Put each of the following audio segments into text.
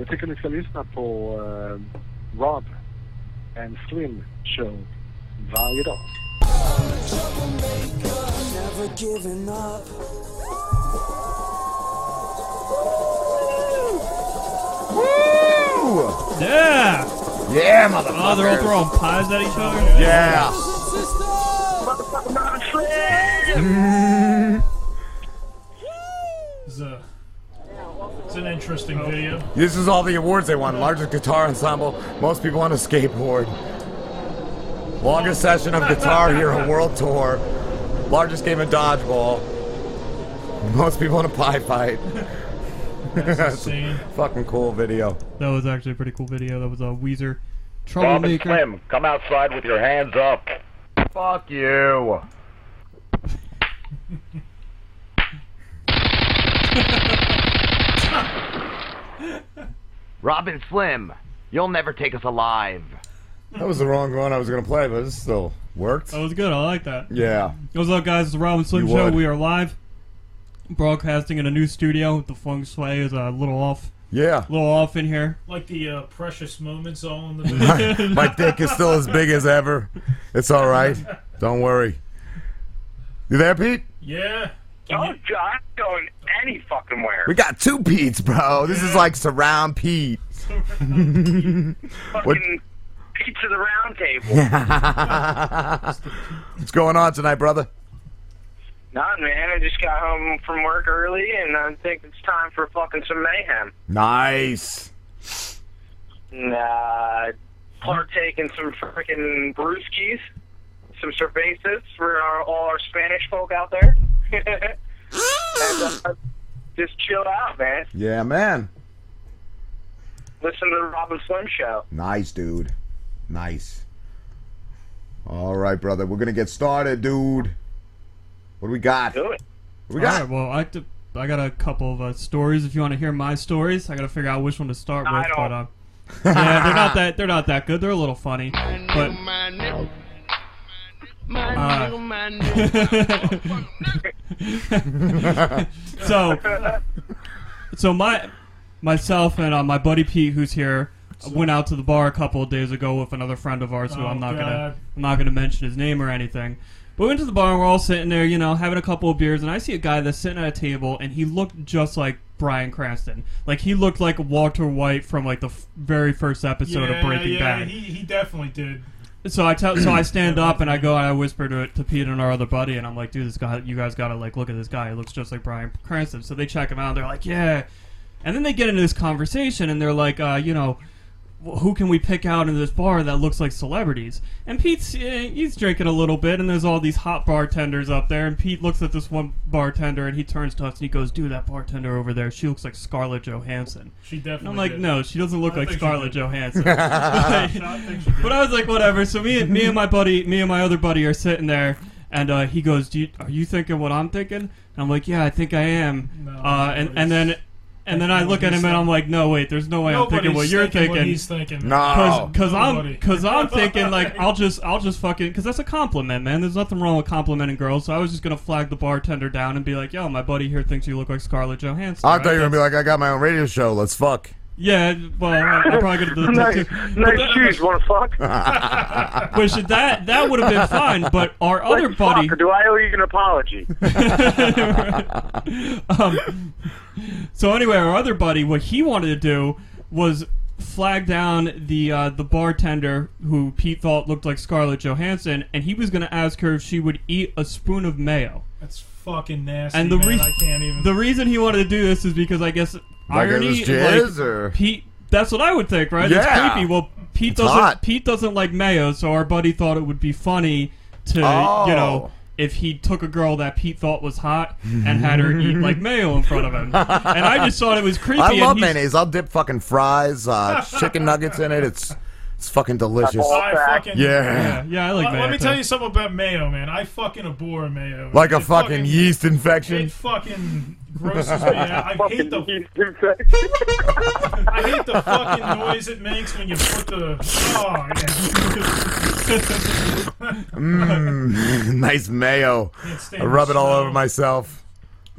Jag tycker ni ska lyssna på uh, Rob and Slim Show varje dag. Never giving up. Woo! Yeah! Yeah, motherfucker. Oh, they're all throwing pies at each other? Yeah. It's, an interesting oh. video. This is all the awards they won. Largest guitar ensemble, most people on a skateboard. Longest session of Guitar Hero World Tour. Largest game of dodgeball. Most people in a pie fight. That's insane. Fucking cool video. That was actually a pretty cool video. That was a Weezer Bob and troublemaker. Slim, come outside with your hands up. Fuck you. Robin Slim, you'll never take us alive. That was the wrong one I was gonna play, but it still worked. That was good. I like that. Yeah. What's up, guys? It's the Robin Slim You Show. would. We are live, broadcasting in a new studio. The feng shui is a little off. Yeah. A little off in here. Like the uh, precious moments all in the video. My dick is still as big as ever. It's all right. Don't worry. You there, Pete? yeah. Oh, I'm going any fucking where. We got two Pete's, bro. This is like surround Pete. fucking pizza the round table. What's going on tonight, brother? Not man, I just got home from work early, and I think it's time for fucking some mayhem. Nice. Uh, partake in some freaking brewskis, some cervezas for our, all our Spanish folk out there. And, uh, just chill out, man. Yeah, man. Listen to the Robin Slim Show. Nice, dude. Nice. All right, brother. We're gonna get started, dude. What do we got? Do it. What we got? All right, well, I got a couple of uh, stories. If you want to hear my stories, I got to figure out which one to start I with. don't. But uh, yeah, they're not that they're not that good. They're a little funny, but. Uh, so, so my myself and uh, my buddy Pete, who's here, went out to the bar a couple of days ago with another friend of ours, who Oh, I'm not gonna I'm not gonna mention his name or anything. But we went to the bar and we're all sitting there, you know, having a couple of beers, and I see a guy that's sitting at a table, and he looked just like Bryan Cranston. Like he looked like Walter White from like the f- very first episode yeah, of Breaking yeah, Bad. He, he definitely did. So I tell, so I stand up and I go and I whisper to to Pete and our other buddy, and I'm like, dude, this guy, you guys gotta like look at this guy. He looks just like Bryan Cranston. So they check him out. They're like, yeah. And then they get into this conversation, and they're like, uh, you know, who can we pick out in this bar that looks like celebrities? And Pete's eh, he's drinking a little bit, and there's all these hot bartenders up there. And Pete looks at this one bartender, and he turns to us and he goes, dude, that bartender over there, she looks like Scarlett Johansson. She definitely. And I'm like, did. no, she doesn't look I like Scarlett did. Johansson. I think she did. But I was like, whatever. So me, and me and my buddy, me and my other buddy are sitting there, and uh, he goes, Do you, "Are you thinking what I'm thinking?" And I'm like, "Yeah, I think I am." No, uh, and and then and then I look at he's him and I'm like, "No, wait, there's no way I'm thinking what you're thinking. What he's thinking. No. Cause, I'm, cause I'm thinking like I'll just, I'll just fucking, cause that's a compliment, man. There's nothing wrong with complimenting girls. So I was just gonna flag the bartender down and be like, "Yo, my buddy here thinks you look like Scarlett Johansson." I right? thought you were gonna be like, I got my own radio show. Let's fuck. Yeah, well, I'm I'm probably gonna do nice, but nice that- shoes. Want to fuck? Which that that would have been fine, but our other Let's buddy. Fuck, or do I owe you an apology? um, so anyway, our other buddy, what he wanted to do was flag down the uh, the bartender who Pete thought looked like Scarlett Johansson, and he was going to ask her if she would eat a spoon of mayo. That's fucking nasty. And the reason even. the reason he wanted to do this is because I guess Like irony, it jizz like, or Pete. That's what I would think, right? Yeah. It's creepy. Well, Pete It's doesn't. hot. Pete doesn't like mayo, so our buddy thought it would be funny to, Oh. you know, if he took a girl that Pete thought was hot and had her eat like mayo in front of him. And I just thought it was creepy. I love mayonnaise. I'll dip fucking fries, uh, chicken nuggets in it. It's it's fucking delicious. I fucking. Yeah, Yeah. yeah, I like Let- mayo. Let me too. tell you something about mayo, man. I fucking abhor mayo. Like a It fucking yeast infection. It fucking grosses me out. I hate the Fucking yeast infection. I hate the fucking noise it makes when you put the. Oh yeah. Mmm, nice mayo. I rub it all over myself.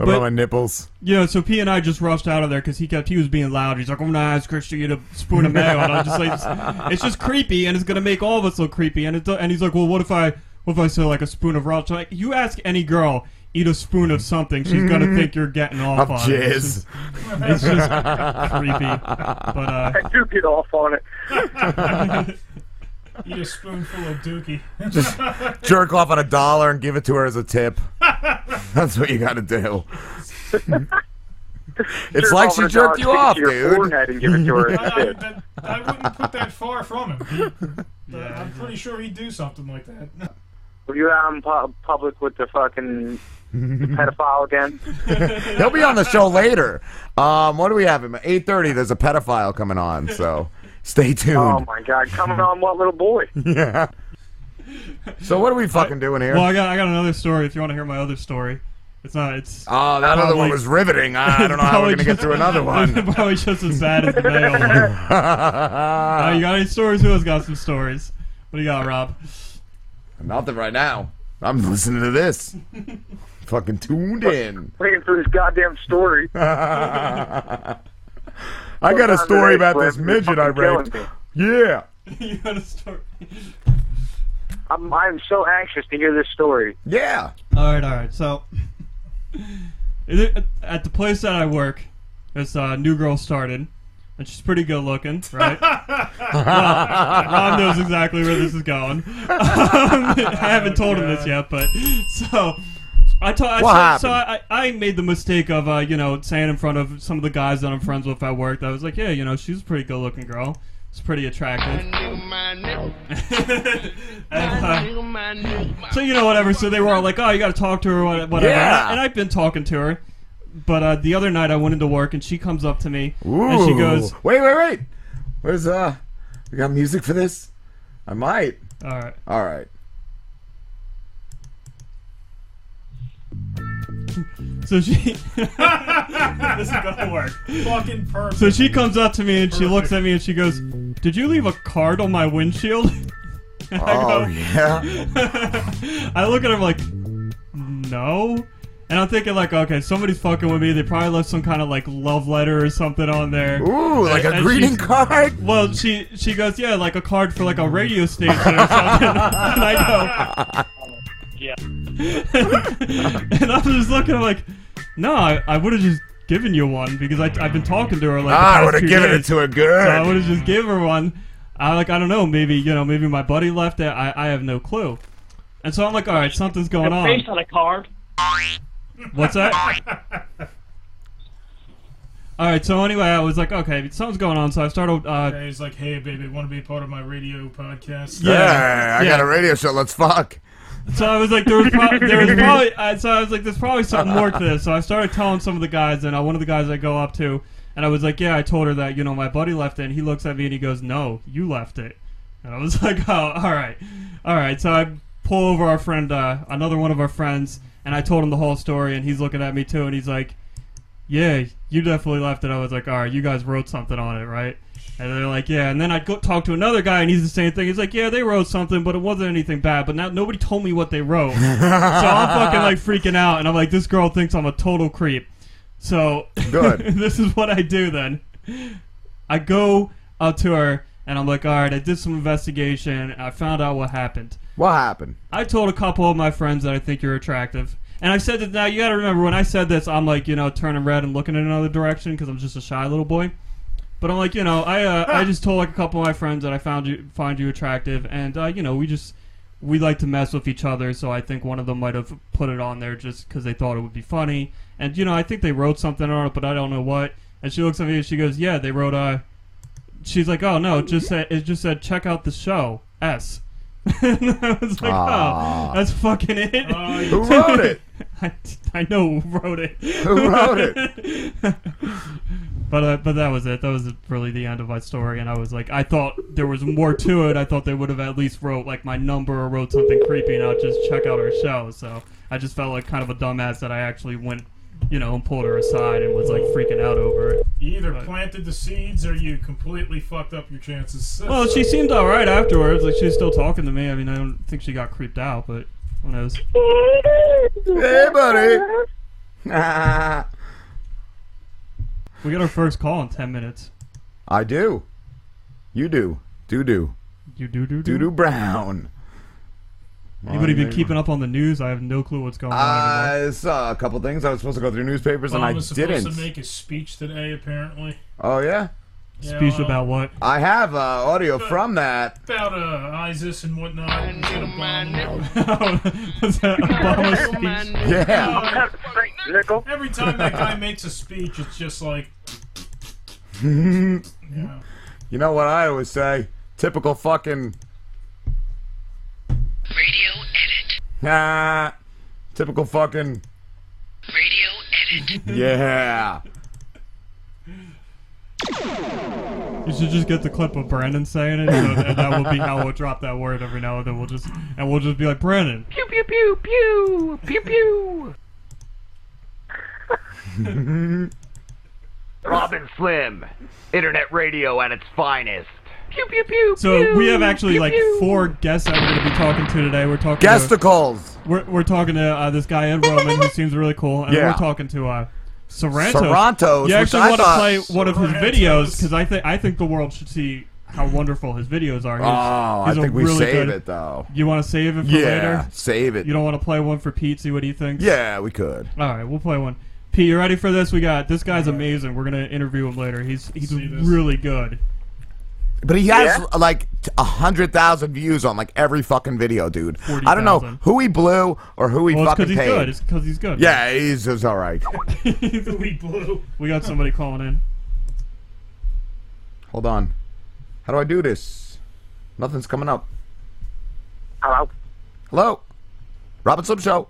What But- about my nipples? Yeah, so P and I just rushed out of there because he kept he was being loud. He's like, "I'm gonna ask Chris to eat a spoon of mayo," and I'm just like, "It's, it's just creepy, and it's gonna make all of us look creepy." And it, do- and he's like, "Well, what if I what if I say like a spoon of raw?" So like, you ask any girl eat a spoon of something, she's gonna think you're getting off Of on it. It's jizz. just, it's just creepy. But uh, I do get off on it. Eat a spoonful of dookie. Jerk off on a dollar and give it to her as a tip. That's what you got to do. it's Jerk like she jerked you off, your dude. forehead and give it to her. I, I, I wouldn't put that far from him. He- I'm pretty sure he'd do something like that. Were you out in pu- public with the fucking pedophile again? He'll be on the show later. Um, what do we have? At eight thirty. There's a pedophile coming on, so stay tuned. Oh my god, coming on what little boy? yeah. So what are we fucking doing here? well, I got I got another story. If you want to hear my other story, it's not. It's Oh, that other one was riveting. I don't know how we're gonna get through another one. it's probably just as bad as the mail one. Uh, you got any stories? Who has got some stories? What do you got, Rob? Nothing right now. I'm listening to this. fucking tuned in. Waiting for this goddamn story. I got a story about this midget I raped. Yeah. you got a story? I'm, I'm so anxious to hear this story. Yeah. All right, all right. So, at the place that I work, this uh, new girl started, and she's pretty good looking, right? Rob, Rob knows exactly where this is going. Um, I haven't told him this yet, but so. I, ta- I What said- so? I, I made the mistake of uh, you know saying in front of some of the guys that I'm friends with at work that I was like yeah you know she's a pretty good looking girl it's pretty attractive and, uh, so you know whatever. So they were all like, "Oh, you got to talk to her, whatever." Yeah. And, I, I've been talking to her, but uh, the other night I went into work and she comes up to me Ooh. and she goes, Wait, wait, wait. Where's uh? We got music for this? I might. "All right." All right. So she, this is gonna work. Fucking perfect. So she comes up to me and she looks at me and she goes, "Did you leave a card on my windshield?" And I Oh go- yeah. I look at her like, no. And I'm thinking like, okay, somebody's fucking with me. They probably left some kind of like love letter or something on there. Ooh, like a And greeting card. Well, she she goes, yeah, like a card for like a radio station or something. and I Yeah. Go, and I'm just looking, I'm like, no, I, I would have just given you one because I I've been talking to her like. Ah, I would have two given it days. to her So I would have just gave her one. I like I don't know, maybe you know, maybe my buddy left it. I I have no clue. And so I'm like, all right, something's going on. Based on a card. What's that? All right, so anyway, I was like, okay, something's going on. So I started. Uh, Yeah, he's like, hey, baby, want to be part of my radio podcast? Yeah. Yeah, I got a radio show. Let's fuck. So I was like, there was, pro- there was probably. Uh, so I was like, there's probably something more to this. So I started telling some of the guys, and uh, one of the guys I go up to, and I was like, yeah, I told her that you know my buddy left it. And he looks at me and he goes, no, you left it. And I was like, oh, all right, all right. So I pull over our friend, uh, another one of our friends, and I told him the whole story, and he's looking at me too, and he's like, yeah, you definitely left it. I was like, all right, you guys wrote something on it, right? And they're like, yeah. And then I go talk to another guy, and he's the same thing. He's like, yeah, they wrote something, but it wasn't anything bad. But now nobody told me what they wrote, so I'm fucking like freaking out, and I'm like, this girl thinks I'm a total creep. So Good. this is what I do then. I go up to her, and I'm like, all right, I did some investigation. I found out what happened. What happened? I told a couple of my friends that I think you're attractive. And I said that now you got to remember when I said this, I'm like, you know, turning red and looking in another direction because I'm just a shy little boy. But I'm like, you know, I uh, I just told like a couple of my friends that I found you find you attractive, and uh, you know, we just we like to mess with each other. So I think one of them might have put it on there just because they thought it would be funny. And you know, I think they wrote something on it, but I don't know what. And she looks at me and she goes, "Yeah, they wrote uh." She's like, "Oh no, it just said it just said check out the show S." and I was like, Aw. "Oh, that's fucking it." Oh, you- Who wrote it? I, I know who wrote it. Who wrote it? but uh, but that was it. That was really the end of my story. And I was like, I thought there was more to it. I thought they would have at least wrote like my number or wrote something creepy, and I'd just check out our show. So I just felt like kind of a dumbass that I actually went, you know, and pulled her aside and was like freaking out over it. You either Right. planted the seeds or you completely fucked up your chances. Well, she seemed all right afterwards. Like she was still talking to me. I mean, I don't think she got creeped out, but who knows? Hey, buddy. We got our first call in ten minutes. I do. You do. Do do. You do do Do do. do Brown. Anybody been keeping up on the news? I have no clue what's going on. anymore. I saw a couple things. I was supposed to go through newspapers and I was supposed didn't. to make a speech today, apparently. Oh yeah, Yeah, Speech well, about what? I have uh, audio from that. about uh, ISIS and whatnot. And get a bomb. Was that Obama's speech? Yeah. Nickel. Every time that guy makes a speech, it's just like, yeah. You know what I always say? Typical fucking. Edit. Ah. Typical fucking. Radio edit. Yeah. You should just get the clip of Brandon saying it, so, and that will be how we'll drop that word every now and then. We'll just and we'll just be like Brandon. Pew pew pew pew pew pew. Robin Slim, internet radio at its finest. Pew pew pew. So pew, we have actually pew, like pew. four guests that we're going to be talking to today. We're talking. To, we're we're talking to uh, this guy Ed Roman who seems really cool, and Yeah. we're talking to uh, Sorrento. Sarantos, You actually want to thought- play one of his videos because I think I think the world should see how wonderful his videos are. Oh, He's- I think we really save good- it though. You want to save it for Yeah, later? save it. You don't want to play one for Pete, see what he thinks? Yeah, we could. All right, we'll play one. Pete, you ready for this? We got this guy's amazing. We're gonna interview him later. He's he's really good. But he has Yeah? like a hundred thousand views on like every fucking video, dude. I don't know 40,000. who he blew or who he Well, it's fucking because he's paid. good. It's because he's good. Yeah, he's, he's all right. We blew. we got somebody calling in. Hold on. How do I do this? Nothing's coming up. Hello. Hello, Robin Slim Show.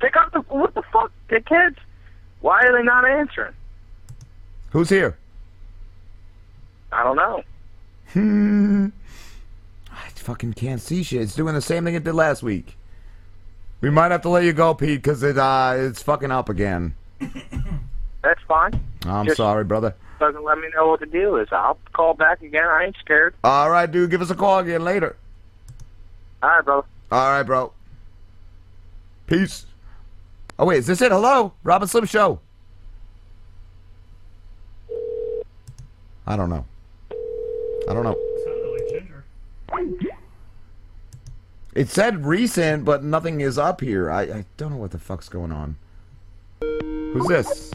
Pick up the what the fuck, dickheads? Why are they not answering? Who's here? I don't know. Hmm. I fucking can't see shit. It's doing the same thing it did last week. We might have to let you go, Pete, because it uh it's fucking up again. That's fine. I'm Just- sorry, brother. Doesn't let me know what the deal is. I'll call back again. I ain't scared. All right, dude. Give us a call again later. All right, brother. All right, bro. Peace. Oh wait, is this it? Hello, Robin Slim Show. I don't know. I don't know. It said recent, but nothing is up here. I, I don't know what the fuck's going on. Who's this?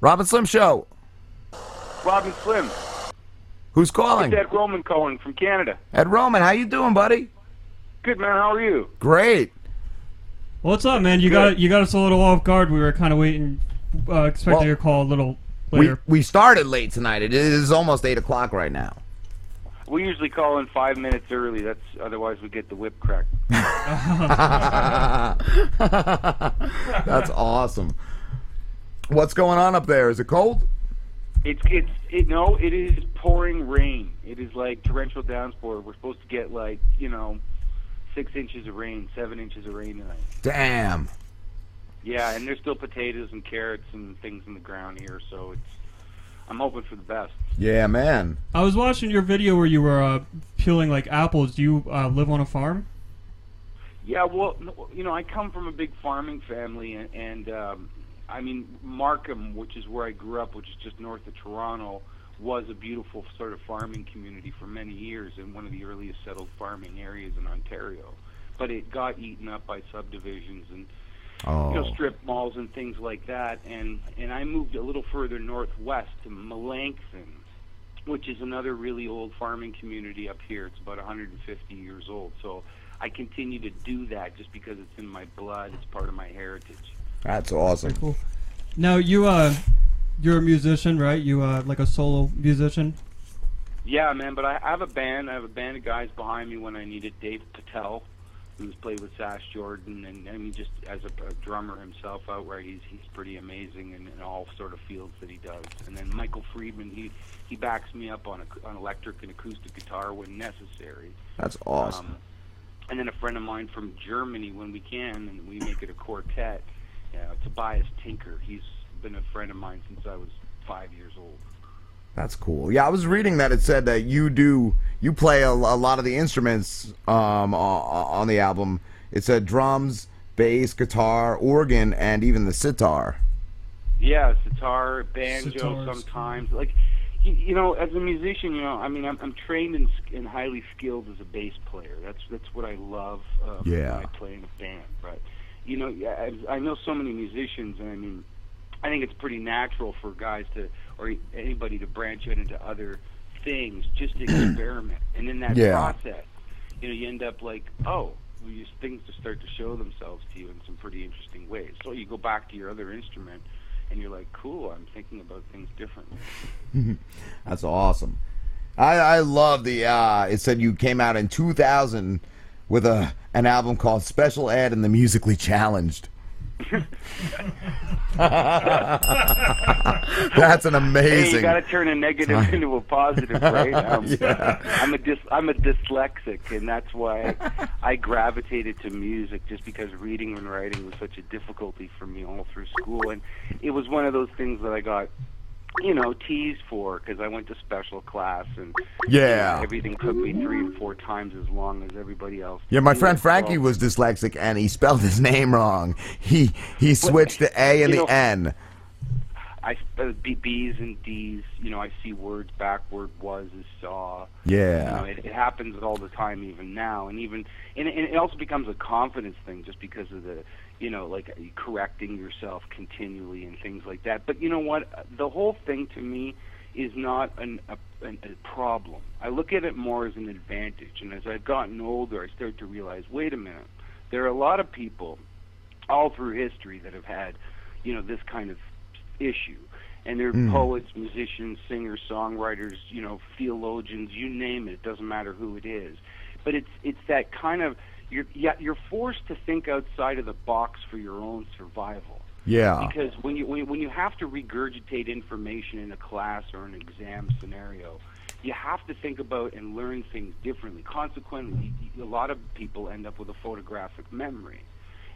Robin Slim Show. Robin Slim. Who's calling? It's Ed Roman calling from Canada. Ed Roman, how you doing, buddy? Good man, how are you? Great. What's up, man? You got you got us a little off guard. We were kind of waiting, uh, expecting Well, your call a little We later. we started late tonight. It is almost eight o'clock right now. We usually call in five minutes early. That's otherwise we get the whip crack. That's awesome. What's going on up there? Is it cold? It's it's it no, it is pouring rain. It is like torrential downpour. We're supposed to get like you know six inches of rain, seven inches of rain tonight. Damn. Yeah, and there's still potatoes and carrots and things in the ground here, so it's. I'm hoping for the best. Yeah, man. I was watching your video where you were uh, peeling like apples. Do you uh, live on a farm? Yeah, well, you know, I come from a big farming family, and, and um, I mean, Markham, which is where I grew up, which is just north of Toronto, was a beautiful sort of farming community for many years, and one of the earliest settled farming areas in Ontario. But it got eaten up by subdivisions and Oh. you know strip malls and things like that, and and I moved a little further northwest to Melanchthon, which is another really old farming community up here. It's about 150 years old. So I continue to do that just because it's in my blood. It's part of my heritage. That's awesome. Cool. Now you uh, you're a musician, right? You uh, like a solo musician. Yeah, man. But I I have a band. I have a band of guys behind me when I need it. Dave Patel, who's played with Sass Jordan, and I mean just as a, a drummer himself outright, he's he's pretty amazing in, in all sort of fields that he does. And then Michael Friedman, he he backs me up on a, on electric and acoustic guitar when necessary. That's awesome. Um, and then a friend of mine from Germany, when we can, and we make it a quartet. Uh, Tobias Tinker. He's been a friend of mine since I was five years old. That's cool. Yeah, I was reading that it said that you do you play a, a lot of the instruments um, o- o- on the album. It said drums, bass, guitar, organ, and even the sitar. Yeah, sitar, banjo Sitars. sometimes. Like, you, you know, as a musician, you know, I mean, I'm, I'm trained and, and highly skilled as a bass player. That's that's what I love uh, Yeah. when I play in a band. But you know, yeah, I, I know so many musicians, and I mean, I think it's pretty natural for guys to or anybody to branch out into other things just to experiment. And in that Yeah. process, you know, you end up like, oh, well, you, things just start to show themselves to you in some pretty interesting ways. So you go back to your other instrument, and you're like, cool, I'm thinking about things differently. That's awesome. I, I love the. Uh, it said you came out in 2000 with a an album called Special Ed and the Musically Challenged. That's an Hey, amazing. you got to turn a negative into a positive, right? Um, Yeah. I'm a dis- I'm a dyslexic, and that's why I gravitated to music, just because reading and writing was such a difficulty for me all through school, and it was one of those things that I got, you know, teased for because I went to special class, and Yeah. everything took me three and four times as long as everybody else. Yeah, my friend Frankie was dyslexic and he spelled his name wrong. He he switched the A and the know- N. I uh, B, B's and D's. You know, I see words backward. Was is saw. Yeah. You know, it, it happens all the time, even now, and even and, and it also becomes a confidence thing, just because of the, you know, like correcting yourself continually and things like that. But you know what? The whole thing to me is not an, a, an, a problem. I look at it more as an advantage. And as I've gotten older, I start to realize, wait a minute, there are a lot of people all through history that have had, you know, this kind of issue. And they're Mm. poets, musicians, singers, songwriters, you know, theologians, you name it. It doesn't matter who it is. But it's it's that kind of you're yeah, you're forced to think outside of the box for your own survival. Yeah. Because when you when, you- when you have to regurgitate information in a class or an exam scenario, you have to think about and learn things differently. Consequently, a lot of people end up with a photographic memory,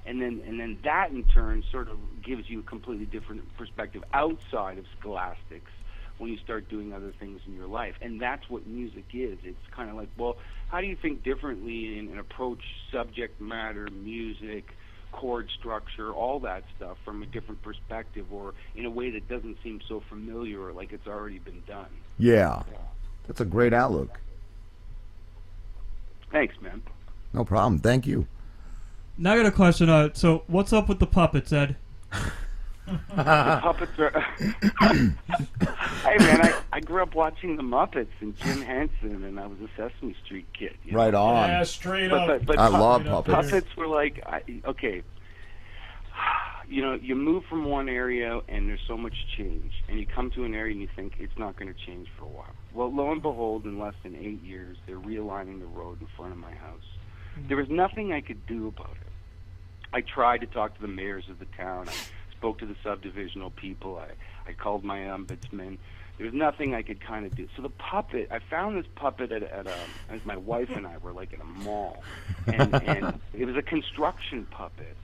and then and then that in turn sort of gives you a completely different perspective outside of scholastics when you start doing other things in your life. And that's what music is. It's kind of like, well, how do you think differently and, and approach subject matter, music, chord structure, all that stuff from a different perspective or in a way that doesn't seem so familiar or like it's already been done? Yeah. That's a great outlook. Thanks, man. No problem. Thank you. Now I got a question. Uh, so what's up with the puppets, Ed? the puppets are. hey man, I, I grew up watching the Muppets and Jim Henson, and I was a Sesame Street kid. you know? Right on. Yeah, straight But, up. but, but I pup- love puppets. puppets were like, I, okay, you know, you move from one area and there's so much change, and you come to an area and you think it's not going to change for a while. Well, lo and behold, in less than eight years, they're realigning the road in front of my house. There was nothing I could do about it. I tried to talk to the mayors of the town. I spoke to the subdivisional people. I, I called my ombudsman. There was nothing I could kind of do. So the puppet, I found this puppet at, at a, as my wife and I were like in a mall, and, and it was a construction puppet,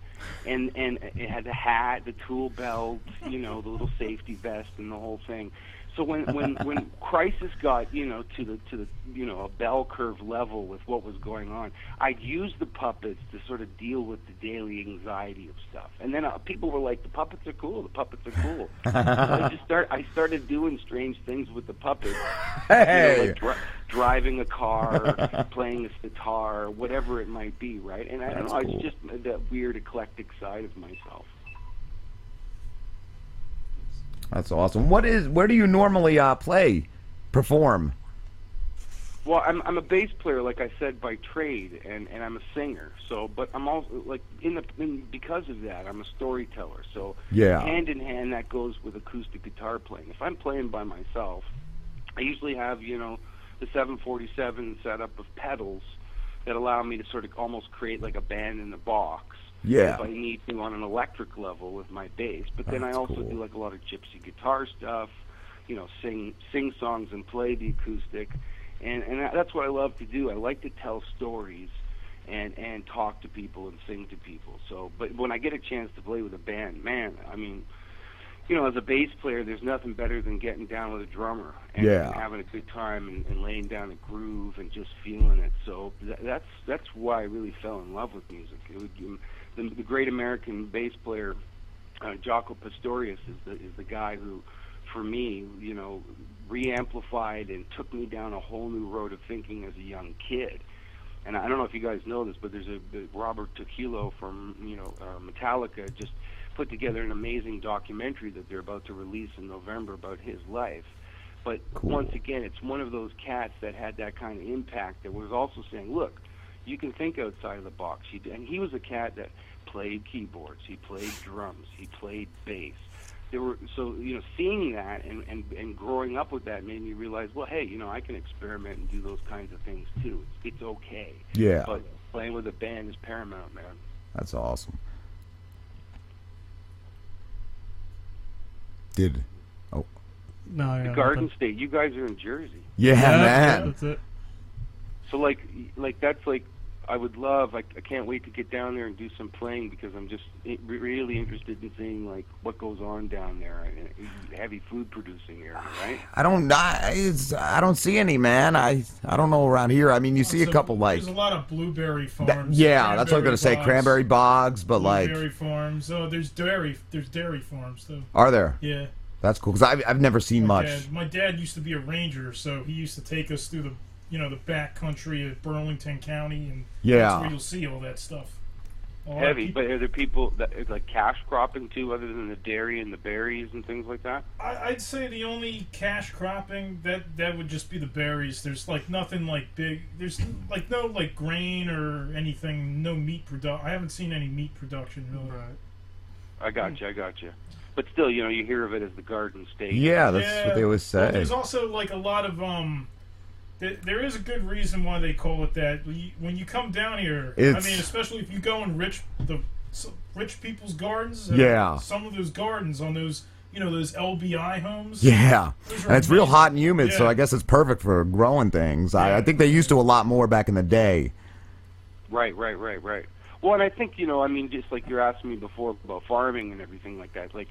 and and it had the hat, the tool belt, you know, the little safety vest, and the whole thing. So when when when crisis got you know to the to the you know a bell curve level with what was going on, I'd use the puppets to sort of deal with the daily anxiety of stuff. And then uh, people were like, "The puppets are cool. The puppets are cool." so I just start I started doing strange things with the puppets. You know, like dri- driving a car, playing a sitar, whatever it might be, right? And I don't know, cool. it's just that weird eclectic side of myself. That's awesome. What is? Where do you normally uh, play, perform? Well, I'm I'm a bass player, like I said, by trade, and and I'm a singer. So, but I'm also like in the in, because of that, I'm a storyteller. So, Yeah. hand in hand, that goes with acoustic guitar playing. If I'm playing by myself, I usually have you know the 747 setup of pedals that allow me to sort of almost create like a band in the box. Yeah. If I need to on an electric level with my bass, but then That's I also cool. do like a lot of gypsy guitar stuff. You know, sing sing songs and play the acoustic, and and that's what I love to do. I like to tell stories and and talk to people and sing to people. So, but when I get a chance to play with a band, man, I mean, you know, as a bass player, there's nothing better than getting down with a drummer and, Yeah. having a good time and, and laying down a groove and just feeling it. So th- that's that's why I really fell in love with music. It would, the, the great American bass player, uh, Jaco Pastorius, is the is the guy who, for me, you know, re-amplified and took me down a whole new road of thinking as a young kid. And I don't know if you guys know this, but there's a the Robert Trujillo from you know uh, Metallica just put together an amazing documentary that they're about to release in November about his life. But once again, it's one of those cats that had that kind of impact that was also saying, look, you can think outside of the box. He, and he was a cat that played keyboards, he played drums, he played bass. There were so you know seeing that and, and and growing up with that made me realize, well, hey, you know, I can experiment and do those kinds of things too. It's, it's okay. Yeah. But playing with a band is paramount, man. That's awesome. Did oh No, the yeah, Garden. State. You guys are in Jersey. yeah, man. That's it. So like like that's like I would love. I, I can't wait to get down there and do some playing because I'm just really interested in seeing like what goes on down there. Heavy food producing area, right? I don't I, it's, I don't see any man. I I don't know around here. I mean, you see a So couple like There's a lot of blueberry That- farms. yeah, that's what I'm gonna say. Cranberry bogs, but like, Blueberry farms. Oh, there's dairy. There's dairy farms though. are there? Yeah. That's cool because I've I've never seen My much. Dad, my dad used to be a ranger, so he used to take us through the, you know, the back country of Burlington County, and Yeah. that's where you'll see all that stuff. A lot of Heavy, people- but are there people that is like cash cropping too, other than the dairy and the berries and things like that? I, I'd say the only cash cropping that that would just be the berries. There's like nothing like big. There's like no like grain or anything. No meat production. I haven't seen any meat production really. Right. I got you, I got you. But still, you know, you hear of it as the Garden State. Yeah, that's what they always Well, say. there's also like a lot of um. Th- There is a good reason why they call it that. When you- come down here, I mean, especially if you go in rich the rich people's gardens. uh, Yeah. Some of those gardens on those, you know, those LBI homes. Yeah, and it's real hot and humid, so I guess it's perfect for growing things. I, I think they used to a lot more back in the day. Right, right, right, right. Well, and I think you know, I mean, just like you're asking me before about farming and everything like that. Like,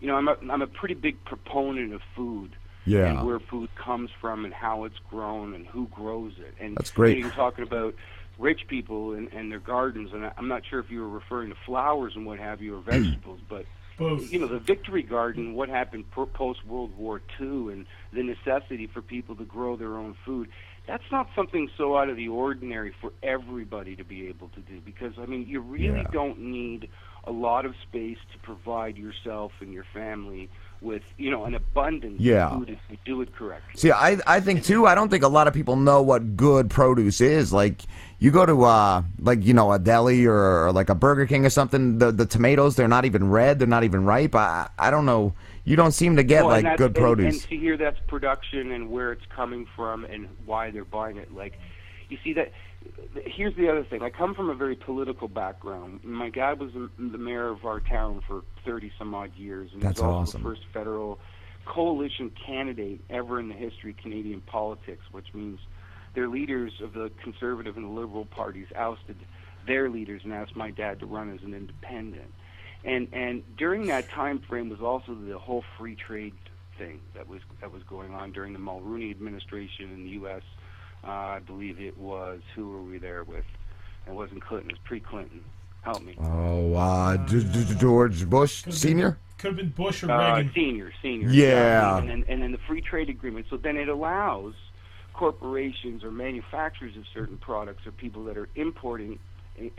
you know, I'm a I'm a pretty big proponent of food. Yeah. And where food comes from and how it's grown and who grows it. And That's great. you know, you're talking about rich people and, and their gardens, and I- I'm not sure if you were referring to flowers and what have you or vegetables, but Both. you know, the Victory Garden, what happened post World War II, and the necessity for people to grow their own food. That's not something so out of the ordinary for everybody to be able to do because, I mean, you really Yeah. don't need a lot of space to provide yourself and your family with, you know, an abundance Yeah. of food if you do it correctly. See, I I think too. I don't think a lot of people know what good produce is. Like you go to uh like you know a deli or, or like a Burger King or something. The the tomatoes they're not even red. They're not even ripe. I I don't know. You don't seem to get Well, like good and- produce. And, to hear that's production and where it's coming from and why they're buying it. Like, you see that. Here's the other thing. I come from a very political background. My dad was the mayor of our town for 30 some odd years, and That's he was also awesome. the first federal coalition candidate ever in the history of Canadian politics, which means their leaders of the conservative and the liberal parties ousted their leaders and asked my dad to run as an independent. And and during that time frame was also the whole free trade thing that was that was going on during the Mulroney administration in the U.S. Uh, I believe it was who were we there with? It wasn't Clinton. It was pre-Clinton. Help me. oh, uh, D- D- D- George Bush Senior. Could have been Bush or Uh, Reagan. senior, senior. Yeah. And then, and then the free trade agreement. So then it allows corporations or manufacturers of certain products or people that are importing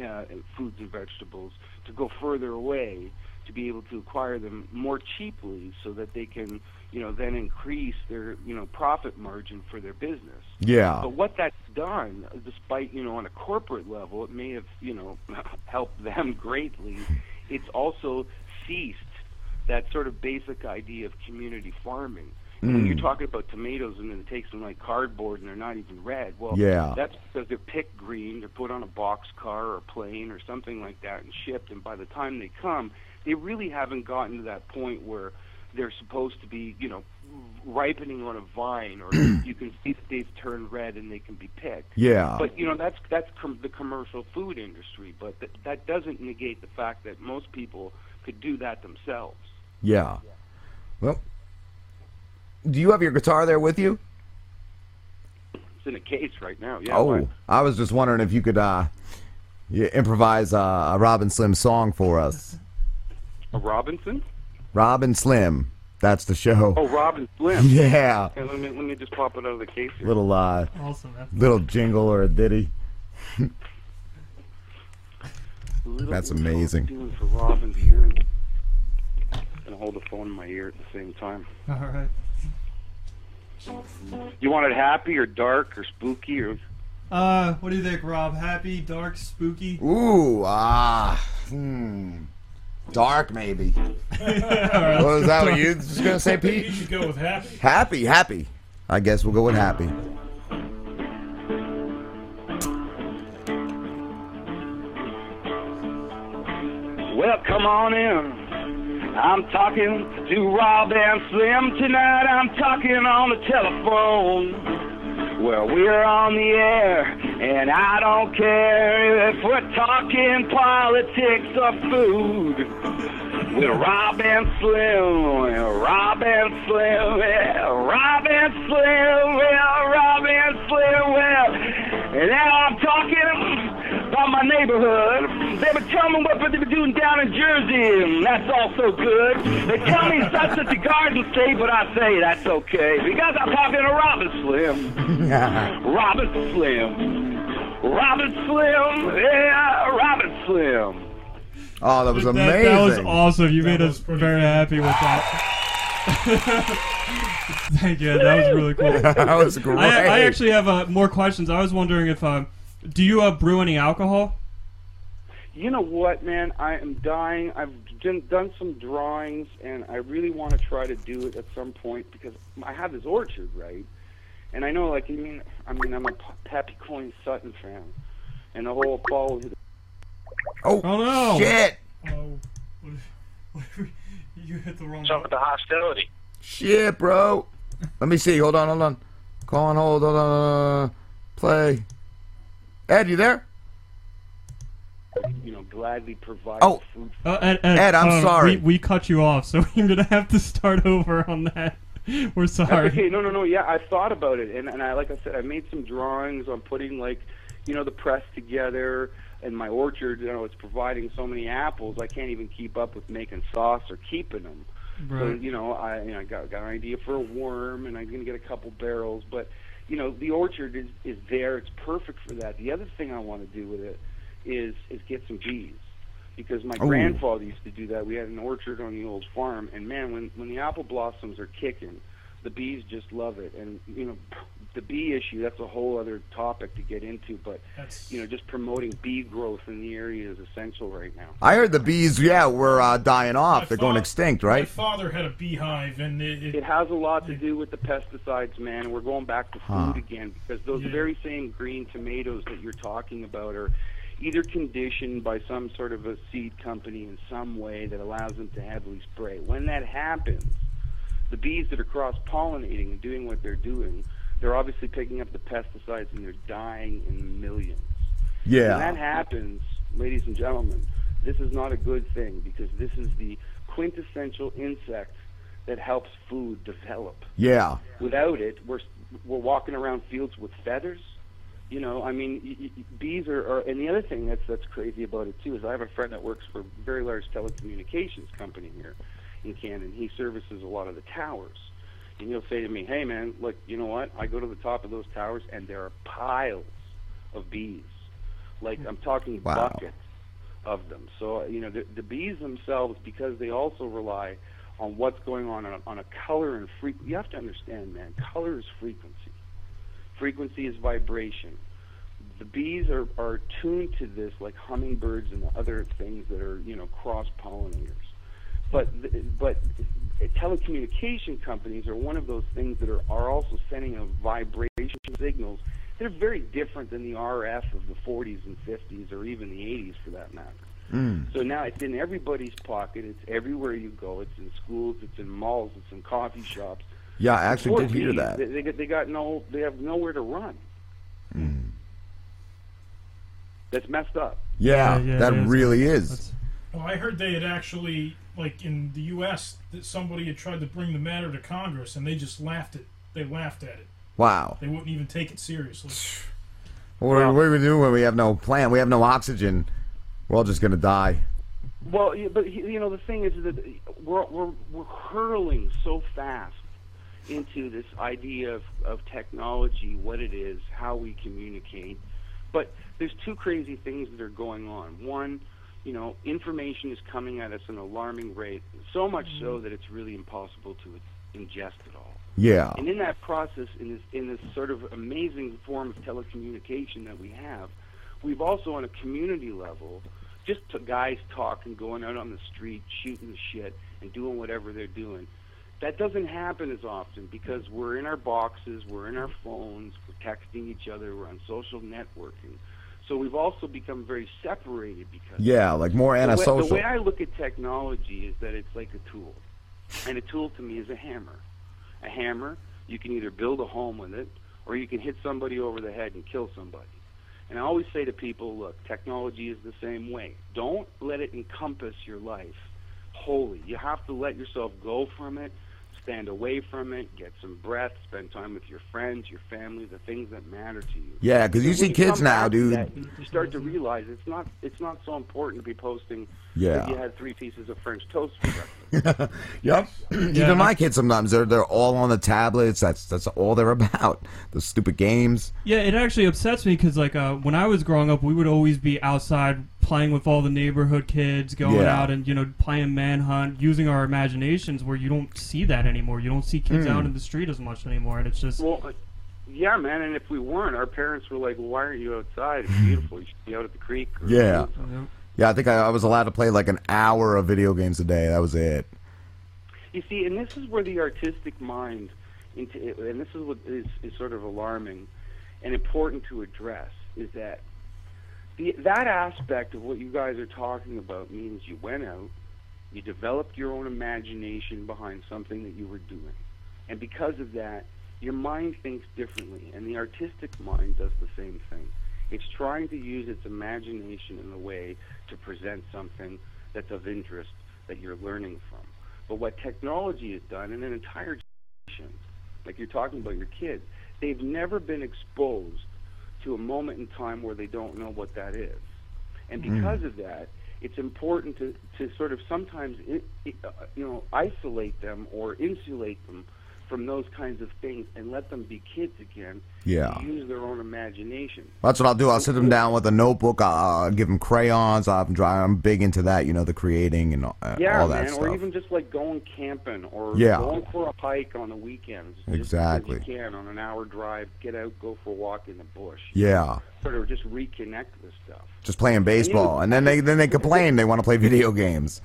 uh, foods and vegetables to go further away to be able to acquire them more cheaply so that they can, you know, then increase their, you know, profit margin for their business. Yeah. But what that's done, despite you know on a corporate level, it may have you know helped them greatly. It's also ceased that sort of basic idea of community farming. And when Mm. you're talking about tomatoes and then it takes them like cardboard and they're not even red, well, Yeah. that's because they're picked green, they're put on a box car or plane or something like that and shipped. And by the time they come, they really haven't gotten to that point where they're supposed to be, you know, ripening on a vine, or you can see that they've turned red and they can be picked. Yeah. But you know, that's that's com- the commercial food industry. But th- that doesn't negate the fact that most people could do that themselves. Yeah. Well, do you have your guitar there with you? It's in a case right now. Yeah. oh? I was just wondering if you could uh, improvise uh, a Robin Slim song for us. A Robinson? Robin Slim, that's the show. Oh, Robin Slim. Yeah. Okay, let me let me just pop it out of the case here. Little uh, Awesome, little jingle or a ditty. Little That's bit of amazing. Doing for Robin here. And hold the phone in my ear at the same time. All right. You want it happy or dark or spooky or? Uh, what do you think, Rob? Happy, dark, spooky? Ooh, ah, hmm, dark maybe. right, what was that? What go you just gonna say, Pete? You should go with happy. Happy, happy. I guess we'll go with happy. Well, come on in. I'm talking to Rob and Slim tonight. I'm talking on the telephone. Well, we're on the air, and I don't care if we're talking politics or food. With Rob and Slim, well, Rob Slim, well, Rob Slim, well, Rob Slim, well. And now I'm talking about my neighborhood. They were telling me what they were doing down in Jersey, and that's also good. They tell me that's at the Garden State, but I say that's okay because I'm talking to Robin Slim. Robin Slim. Robin Slim, yeah, Robin Slim. Oh, that was amazing. that was awesome. You That made us pretty very happy with that. Thank you. That was really cool. that was great. I, I actually have uh, more questions. I was wondering if, uh, do you uh, brew any alcohol? You know what, man? I am dying. I've done, done some drawings, and I really want to try to do it at some point because I have this orchard, right? And I know, like, I mean, I mean, I'm a Pappy Coin Sutton fan, and the whole fall. oh, Oh no! shit, Oh, what if, what if you hit the wrong What's up with the hostility? shit, bro. Let me see. Hold on, hold on. Call on hold. Hold on. Play. Ed, you there? You know, gladly provide Oh. food. Uh, Ed, Ed, Ed, I'm uh, sorry. We, we cut you off, so we're gonna have to start over on that. We're That's sorry. okay. No, no, no. Yeah, I thought about it, and and I like I said, I made some drawings on putting like, you know, the press together. And my orchard, you know, it's providing so many apples, I can't even keep up with making sauce or keeping them. Right. So you know, I you know, I got got an idea for a worm, and I'm gonna get a couple barrels. But you know, the orchard is is there. It's perfect for that. The other thing I want to do with it is is get some bees, because my Ooh. grandfather used to do that. We had an orchard on the old farm, and man, when when the apple blossoms are kicking, the bees just love it. And you know, the bee issue that's a whole other topic to get into. But That's you know, just promoting bee growth in the area is essential right now. I heard the bees, yeah, were uh, dying off. My They're going fa- extinct, My right? father had a beehive, and it, it, It has a lot to do with the pesticides, man. We're going back to food Huh. again because those Yeah. very same green tomatoes that you're talking about are either conditioned by some sort of a seed company in some way that allows them to heavily spray. When that happens, the bees that are cross pollinating and doing what they're doing, they're obviously picking up the pesticides and they're dying in millions. Yeah. When that happens, ladies and gentlemen, this is not a good thing because this is the quintessential insect that helps food develop. Yeah. Without it, we're we're walking around fields with feathers. You know, I mean, y- y- bees are, are. And the other thing that's that's crazy about it too is I have a friend that works for a very large telecommunications company here in Canada. and He services a lot of the towers, and he'll say to me, "Hey, man, look, you know what? I go to the top of those towers, and there are piles of bees. Like I'm talking Wow. buckets of them. So you know, the, the bees themselves, because they also rely on what's going on on a, on a color and frequency. You have to understand, man. Color is frequency. Frequency is vibration. The bees are, are tuned to this like hummingbirds and other things that are you know cross pollinators. But th- but telecommunication companies are one of those things that are, are also sending a vibration signals. They're very different than the RF of the 40s and 50s or even the 80s for that matter. Mm. So now it's in everybody's pocket. It's everywhere you go. It's in schools. It's in malls. It's in coffee shops. Yeah, I actually Poor did hear that. They, they, got- they got no. They have nowhere to run. Mm. That's messed up. Yeah, Yeah, yeah, that it is. really is. Well, I heard they had actually like in the U.S., that somebody had tried to bring the matter to Congress, and they just laughed at. They laughed at it. Wow. They wouldn't even take it seriously. What, are- what do we do when we have no plan? We have no oxygen. We're all just gonna die. Well, but you know the thing is that we're we're we're hurling so fast into this idea of of technology, what it is, how we communicate. But there's two crazy things that are going on. One, you know, information is coming at us at an alarming rate, so much so mm-hmm. that it's really impossible to ingest it all. Yeah. And in that process, in this in this sort of amazing form of telecommunication that we have, we've also on a community level, just to guys talking, going out on the street, shooting the shit, and doing whatever they're doing. That doesn't happen as often because we're in our boxes, we're in our phones, we're texting each other, we're on social networking. So we've also become very separated because Yeah, like more the way, antisocial. the way I look at technology is that it's like a tool, and a tool to me is a hammer. A hammer, you can either build a home with it, or you can hit somebody over the head and kill somebody. And I always say to people, look, technology is the same way. Don't let it encompass your life wholly. You have to let yourself go from it, stand away from it, get some breath, spend time with your friends, your family, the things that matter to you. Yeah, 'cause you see kids now, dude. that, you start to realize it's not it's not so important to be posting Yeah. that you had three pieces of French toast for breakfast. Yep. Even my kids sometimes they're they're all on the tablets. That's that's all they're about. The stupid games. Yeah, it actually upsets me because like uh, when I was growing up, we would always be outside playing with all the neighborhood kids, going Yeah. out and you know playing manhunt, using our imaginations. Where you don't see that anymore. You don't see kids Hmm. out in the street as much anymore, and it's just Well, uh, yeah, man. And if we weren't, our parents were like, "Why aren't you outside? It's beautiful. You should be out at the creek." Or Yeah. Yeah, I think I, I was allowed to play like an hour of video games a day. That was it. You see, and this is where the artistic mind, into, and this is what is, is sort of alarming and important to address, is that the, that aspect of what you guys are talking about means you went out, you developed your own imagination behind something that you were doing, and because of that, your mind thinks differently, and the artistic mind does the same thing. It's trying to use its imagination in a way to present something that's of interest that you're learning from. But what technology has done in an entire generation, like you're talking about your kids, they've never been exposed to a moment in time where they don't know what that is. And Mm. because of that, it's important to, to sort of sometimes uh, you know isolate them or insulate them from those kinds of things and let them be kids again. Yeah. Use their own imagination. That's what I'll do. I'll sit them down with a notebook. I'll, I'll give them crayons. 'em draw. I'm big into that. You know, the creating and uh, yeah, all that man, stuff. or even just like going camping or Yeah. going for a hike on the weekends. Exactly. because you can on an hour drive, get out, go for a walk in the bush. Yeah. Sort of just reconnect with stuff. Just playing baseball, and then they then they complain they want to play video games.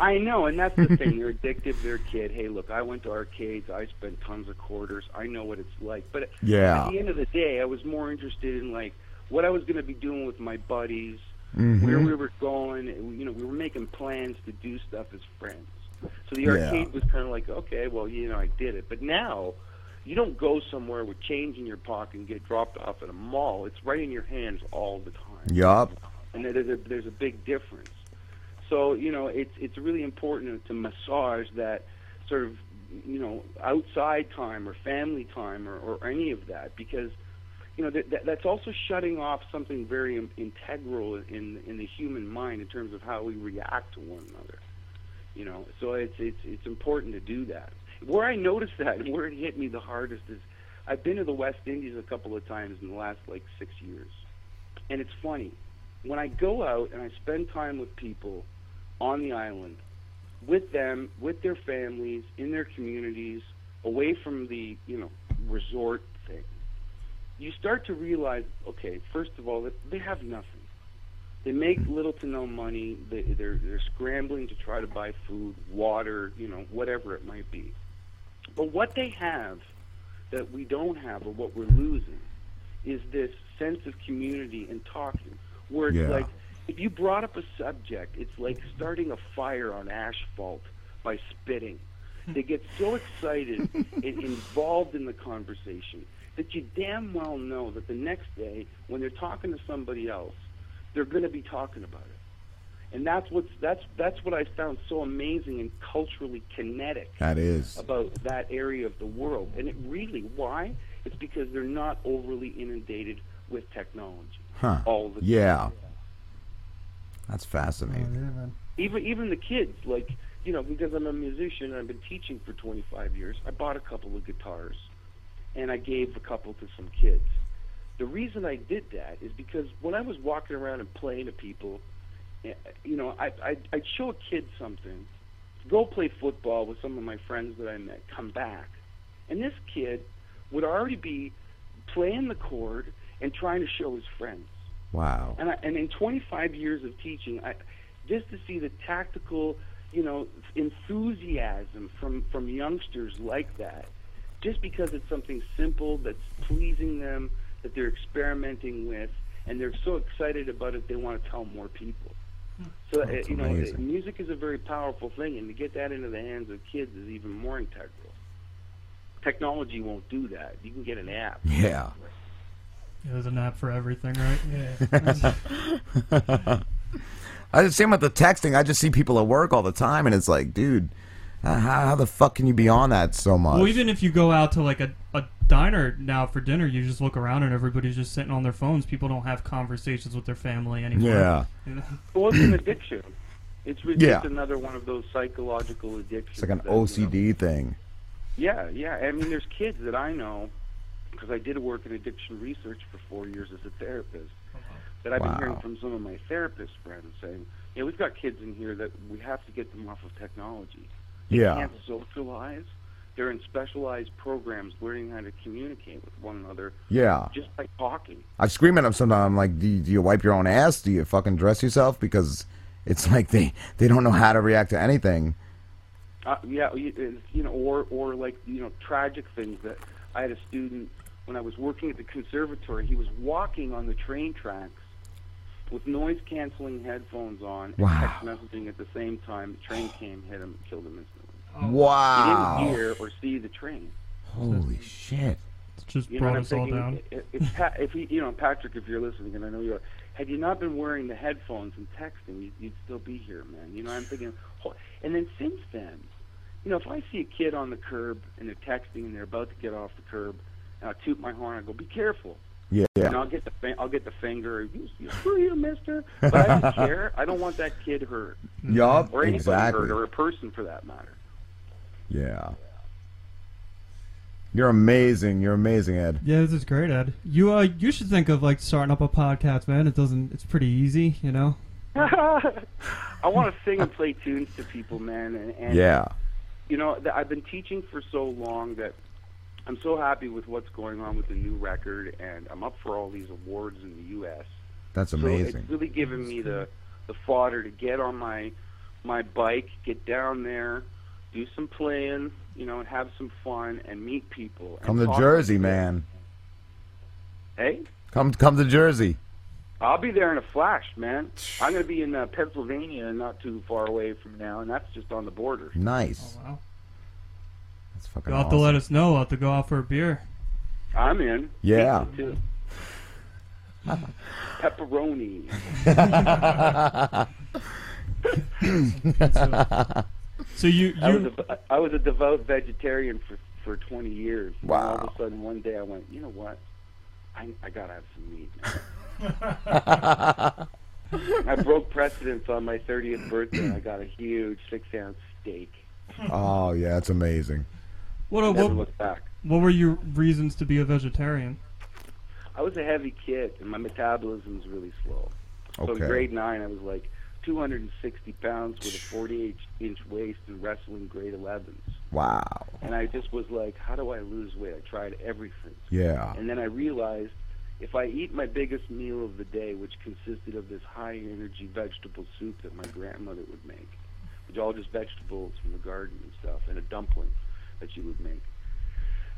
I know, and that's the thing. You're addicted to their kid. Hey, look, I went to arcades. I spent tons of quarters. I know what it's like. But Yeah. At the end of the day, I was more interested in like what I was going to be doing with my buddies, Mhm. where we were going. You know, we were making plans to do stuff as friends. So the Yeah. arcade was kind of like, okay, well, you know, I did it. But now, you don't go somewhere with change in your pocket and get dropped off at a mall. It's right in your hands all the time Yup. and there's a there's a big difference. So you know, it's it's really important to massage that sort of you know outside time or family time or, or any of that because you know that, that that's also shutting off something very in- integral in in the human mind in terms of how we react to one another. You know, so it's it's it's important to do that. Where I noticed that and where it hit me the hardest is I've been to the West Indies a couple of times in the last like six years, and it's funny when I go out and I spend time with people on the island, with them, with their families, in their communities, away from the you know resort thing, you start to realize, okay, first of all, that they have nothing. They make mm-hmm. little to no money. They, they're they're scrambling to try to buy food, water, you know, whatever it might be. But what they have that we don't have, or what we're losing, is this sense of community and talking, where it's Yeah. like if you brought up a subject, it's like starting a fire on asphalt by spitting. They get so excited and involved in the conversation that you damn well know that the next day, when they're talking to somebody else, they're going to be talking about it. and that's what's that's that's what I found so amazing and culturally kinetic That is. about that area of the world. And it really why? It's because they're not overly inundated with technology Huh. all the Yeah. That's fascinating. even even the kids like you know because i'm a musician and i've been teaching for 25 years i bought a couple of guitars and i gave a couple to some kids. The reason i did that is because when i was walking around and playing to people eh, you know i i'd, I'd show a kid something go play football with some of my friends that i met come back. And this kid would already be playing the chord and trying to show his friends Wow. and I, and in 25 years of teaching, I, just to see the tactical, you know, enthusiasm from from youngsters like that, just because it's something simple that's pleasing them, that they're experimenting with, and they're so excited about it, they want to tell more people. So uh, That's you know, music is a very powerful thing, and to get that into the hands of kids is even more integral. Technology won't do that. You can get an app. Yeah. Yeah, there's an app for everything, right? Yeah. I just same with the texting. I just see people at work all the time, and it's like, dude, uh, how, how the fuck can you be on that so much? Well, even if you go out to like a, a diner now for dinner, you just look around and everybody's just sitting on their phones. People don't have conversations with their family anymore. Yeah. You know? Well, it's an addiction. It's re- Yeah. just another one of those psychological addictions. it's like an that, you know- OCD thing. Yeah, yeah. I mean, there's kids that I know because I did work in addiction research for four years as a therapist. That I've been hearing from some of my therapist friends saying, "Yeah, we've got kids in here that we have to get them off of technology. They Yeah. can't socialize. They're in specialized programs learning how to communicate with one another Yeah. just by talking." I scream at them sometimes. I'm like, do you, do you wipe your own ass? Do you fucking dress yourself? Because it's like they, they don't know how to react to anything. Uh, yeah, you you know, or or like you know, tragic things that I had a student when I was working at the conservatory. He was walking on the train tracks with noise canceling headphones on and Wow. text messaging at the same time. The train came, hit him, killed him instantly. Oh. Wow. He didn't hear or see the train. Holy shit. It's just You brought what I'm us all down. If, if, if he, you know, Patrick, if you're listening, and I know you are, had you not been wearing the headphones and texting, you'd, you'd still be here, man. You know, I'm thinking, ho- and then since then, you know, if I see a kid on the curb and they're texting and they're about to get off the curb, and I toot my horn, I go, "Be careful." Yeah. And I'll get the fin- I'll get the finger. You, you screw you, Mister. But I don't care. I don't want that kid hurt, Yup. or anybody Exactly. hurt, or a person for that matter. Yeah. You're amazing. You're amazing, Ed. Yeah, this is great, Ed. You uh, you should think of like starting up a podcast, man. It doesn't. It's pretty easy, you know. I want to sing and play tunes to people, man. And, and Yeah. you know, th- I've been teaching for so long that I'm so happy with what's going on with the new record, and I'm up for all these awards in the U.S. That's So amazing. it's really given me the the fodder to get on my my bike, get down there, do some playing, you know, and have some fun and meet people. and Come to Jersey, them. man. Hey, Come come to Jersey. I'll be there in a flash, man. I'm going to be in uh, Pennsylvania, not too far away from now, and that's just on the border. Nice. Oh wow. That's fucking You'll have to let us know. We'll have to go out for a beer. I'm in. Yeah. Me. Pepperoni. So you I was a, I was a devout vegetarian for for 20 years. And all of a sudden, one day, I went, you know what? I I gotta have some meat. Man. I broke precedence on my 30th birthday. I got a huge six ounce steak. oh yeah, that's amazing. What uh, Never what looked back. what were your reasons to be a vegetarian? I was a heavy kid, and my metabolism's really slow. So in grade nine, I was like 260 pounds with a 48 inch waist and wrestling grade 11s. Wow. And I just was like, how do I lose weight? I tried everything. Yeah. And then I realized if I eat my biggest meal of the day, which consisted of this high energy vegetable soup that my grandmother would make, which all just vegetables from the garden and stuff, and a dumpling that you would make.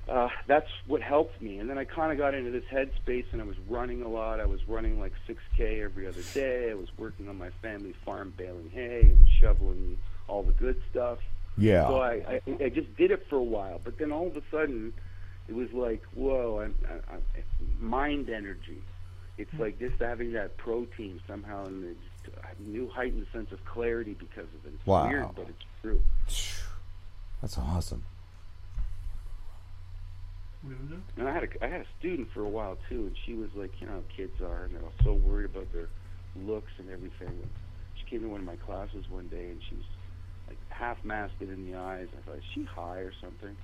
Uh, that's what helped me. And then I kind of got into this headspace, and I was running a lot. I was running like 6K every other day. I was working on my family farm, baling hay and shoveling all the good stuff. Yeah. So I, I, I just did it for a while, but then all of a sudden, it was like, whoa, I'm, I, I, mind energy. It's like just having that protein somehow in the a new heightened sense of clarity because of it. It's Wow. weird, but it's true. That's awesome. And I had a I had a student for a while too, and she was like, you know, how kids are, and they're all so worried about their looks and everything. And she came to one of my classes one day, and she was like half masked in the eyes. I thought, is she high or something?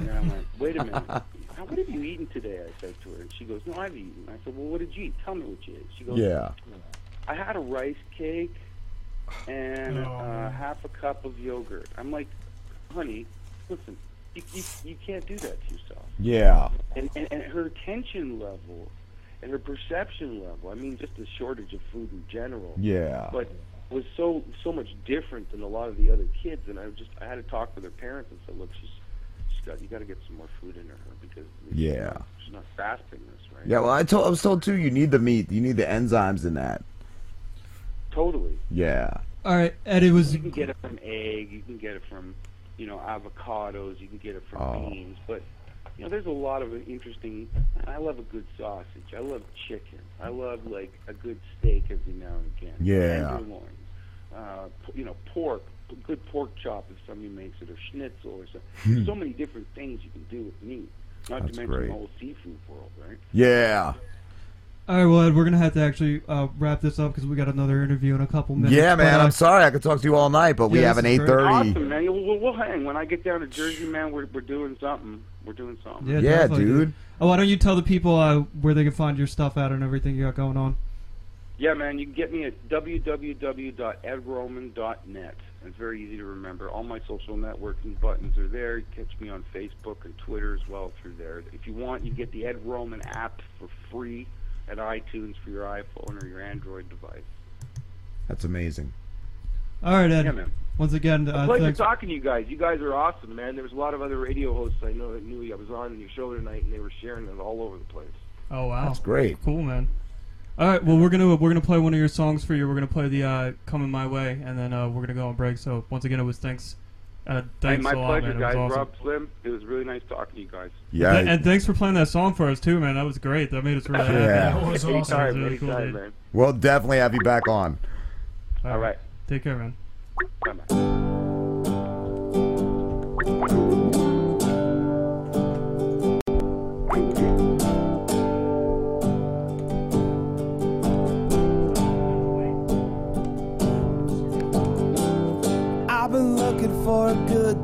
and I'm like, wait a minute, How- what have you eaten today? I said to her, and she goes, no, I've eaten. I said, well, what did you eat? Tell me what you ate. She goes, Yeah. I had a rice cake and Oh, uh, half a cup of yogurt. I'm like, honey, listen, you, you, you can't do that to yourself Yeah. and, and, and her attention level and her perception level. I mean, just the shortage of food in general. Yeah. But was so so much different than a lot of the other kids, and I just I had to talk with her parents and said, look, she's she's got you got to get some more food in her because she's Yeah. not, she's not grasping this right. Yeah, well, I told I was told too. You need the meat. You need the enzymes in that. totally. Yeah. All right, Ed. It was You can get it from egg. You can get it from, you know, avocados. You can get it from Oh. beans. But you know, there's a lot of interesting. I love a good sausage. I love chicken. I love like a good steak every now and again. Yeah. Tenderloin. Uh, you know, pork. Good pork chop if somebody makes it, or schnitzel, or so. There's so many different things you can do with meat. Not That's to mention great. the whole seafood world, right? Yeah. All right. Well, Ed, we're gonna have to actually uh, wrap this up because we got another interview in a couple minutes. Yeah, man. But, uh, I'm sorry. I could talk to you all night, but we Yeah, have an this is great. 8:30. Awesome, man. We'll, we'll, we'll hang. When I get down to Jersey, man, we're, we're doing something. We're doing something. Yeah, Yeah, definitely, dude. Oh, why don't you tell the people uh, where they can find your stuff at and everything you got going on? Yeah, man, you can get me at www.edroman.net. It's very easy to remember. All my social networking buttons are there. You catch me on Facebook and Twitter as well through there. If you want, you get the Ed Roman app for free at iTunes for your iPhone or your Android device. That's amazing. All right, Ed. Yeah, man. Once again, A uh, pleasure thanks. talking to you guys. You guys are awesome, man. There was a lot of other radio hosts I know that knew I was on your show tonight, and they were sharing it all over the place. Oh wow, That's great. Cool, man. All right, well we're gonna we're gonna play one of your songs for you. We're gonna play the uh, "Coming My Way," and then uh, we're gonna go on break. So once again, it was thanks. Uh, Hey, thanks my a lot, pleasure, man. It guys. was awesome. Rob Slim, it was really nice talking to you guys. Yeah. Th- and thanks for playing that song for us too, man. That was great. That made us really happy. Yeah. That was awesome. Anytime, was really cool, anytime, man. We'll definitely have you back on. All right. Take care, man. Bye-bye. I've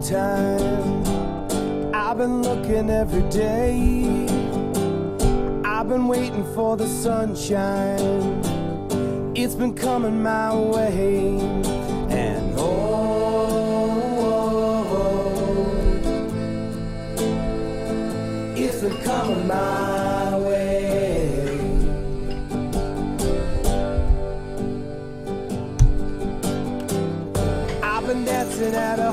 time. I've been looking every day. I've been waiting for the sunshine. It's been coming my way. And oh, it's been coming my way. I've been dancing at a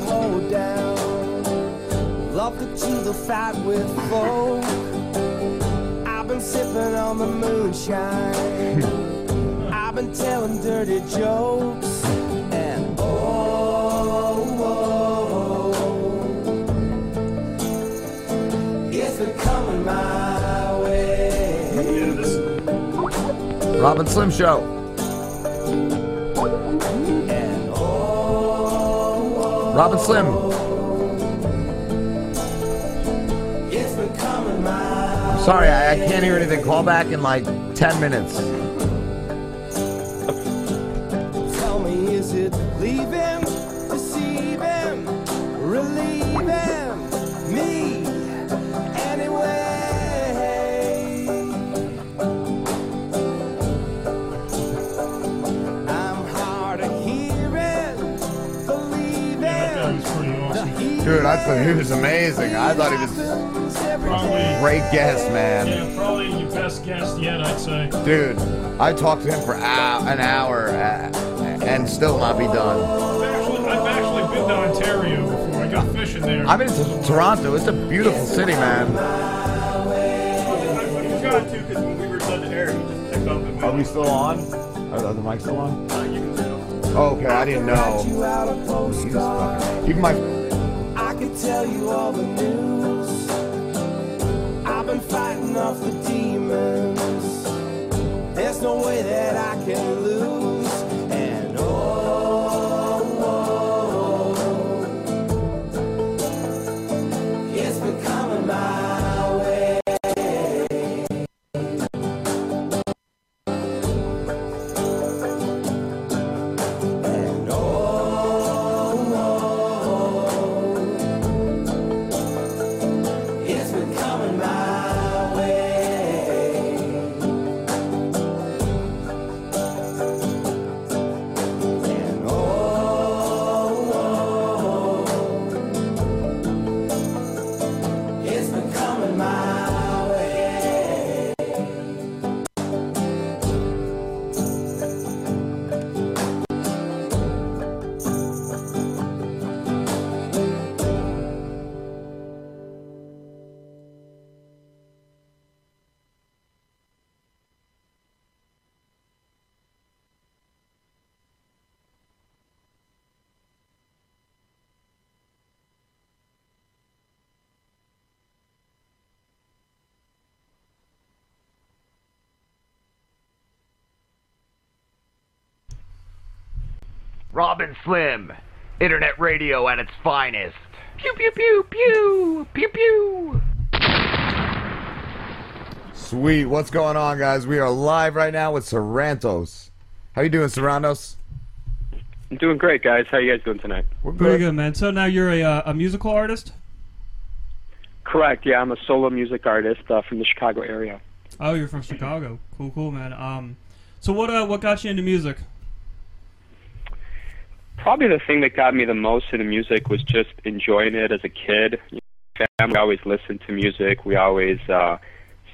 to the fight with folk. I've been sipping on the moonshine. I've been telling dirty jokes. And oh, oh, oh, it's been coming my way. Robin Slim Show. And oh, oh, oh. Robin Slim. Sorry, I, I can't hear anything. Call back in like 10 minutes. Tell me, is it leaving, deceiving, relieving me anyway? I'm hard of hearing, believing. That was pretty awesome. Dude, I thought he was amazing. I thought he was Probably, great guest, man. yeah, probably your best guest yet, I'd say. Dude, I talked to him for an hour uh, and still not be done. I've actually, I've actually been to Ontario before. I go fishing there. I've been to Toronto. It's a beautiful city, man. I forgot to because when we were done air, you just picked up and Are we still on? Are the mics still on? Oh, okay, I didn't know. You out a. Even my I could tell you all the news. Off the demons. There's no way that I can lose. Robin Slim, internet radio at its finest. Pew pew pew pew pew pew. Sweet. What's going on, guys? We are live right now with Sarantos. How you doing, Sarantos? I'm doing great, guys. How you guys doing tonight? We're Very good, man. So now you're a uh, a musical artist. Correct. Yeah, I'm a solo music artist uh, from the Chicago area. Oh, you're from Chicago. Cool, cool, man. Um, so what uh what got you into music? Probably the thing that got me the most into music was just enjoying it as a kid. You know, family always listened to music. We always uh,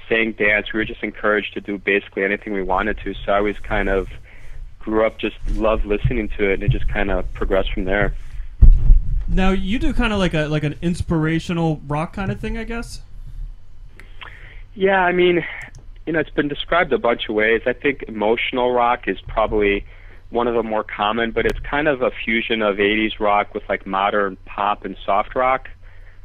sang, dance. We were just encouraged to do basically anything we wanted to. So I always kind of grew up just loved listening to it, and it just kind of progressed from there. Now you do kind of like a like an inspirational rock kind of thing, I guess. Yeah, I mean, you know, it's been described a bunch of ways. I think emotional rock is probably one of the more common, but it's kind of a fusion of 80s rock with like modern pop and soft rock.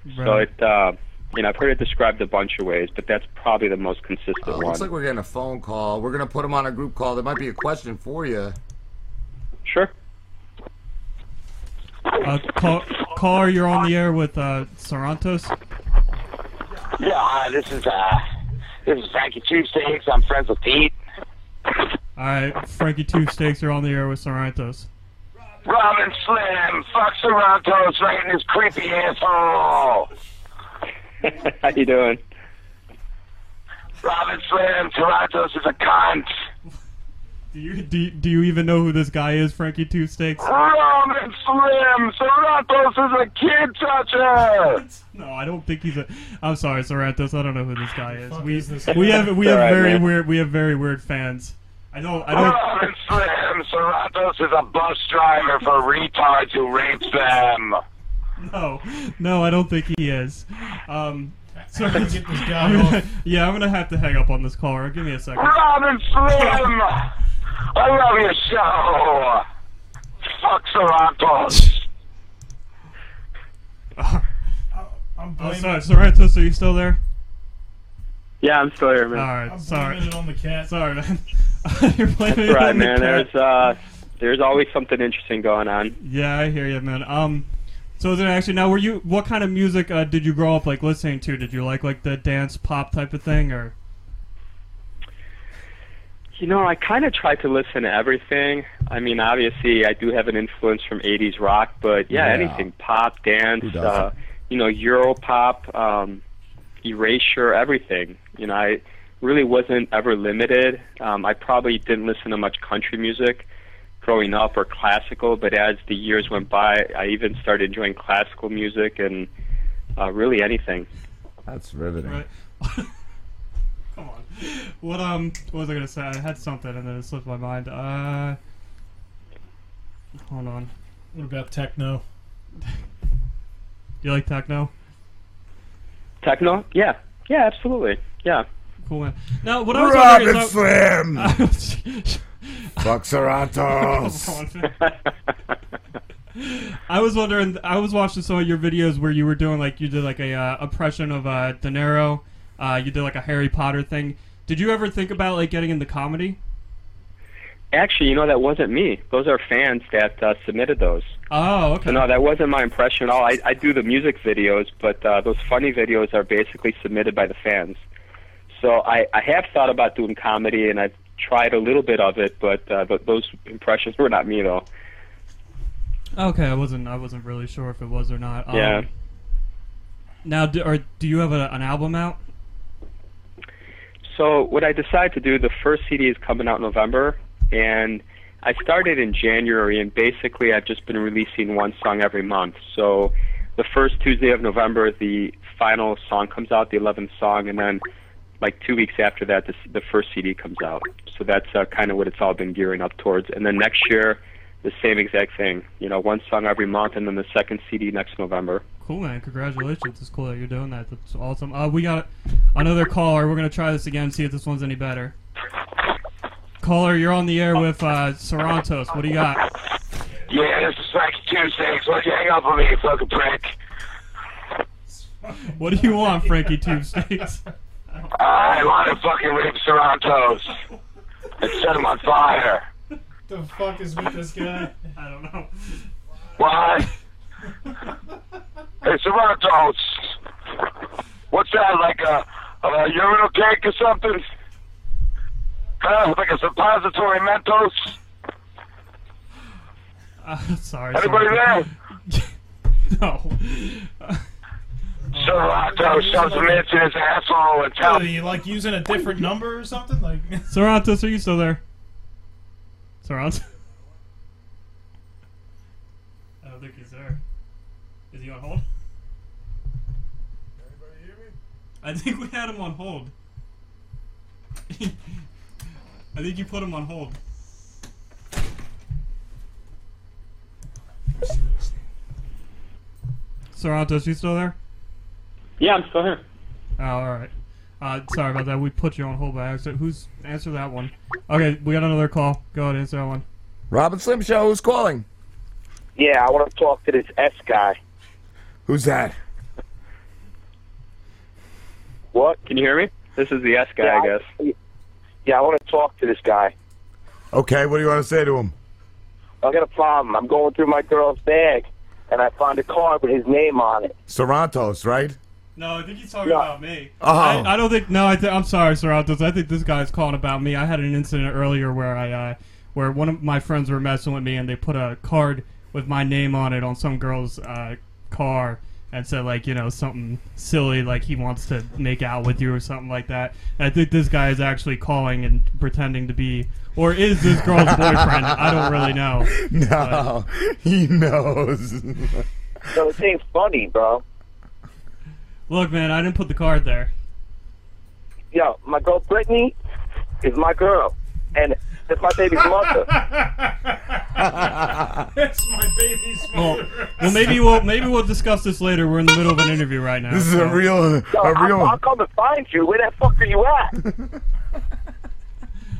Right. So Right. it, uh, you know, I've heard it described a bunch of ways, but that's probably the most consistent Uh, one. looks like we're getting a phone call. We're gonna put them on a group call. There might be a question for you. Sure. Uh, call, caller, you're on the air with uh, Sarantos. Yeah, hi, this is uh, this is Frankie Two Steaks. I'm friends with Pete. All right, Frankie Two Steaks, you're on the air with Sarantos. Robin Slim, fuck Toronto's right in his creepy asshole. How you doing? Robin Slim, Toronto's is a cunt. Do you do, you- do you even know who this guy is, Frankie Two Steaks? Robin Slim, Toronto's is a kid toucher. No, I don't think he's a. I'm sorry, Sarantos. I don't know who this guy is. We is this we have we have all right, very man. weird we have very weird fans. I don't I don't. Robin Slim, Toronto's is a bus driver for retards who rapes them. No, no, I don't think he is. Um, so, How do we get this guy off? yeah, I'm gonna have to hang up on this caller. Give me a second. Robin Slim, I love your show. Fuck Toronto's. I'm Oh, blaming, sorry, Sarantos, are you still there? Yeah, I'm still here, All man. right, I'm sorry, blaming it on the cat. sorry, man. You're blaming That's it right, on the man. cat. There's uh, there's always something interesting going on. Yeah, I hear you, man. Um, so is it actually now? Were you what kind of music uh, did you grow up like listening to? Did you like like the dance pop type of thing, or You know, I kind of try to listen to everything. I mean, obviously, I do have an influence from '80s rock, but yeah, Yeah. anything pop, dance, uh, you know, Euro pop, um, Erasure, everything. You know, I really wasn't ever limited. Um, I probably didn't listen to much country music growing up or classical, but as the years went by, I even started enjoying classical music and uh, really anything. That's riveting. right? Come on. What um? What was I gonna say? I had something and then it slipped my mind. Uh, hold on. What about techno? Do you like techno? Techno? Yeah, yeah, absolutely. Yeah. Cool man. Now what I was Robin wondering Slim. is, I- Fuck Sarantos. I was wondering. I was watching some of your videos where you were doing like you did like a uh, impression of uh, De Niro. Uh, you did like a Harry Potter thing. Did you ever think about like getting into comedy? Actually, you know, that wasn't me. Those are fans that uh, submitted those. Oh, okay. So no, that wasn't my impression at all. I, I do the music videos, but uh, those funny videos are basically submitted by the fans. So I, I have thought about doing comedy, and I've tried a little bit of it, but uh, th- those impressions were not me though. Okay, I wasn't. I wasn't really sure if it was or not. Um, Yeah. Now, do, or do you have a, an album out? So what I decided to do, the first CD is coming out in November, and I started in January, and basically I've just been releasing one song every month. So the first Tuesday of November, the final song comes out, the 11th song, and then like two weeks after that, the, the first CD comes out. So that's uh, kind of what it's all been gearing up towards. And then next year, the same exact thing. You know, one song every month, and then the second CD next November. Cool, man. Congratulations. It's cool that you're doing that. That's awesome. Uh, we got another caller. We're gonna try this again. See if this one's any better. Caller, you're on the air with uh, Sarantos. What do you got? Yeah, this is Frankie Two Steaks. Why'd you hang up on me, you fucking prick? What do you want, Frankie Tube Steaks? I want to fucking rape Toronto's and set him on fire. The fuck is with this guy? I don't know. Why? Hey, Toronto. What's that, like a, a urinal cake or something? Huh? Like a suppository Mentos? Uh, sorry. Anybody sorry. there? No. Uh, Toronto shoves him into his asshole and What, tells are you like using a different number or something? Like, Sarantos, are you still there? Sarantos? I don't think he's there. Is he on hold? I think we had him on hold. I think you put him on hold. Sarantos, you still there? Yeah, I'm still here. Oh, all right. Uh, sorry about that. We put you on hold by accident. Who's answer that one? Okay, we got another call. Go ahead, answer that one. Robin Slim Show, who's calling? Yeah, I want to talk to this S guy. Who's that? What? Can you hear me? This is the S guy, I guess. Yeah, I want to talk to this guy. Okay, what do you want to say to him? I got a problem. I'm going through my girl's bag, and I found a card with his name on it. Sarantos, right? No, I think he's talking Yeah. about me. Oh. I, I don't think. No, I th- I'm sorry, Sarantos. I think this guy's calling about me. I had an incident earlier where I, uh, where one of my friends were messing with me, and they put a card with my name on it on some girl's uh, car, and said like you know something silly like he wants to make out with you or something like that. And I think this guy is actually calling and pretending to be, or is this girl's boyfriend? I don't really know. No, he knows. So it ain't funny, bro. Look, man, I didn't put the card there. Yo, my girl Brittany is my girl, and it's my baby's mother. That's my baby's Well, mother. well, maybe we'll maybe we'll discuss this later. We're in the middle of an interview right now. This is so- a real, Yo, a I'll, real. I'll come and find you. Where the fuck are you at?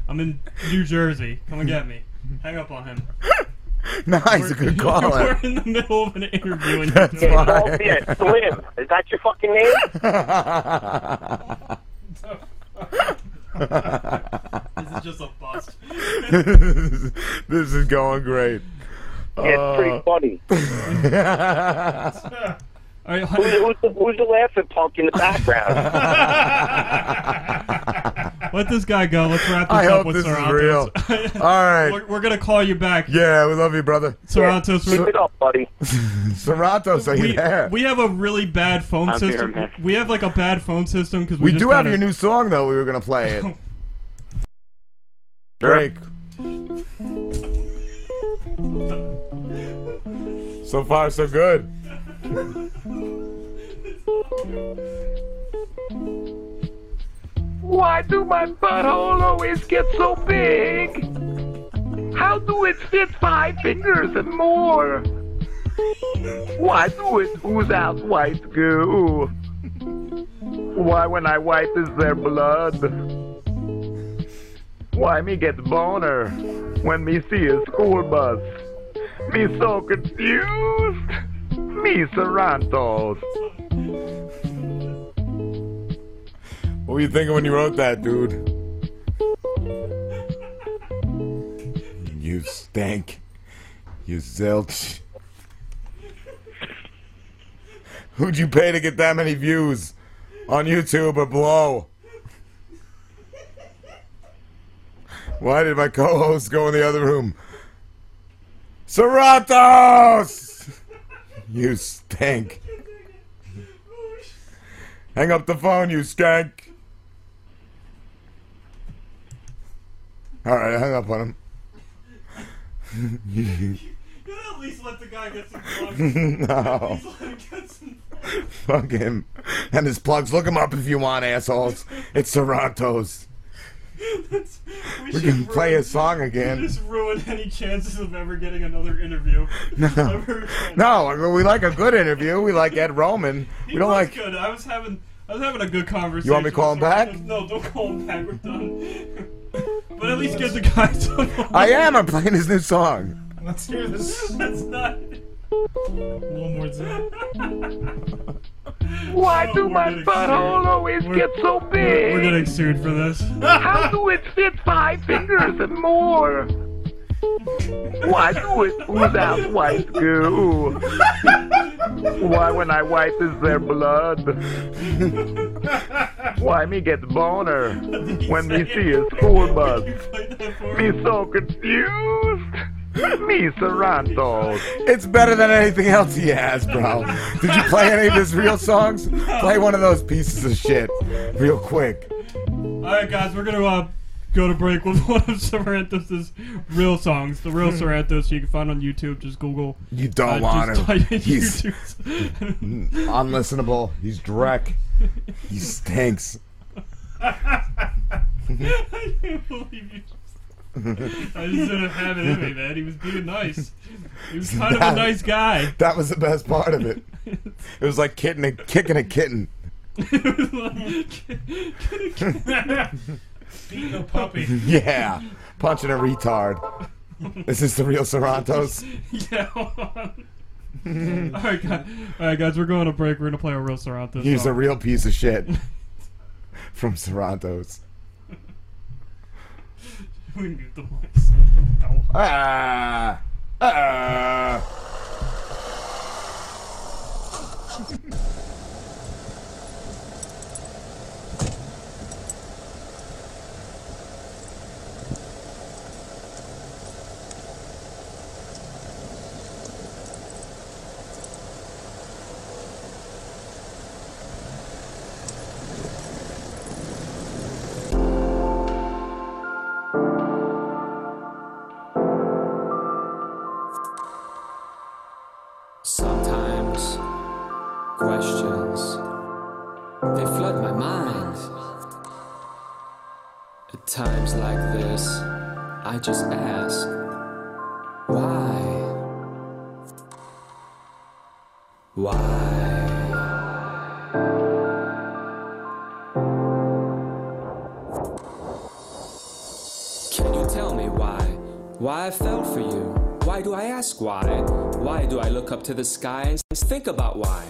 I'm in New Jersey. Come and get me. Hang up on him. Nice, a good We're in the middle of an interview. And That's you're Yeah, fine. call Slim. Is that your fucking name? This is just a bust. this is going great. Yeah, it's pretty Uh, funny. All right, Who's, who's, the, who's the laughing punk in the background? let this guy go. Let's wrap this I up hope with this is Sarantos. real. All right. we're, we're gonna call you back, Yeah, we love you, brother. Sarantos. Keep we're- it up, buddy. Sarantos, are you we, there? we have a really bad phone I'm here, system. man. we have like a bad phone system because we, We just do have kinda- your new song, though. We were going to play it. Drake. So far, so good. Why do my butthole always get so big? How do it fit five fingers and more? Why do it ooze out white goo? Why when I wipe is there blood? Why me get boner when me see a school bus? Me so confused. Me Sarantos. What were you thinking when you wrote that, dude? You stink. You zilch. Who'd you pay to get that many views on YouTube or below? Why did my co-host go in the other room? Seratos! You stink. Hang up the phone, you skank. Alright, I hung up on him. You gotta at least let the guy get some plugs. no. At least let him get some Fuck him. And his plugs. Look him up if you want, assholes. It's Toronto's. That's- We should can play ruin- his song we again. Just ruin any chances of ever getting another interview. No. No, I mean, we like a good interview. We like Ed Roman. He We don't was like. good. I was having, I was having a good conversation. You want me to call him back? No, don't call him back. We're done. But at least get the guy some. I am. I'm playing his new song. Let's hear this. That's not. One more time. Why Oh, do we're my getting butthole always We're- get so big? We're getting sued for this. How do it fit five fingers and more? Why do it without white goo? Why when I wipe is there blood? Why me get boner when me see a school bus? Me so confused. Me Sarantos. It's better than anything else he has, bro. Did you play any of his real songs? Play one of those pieces of shit real quick. All right, guys, we're gonna uh, go to break with one of Sarantos's real songs, the real Sarantos. You can find on YouTube. Just Google. You don't uh, want just him. type in He's unlistenable. He's Drek. He stinks. I can't believe you. I just didn't have it in me, man. He was being nice. He was kind of a nice guy. That was the best part of it. It was like kitten a, kicking a kitten. it was like Beating a puppy. Yeah, punching a retard. This Is this the real Sarantos? yeah. Hold on. all right, guys. All right, guys. We're going to break. We're gonna play a real Sarantos. He's a real piece of shit from Sarantos. we mute the voice. Ah, ah. Why I fell for you? Why do I ask why? Why do I look up to the sky and think about why?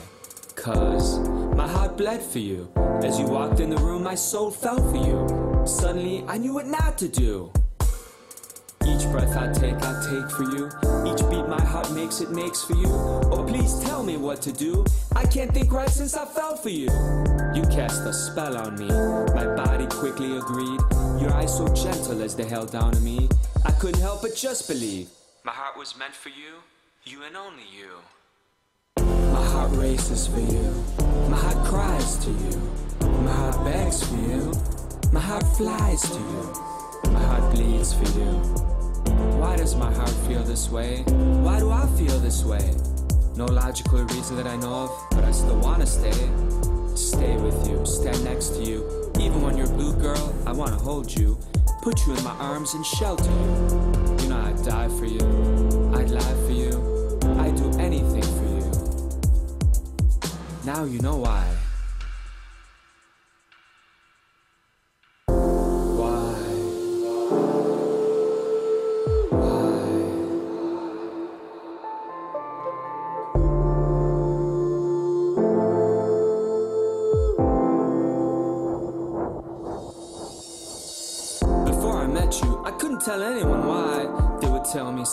Cause my heart bled for you. As you walked in the room, my soul fell for you. Suddenly, I knew what not to do. Each breath I take, I take for you. Each beat my heart makes, it makes for you. Oh, please tell me what to do. I can't think right since I fell for you. You cast a spell on me. My body quickly agreed. Your eyes so gentle as they held down to me. I couldn't help but just believe. My heart was meant for you, you and only you. My heart races for you. My heart cries to you. My heart begs for you. My heart flies to you. My heart bleeds for you. Why does my heart feel this way? Why do I feel this way? No logical reason that I know of, but I still wanna stay. Stay with you, stand next to you. Even when you're blue, girl, I wanna hold you. Put you in my arms and shelter you. You know I'd die for you. I'd lie for you. I'd do anything for you. Now you know why.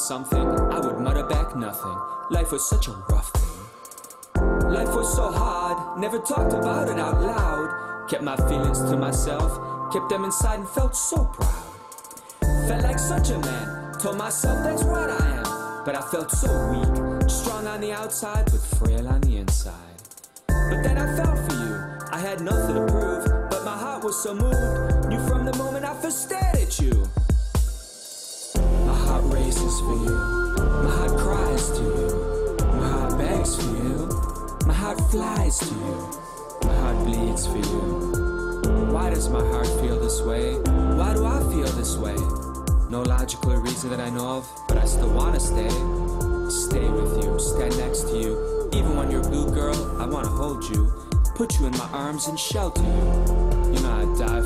Something, I would mutter back nothing. Life was such a rough thing. Life was so hard, never talked about it out loud. Kept my feelings to myself, kept them inside and felt so proud. Felt like such a man, told myself that's what I am. But I felt so weak, strong on the outside, but frail on the inside. But then I fell for you, I had nothing to prove, but my heart was so moved. Knew from the moment I first stared at you. Races for you, my heart cries to you, my heart begs for you, my heart flies to you, my heart bleeds for you. Why does my heart feel this way? Why do I feel this way? No logical reason that I know of, but I still wanna stay. Stay with you, stand next to you. Even when you're blue, girl, I wanna hold you. Put you in my arms and shelter you. You know I'd die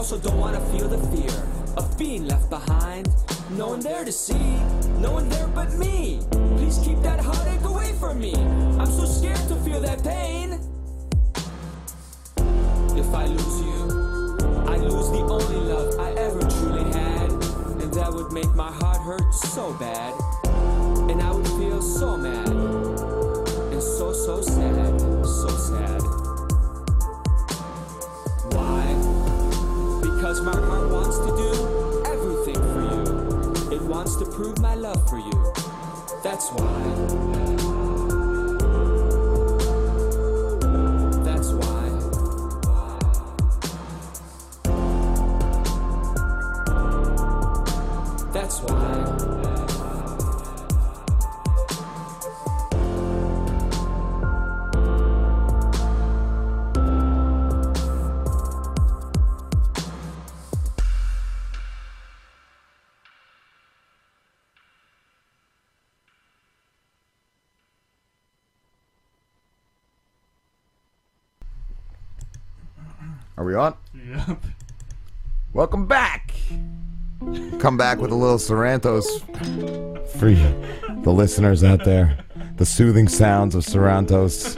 also don't wanna feel the fear of being left behind. No one there to see, no one there but me. Please keep that heartache away from me. I'm so scared to feel that pain. If I lose you, I lose the only love I ever truly had. And that would make my heart hurt so bad. And I would feel so mad. And so, so sad. So sad. Because my heart wants to do everything for you. It wants to prove my love for you. That's why. That's why. That's why. We on? Yep. Welcome back. Come back with a little Sarantos for you, the listeners out there. The soothing sounds of Sarantos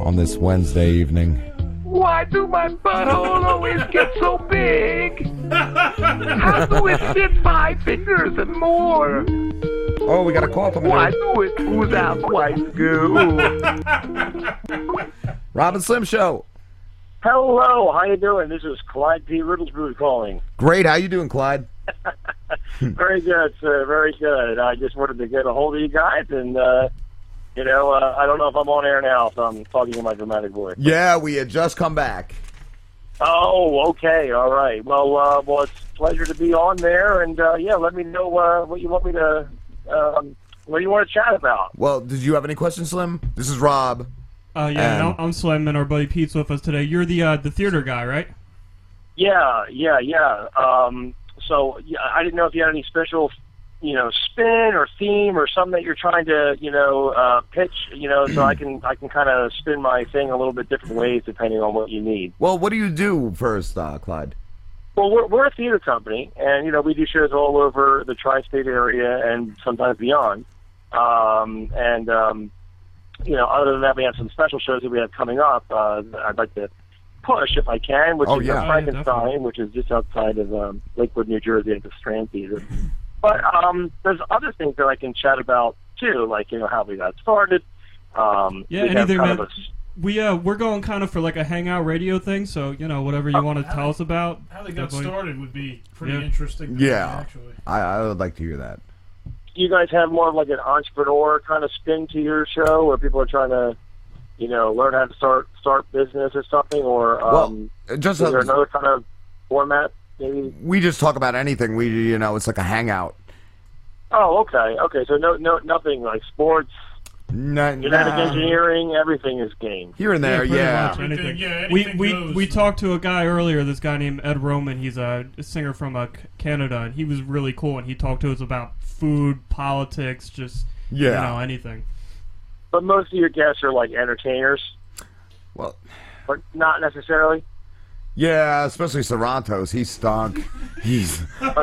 on this Wednesday evening. Why do my butthole always get so big? How do it fit five fingers and more? Oh, we got a call from Why do it ooze out white goo? Robin Slim Show. Hello, how you doing? This is Clyde P. Riddlesbrood calling. Great. How you doing, Clyde? very good, sir. Very good. I just wanted to get a hold of you guys, and uh, you know, uh, I don't know if I'm on air now, so I'm talking in my dramatic voice. Yeah, we had just come back. Oh, okay, all right. Well, uh, well, it's a pleasure to be on there, and uh, yeah, let me know uh, what you want me to, um, what you want to chat about. Well, did you have any questions, Slim? This is Rob. Uh, yeah, And- and I'm Slim, and our buddy Pete's with us today. You're the uh, the theater guy, right? Yeah, yeah, yeah. Um, so yeah, I didn't know if you had any special, you know, spin or theme or something that you're trying to, you know, uh, pitch. You know, so I can I can kind of spin my thing a little bit different ways depending on what you need. Well, what do you do first, uh, Clyde? Well, we're, we're a theater company, and you know we do shows all over the tri-state area and sometimes beyond. Um, and um, you know, other than that, we have some special shows that we have coming up. Uh, I'd like to push if I can, which Oh, is yeah. uh, Oh, yeah, Frankenstein, which is just outside of um, Lakewood, New Jersey, at the Strand Theater. But um, there's other things that I can chat about too, like you know how we got started. Um, Yeah, we have anything, kind man. of a s- We uh, we're going kind of for like a hangout radio thing. So you know, whatever you want to tell us about. How they got definitely- started would be pretty Yeah. interesting. Yeah, actually. I, I would like to hear that. You guys have more of like an entrepreneur kind of spin to your show, where people are trying to, you know, learn how to start start business or something, or um, Well, just is a- there another kind of format? Maybe. We just talk about anything. We, you know, it's like a hangout. Oh, okay, okay. So no, no, nothing like sports, No, genetic nah. engineering. Everything is game. Here and there, pretty yeah. anything. yeah, we anything we goes. we talked to a guy earlier. This guy named Ed Roman. He's a singer from uh, Canada, and he was really cool. And he talked to us about food, politics, just you Yeah. know anything. But most of your guests are like entertainers. Well, but not necessarily. Yeah, especially Sarantos. He stunk. He's. but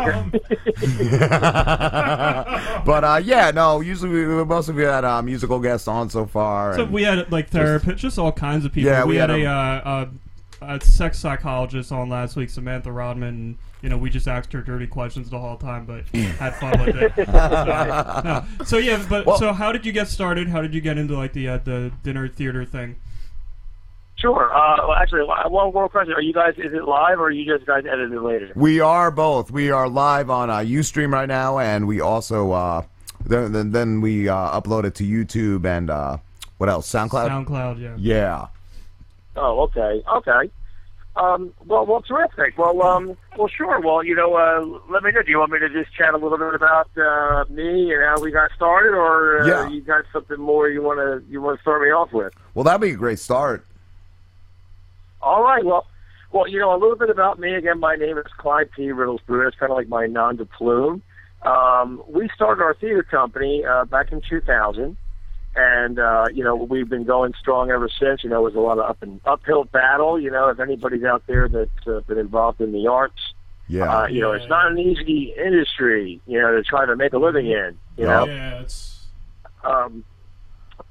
uh, yeah, no. Usually, we, most of we had uh, musical guests on so far. So we had like therapists, just all kinds of people. Yeah, we, we had, had a, them. uh, a, a sex psychologist on last week, Samantha Rodman. And, you know, we just asked her dirty questions the whole time, but had fun with it. So, no. So, yeah, but Well- so how did you get started? How did you get into like the uh, the dinner theater thing? Sure. Uh, well, actually, one more question: Are you guys? Is it live, or are you just guys edit it later? We are both. We are live on uh, UStream right now, and we also uh, then then, then we uh, upload it to YouTube and uh, what else? SoundCloud. SoundCloud, yeah. Yeah. Oh, okay, okay. Um, well, well, terrific. Well, um, well, sure. Well, you know, uh, let me know. Do you want me to just chat a little bit about uh, me and how we got started, or uh, Yeah. you got something more you want to you want to start me off with? Well, that'd be a great start. All right. Well, well, you know, a little bit about me. Again, my name is Clyde P. Riddlesbrood. It's kind of like my nom de plume. Um, we started our theater company uh, back in 2000, and uh, you know we've been going strong ever since. You know, it was a lot of up and uphill battle. You know, if anybody's out there that's uh, been involved in the arts, Yeah. Uh, you know, it's not an easy industry, you know, to try to make a living in. You know. Yeah, it's Um,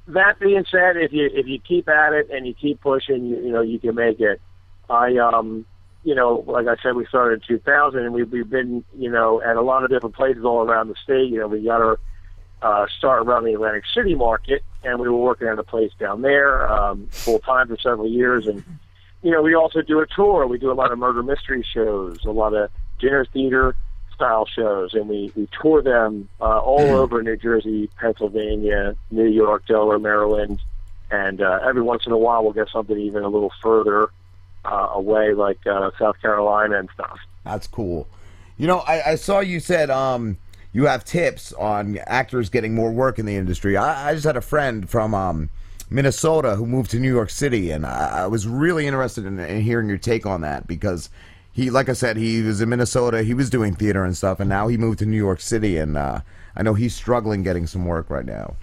that being said, if you if you keep at it and you keep pushing, you, you know you can make it. I um, you know, like I said, we started in 2000, and we've we've been you know at a lot of different places all around the state. You know, we got our uh, start around the Atlantic City market, and we were working at a place down there um, full time for several years. And you know, we also do a tour. We do a lot of murder mystery shows, a lot of dinner theater style shows, and we we tour them uh, all over New Jersey, Pennsylvania, New York, Delaware, Maryland, and uh, every once in a while we'll get something even a little further uh, away, like uh, South Carolina and stuff. That's cool. You know, I, I saw you said um you have tips on actors getting more work in the industry. I, I just had a friend from um Minnesota who moved to New York City, and I, I was really interested in, in hearing your take on that because he, like I said, he was in Minnesota. He was doing theater and stuff, and now he moved to New York City, and uh, I know he's struggling getting some work right now.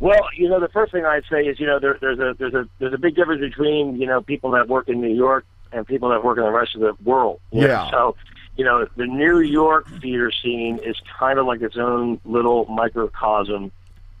Well, you know, the first thing I'd say is, you know, there, there's a there's a there's a big difference between you know people that work in New York and people that work in the rest of the world. know? Yeah. So, you know, the New York theater scene is kind of like its own little microcosm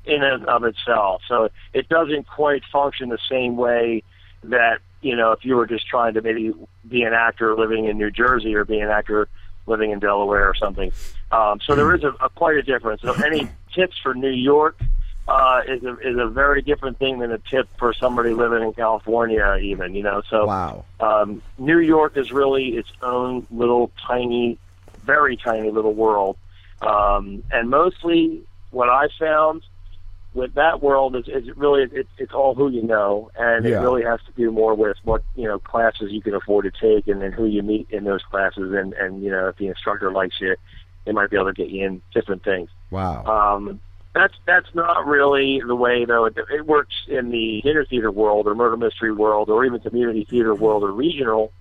in and of itself. So it doesn't quite function the same way that you know if you were just trying to maybe be an actor living in New Jersey or be an actor living in Delaware or something. Um, so there is a, a quite a difference. So any tips for New York uh, is a is a very different thing than a tip for somebody living in California, even you know. So wow. um, New York is really its own little tiny, very tiny little world, um, and mostly what I found with that world is, is really it, it's all who you know, and Yeah. it really has to do more with what you know classes you can afford to take, and then who you meet in those classes, and and you know if the instructor likes you, they might be able to get you in different things. Wow. Um, that's that's not really the way though it, it works in the dinner theater world or murder mystery world or even community theater world or regional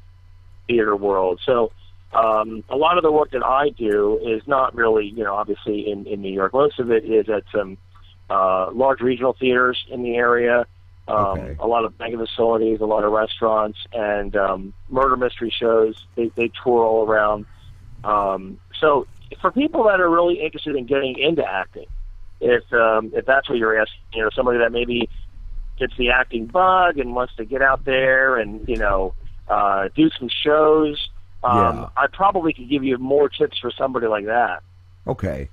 theater world. So um, a lot of the work that I do is not really you know obviously in in New York. Most of it is at some uh, large regional theaters in the area. Um, A lot of mega facilities, a lot of restaurants, and um, murder mystery shows. They, they tour all around. Um, so for people that are really interested in getting into acting, if um, if that's what you're asking, you know, somebody that maybe gets the acting bug and wants to get out there and you know uh, do some shows, um, Yeah. I probably could give you more tips for somebody like that. Okay.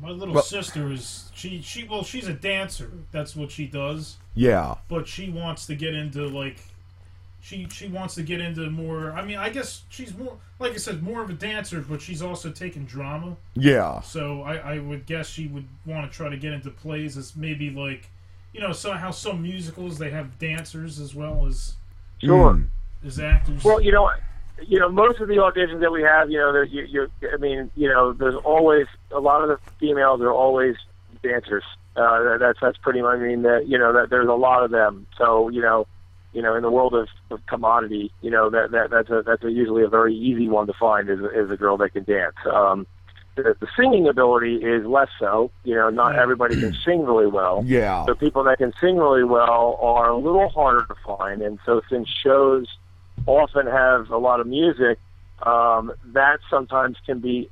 My little Well- sister is she she well she's a dancer. That's what she does. Yeah. But she wants to get into like she she wants to get into more. I mean, I guess she's more like I said, more of a dancer, but she's also taken drama. Yeah. So I, I would guess she would want to try to get into plays as maybe like you know so how some musicals they have dancers as well as Sure. as actors. Well, you know, you know, most of the auditions that we have, you know, there, you, you, I mean, you know, there's always a lot of the females are always dancers. Uh, that- that's that's pretty. much- I mean, that you know, that there's a lot of them. So you know, you know, in the world of, of commodity, you know, that that that's a that's a usually a very easy one to find is is a girl that can dance. Um, the, the singing ability is less so. You know, not everybody can sing really well. Yeah. So people that can sing really well are a little harder to find, and so since shows often have a lot of music, um, that sometimes can be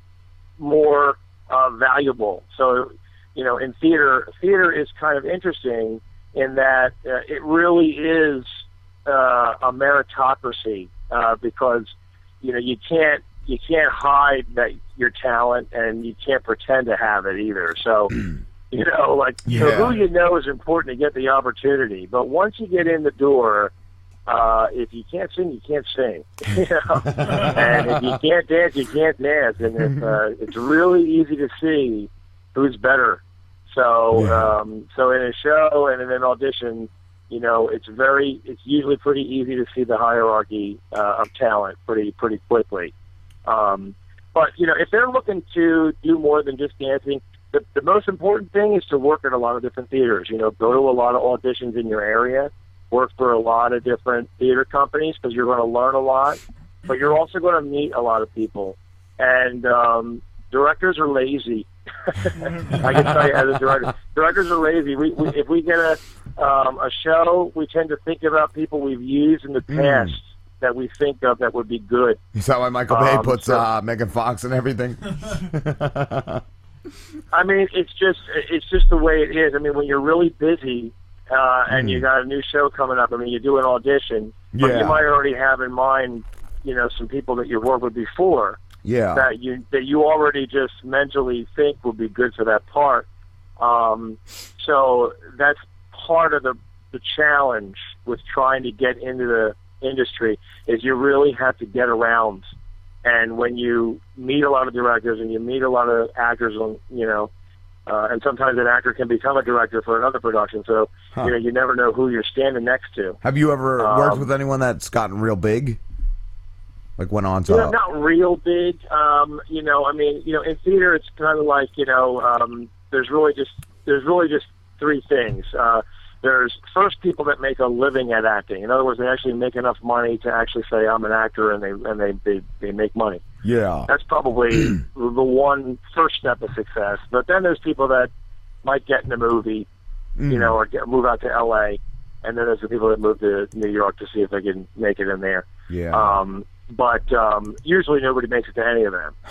more uh, valuable. So, you know, in theater, theater is kind of interesting in that uh, it really is uh, a meritocracy uh, because you know you can't you can't hide that your talent and you can't pretend to have it either. So. You know, like so who you know is important to get the opportunity. But once you get in the door, uh, if you can't sing, you can't sing. You know? and if you can't dance, you can't dance. And it's, uh, it's really easy to see who's better. So, um, so in a show and in an audition, you know, it's very, it's usually pretty easy to see the hierarchy uh, of talent pretty, pretty quickly. Um, but you know, if they're looking to do more than just dancing, the, the most important thing is to work at a lot of different theaters. You know, go to a lot of auditions in your area, work for a lot of different theater companies because you're going to learn a lot, but you're also going to meet a lot of people. And um, directors are lazy. I can tell you as a director, directors are lazy. We, we if we get a um, a show, we tend to think about people we've used in the past that we think of that would be good. Is that why Michael Bay Um, puts so- uh, Megan Fox and everything? I mean, it's just it's just the way it is. I mean, when you're really busy uh, and you Mhm. got a new show coming up, I mean, you do an audition, but Yeah. you might already have in mind, you know, some people that you've worked with before yeah. that you that you already just mentally think would be good for that part. Um, so that's part of the the challenge with trying to get into the industry is you really have to get around. And when you meet a lot of directors and you meet a lot of actors on, you know, uh, and sometimes an actor can become a director for another production. So, Huh. you know, you never know who you're standing next to. Have you ever worked Um, with anyone that's gotten real big? Like went on to. You know, not real big. Um, you know, I mean, you know, in theater, it's kind of like you know, um, there's really just there's really just three things. Uh, there's first people that make a living at acting. In other words, they actually make enough money to actually say I'm an actor, and they and they they, they make money. yeah. That's probably the one first step of success. But then there's people that might get in a movie, you know, or get, move out to L.A. And then there's the people that move to New York to see if they can make it in there. Yeah. Um, but um, usually nobody makes it to any of them.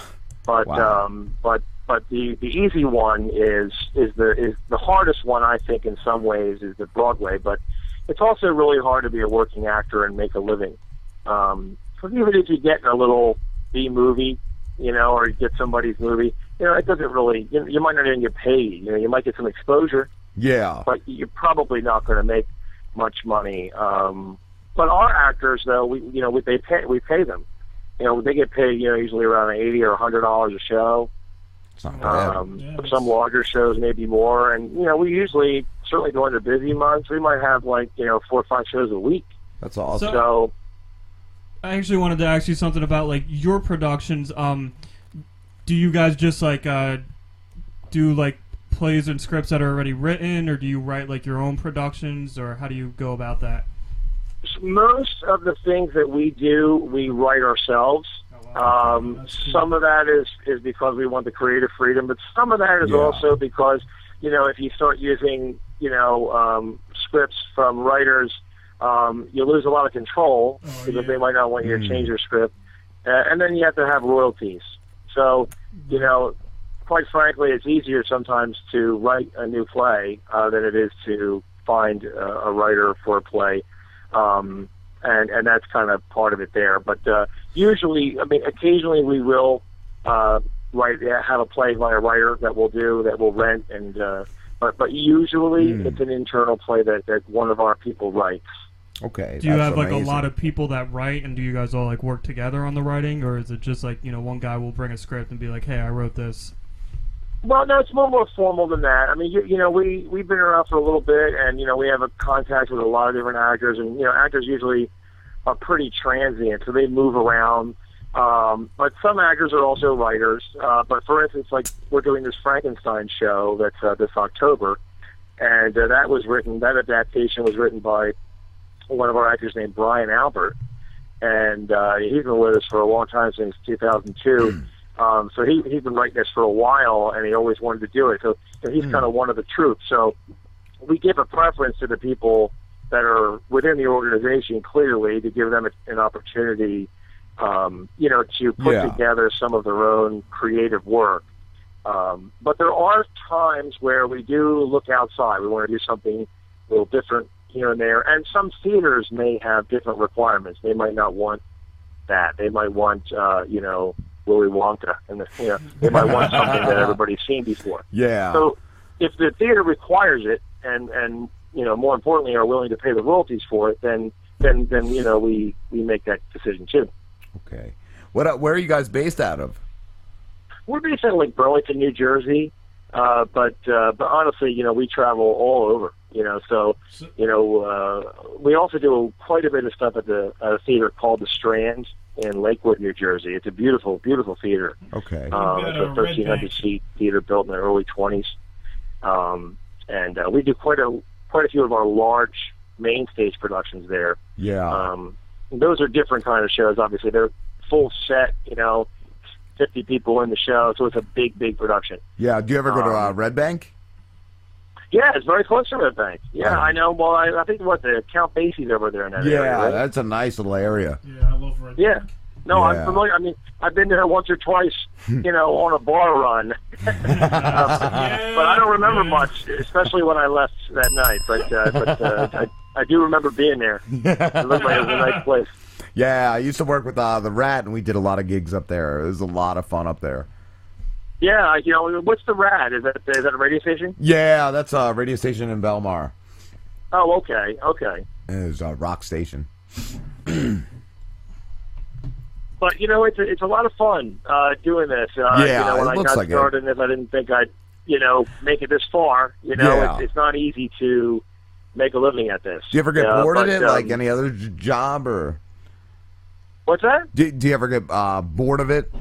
But Wow. um, but but the the easy one is is the is the hardest one I think in some ways is the Broadway. But it's also really hard to be a working actor and make a living. Um, so even if you get in a little B movie, you know, or you get somebody's movie, you know, it doesn't really. You, you might not even get paid. You know, you might get some exposure Yeah. but you're probably not going to make much money. Um, but our actors, though, we you know we they pay we pay them. You know they get paid you know usually around eighty or a hundred dollars a show. It's not bad. Um, for some larger shows, maybe more. And you know we usually certainly during the busy months we might have like you know four or five shows a week. That's awesome. So I actually wanted to ask you something about like your productions. Um, do you guys just like uh, do like plays and scripts that are already written, or do you write like your own productions, or how do you go about that? Most of the things that we do, we write ourselves. Um, some of that is is because we want the creative freedom, but some of that is Yeah. also because you know if you start using you know um, scripts from writers, um, you lose a lot of control because they might not want you to change your script, uh, and then you have to have royalties. So you know, quite frankly, it's easier sometimes to write a new play uh, than it is to find uh, a writer for a play um, and and that's kind of part of it there. But uh, usually, I mean, occasionally we will uh, write have a play by a writer that we'll do that we'll rent, and uh, but but usually Hmm. it's an internal play that that one of our people writes. Okay. Do you that's have like amazing. a lot of people that write, and do you guys all like work together on the writing, or is it just like you know one guy will bring a script and be like, "Hey, I wrote this." Well, no, it's more more formal than that. I mean, you, you know, we we've been around for a little bit, and you know, we have a contact with a lot of different actors, and you know, actors usually are pretty transient, so they move around. Um, but some actors are also writers. Uh, but for instance, like we're doing this Frankenstein show that's uh, this October, and uh, that was written. That adaptation was written by one of our actors named Brian Albert, and uh, he's been with us for a long time since 2002. Um, so he he's been writing this for a while, and he always wanted to do it. So, so he's kind of one of the troops. So we give a preference to the people that are within the organization clearly to give them a, an opportunity, um, you know, to put Yeah. together some of their own creative work. Um, but there are times where we do look outside. We want to do something a little different here and there. And some theaters may have different requirements. They might not want that. They might want, uh, you know, Willy Wonka, and the, you know, they might want something that everybody's seen before. Yeah. So if the theater requires it, and and you know, more importantly, are willing to pay the royalties for it, then then then you know, we we make that decision too. Okay. What? uh, Where are you guys based out of? We're based in like Burlington, New Jersey, uh, but uh, but honestly, you know, we travel all over. You know, so you know, uh, we also do quite a bit of stuff at the at a theater called the Strand in Lakewood, New Jersey. It's a beautiful, beautiful theater. Okay. Um, We've it's got a a 1,300 seat theater built in the early 20s, um, and uh, we do quite a quite a few of our large main stage productions there. Yeah. Um, those are different kind of shows. Obviously, they're full set. You know, 50 people in the show, so it's a big, big production. yeah. Do you ever go to uh, um, Red Bank? Yeah, it's very close to Red Bank. Yeah, I know. Well, I, I think what the Count Basie's over there in that area. Yeah, right? that's a nice little area. Yeah, I love Red Yeah. No, Yeah. I'm familiar. I mean, I've been there once or twice, you know, on a bar run. Uh, but I don't remember much, especially when I left that night. But uh, but uh, I, I do remember being there. It looked like it was a nice place. Yeah, I used to work with uh, the Rat, and we did a lot of gigs up there. It was a lot of fun up there. Yeah, you know, what's the Rat? Is that is that a radio station? Yeah, that's a radio station in Belmar. Oh, okay, okay. It's a rock station. But you know, it's a, it's a lot of fun uh, doing this. Uh, Yeah, you know, when it I looks got like it. started, in this, I didn't think I'd you know make it this far. You know, Yeah. it's, it's not easy to make a living at this. Do you ever get Uh, bored of it, um, like any other job, or What's that? do, do you ever get uh, bored of it,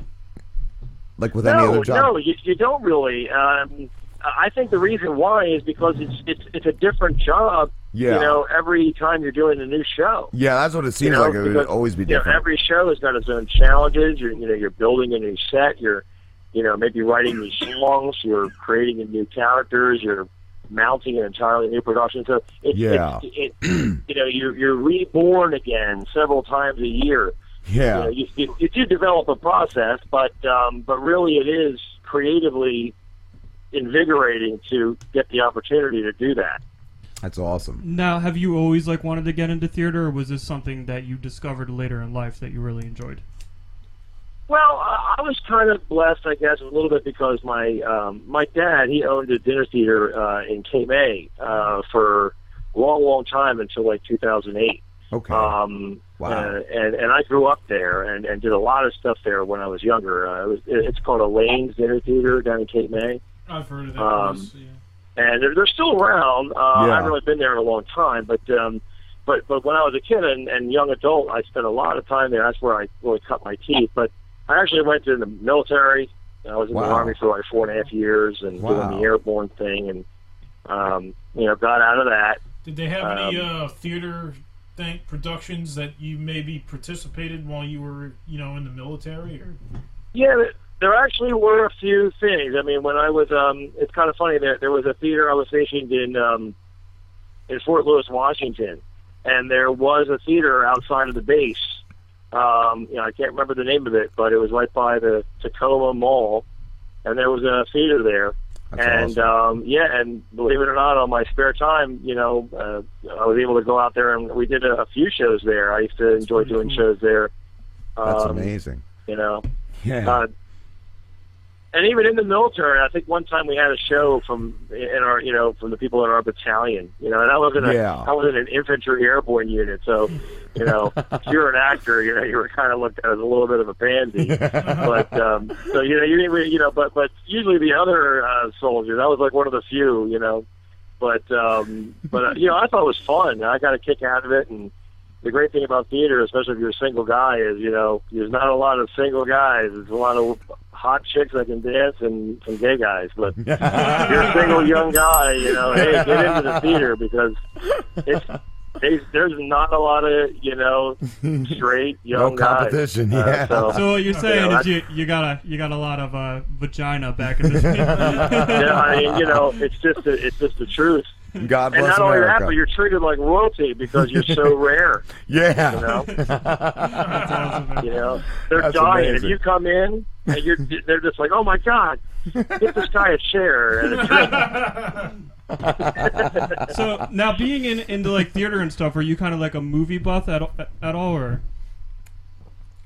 like with no, any other job? no, you, you don't really. Um, I think the reason why is because it's it's it's a different job. Yeah. You know, every time you're doing a new show. Yeah, that's what it seems You know, like. It would always be you know, different. every show has got its own challenges. You're, you know, you're building a new set. You're, you know, maybe writing new songs. You're creating a new characters. You're mounting an entirely new production. So it's, Yeah. it's it, you know, you're you're reborn again several times a year. Yeah. You, know, you, you, you do develop a process, but um, but really it is creatively invigorating to get the opportunity to do that. That's awesome. Now, have you always like wanted to get into theater, or was this something that you discovered later in life that you really enjoyed? Well, I I was kind of blessed, I guess, a little bit because my um, my dad he owned a dinner theater uh, in Cape May uh, for a long, long time until like 2008. Okay. Um, Wow. uh, and and I grew up there and, and did a lot of stuff there when I was younger. Uh, it was, it's called Elaine's Dinner Theater down in Cape May. I've heard of that. Um, place, yeah. and they're, they're still around. Uh, I haven't really been there in a long time, but um, but but when I was a kid and, and young adult, I spent a lot of time there. That's where I really cut my teeth. But I actually went to the military. I was in the army for like four and a half years and Wow. doing the airborne thing, and um, you know, got out of that. Did they have any um, uh, theater thing, productions that you maybe participated while you were, you know, in the military? Or Yeah, there actually were a few things. I mean, when I was, um, it's kind of funny. There, there was a theater I was stationed in, um, in Fort Lewis, Washington, and there was a theater outside of the base. Um, you know, I can't remember the name of it, but it was right by the Tacoma Mall, and there was a theater there. And um, yeah, and believe it or not, on my spare time, you know, uh, I was able to go out there and we did a, a few shows there. I used to enjoy doing shows there. That's Um, amazing. You know, Yeah. uh, and even in the military, I think one time we had a show from in our, you know, from the people in our battalion. You know, and I was in a, Yeah. I was in an infantry airborne unit, so you know, if you're an actor, you know, you were kind of looked at as a little bit of a pansy. but um, so you know, you didn't, really- you know, but but usually the other uh, soldiers, I was like one of the few, you know. But um, but uh, you know, I thought it was fun. I got a kick out of it, and the great thing about theater, especially if you're a single guy, is you know, there's not a lot of single guys. There's a lot of hot chicks that can dance and some gay guys. But if you're a single young guy, you know, hey, get into the theater because it's there's, there's not a lot of you know straight young No competition, guys. Uh, yeah. so, So what you're saying know, is you, you got a you got a lot of uh, vagina back in the yeah, I mean, you know, it's just a, it's just the truth. God and bless not only that, but you're treated like royalty because you're so rare. Yeah. You know, you know, they're That's dying. amazing. If you come in, and you're, they're just like, oh my god, get this guy a chair and a drink. so now being in into like theater and stuff, are you kind of like a movie buff at at all, or?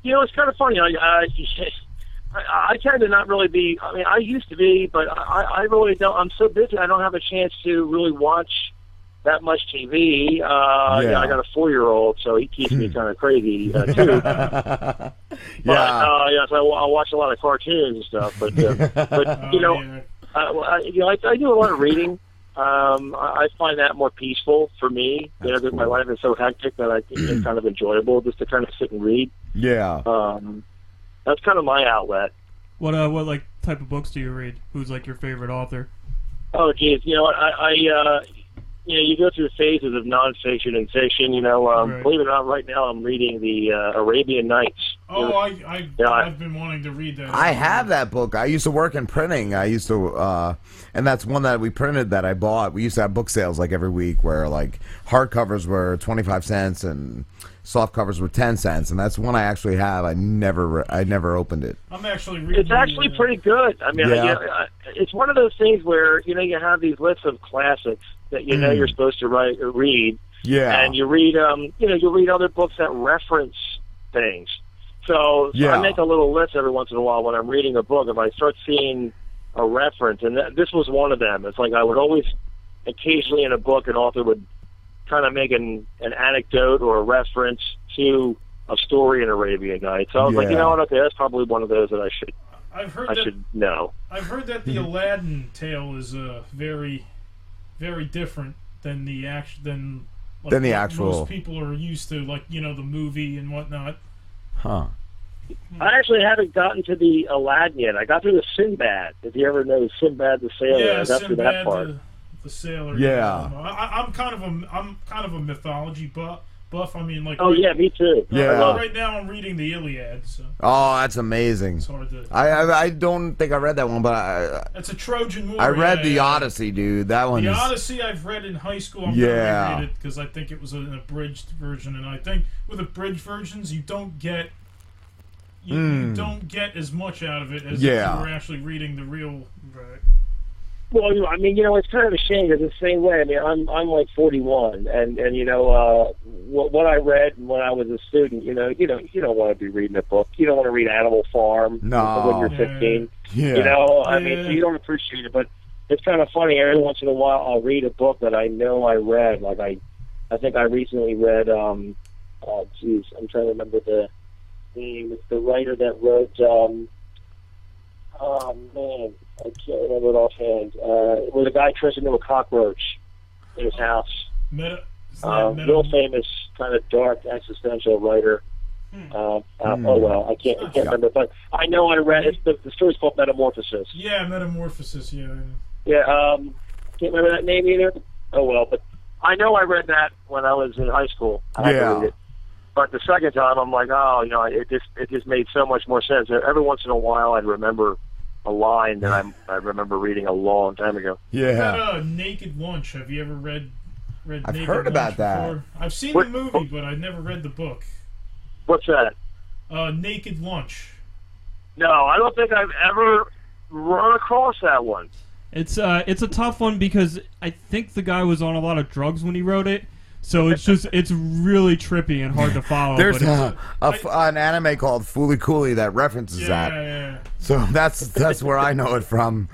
You know, it's kind of funny. I, I, I, I tend to not really be. I mean, I used to be, but I, I really don't. I'm so busy. I don't have a chance to really watch that much TV. Uh, Yeah. yeah, I got a four year old, so he keeps me kind of crazy uh, too. But Yeah. uh, yes, I, I watch a lot of cartoons and stuff. But uh, but you know, uh, well, I, you know, I, I do a lot of reading. Um, I, I find that more peaceful for me. You know, because my life is so hectic that I think it's kind of enjoyable just to kind of sit and read. Yeah. Um, that's kind of my outlet. What uh what like type of books do you read? Who's like your favorite author? Oh, geez, you know, I, I uh, you know, you go through phases of nonfiction and fiction. You know, um, Right. believe it or not, right now I'm reading the uh, Arabian Nights Oh, I, I, Yeah, I- I've been wanting to read that. I have that book. I used to work in printing. I used to, uh, and that's one that we printed that I bought. We used to have book sales like every week where like hardcovers were 25 cents and soft covers were 10 cents. And that's one I actually have. I never, re- I never opened it. I'm actually reading. It's actually pretty good. I mean, Yeah. you know, I- it's one of those things where you know you have these lists of classics that you know Mm. you're supposed to write or read, Yeah. and you read um you know you read other books that reference things. So, so Yeah. I make a little list every once in a while when I'm reading a book. If I start seeing a reference, and th- this was one of them. It's like I would always, occasionally in a book, an author would kind of make an an anecdote or a reference to a story in Arabian Nights. So I was like, you know what? Okay, that's probably one of those that I should I've heard I that. should know. I've heard that the Aladdin tale is uh, very, very different than the act than like, Than the actual- most people are used to, like you know the movie and whatnot. Huh. I actually haven't gotten to the Aladdin yet. I got through the Sinbad. If you ever know Sinbad the Sailor, yeah, I got through that part. the, the sailor. Yeah. I, I, I'm kind of a I'm kind of a mythology buff. Buff. I mean, like. Oh right- yeah, me too. Yeah. Right, right now, I'm reading the Iliad. So Oh, that's amazing. hard to- I, I I don't think I read that one, but I it's a Trojan War. I read yeah, the yeah. Odyssey, dude. That one The is Odyssey I've read in high school. I'm Yeah. it because I think it was an abridged version, and I think with abridged versions you don't get you, you Mm. don't get as much out of it as if you were actually reading the real. Right. Well, you know, I mean, you know, it's kind of a shame because the same way. I mean, I'm I'm like 41, and and you know, uh, what what I read when I was a student, you know, you know, you don't want to be reading a book. You don't want to read Animal Farm No. when you're 15. Yeah. You know, I mean, so you don't appreciate it, but it's kind of funny. Every once in a while, I'll read a book that I know I read. Like I, I think I recently read. um Oh, geez, I'm trying to remember the name. It's the writer that wrote. um Oh man, I can't remember it offhand. Uh, where the guy turns into a cockroach in his house. Meta. Uh, Meta- real famous, kind of dark existential writer. Uh, uh, Oh well, I can't, I can't remember, but I know I read. It's the, the story's called Metamorphosis. Yeah, Metamorphosis. Yeah. Yeah, um, can't remember that name either. Oh well, but I know I read that when I was in high school. I Yeah. read it. But the second time, I'm like, oh, you know, it just it just made so much more sense. Every once in a while, I'd remember a line that I I remember reading a long time ago. Yeah. That, uh, Naked Lunch. Have you ever read? Read I've Naked heard Lunch about that. before? I've seen What- the movie, but I've never read the book. What's that? Uh, Naked Lunch. No, I don't think I've ever run across that one. It's uh, it's a tough one because I think the guy was on a lot of drugs when he wrote it, so it's just it's really trippy and hard to follow. There's a, a f- an anime called Fooly Cooly that references Yeah, that. yeah. So that's that's where I know it from.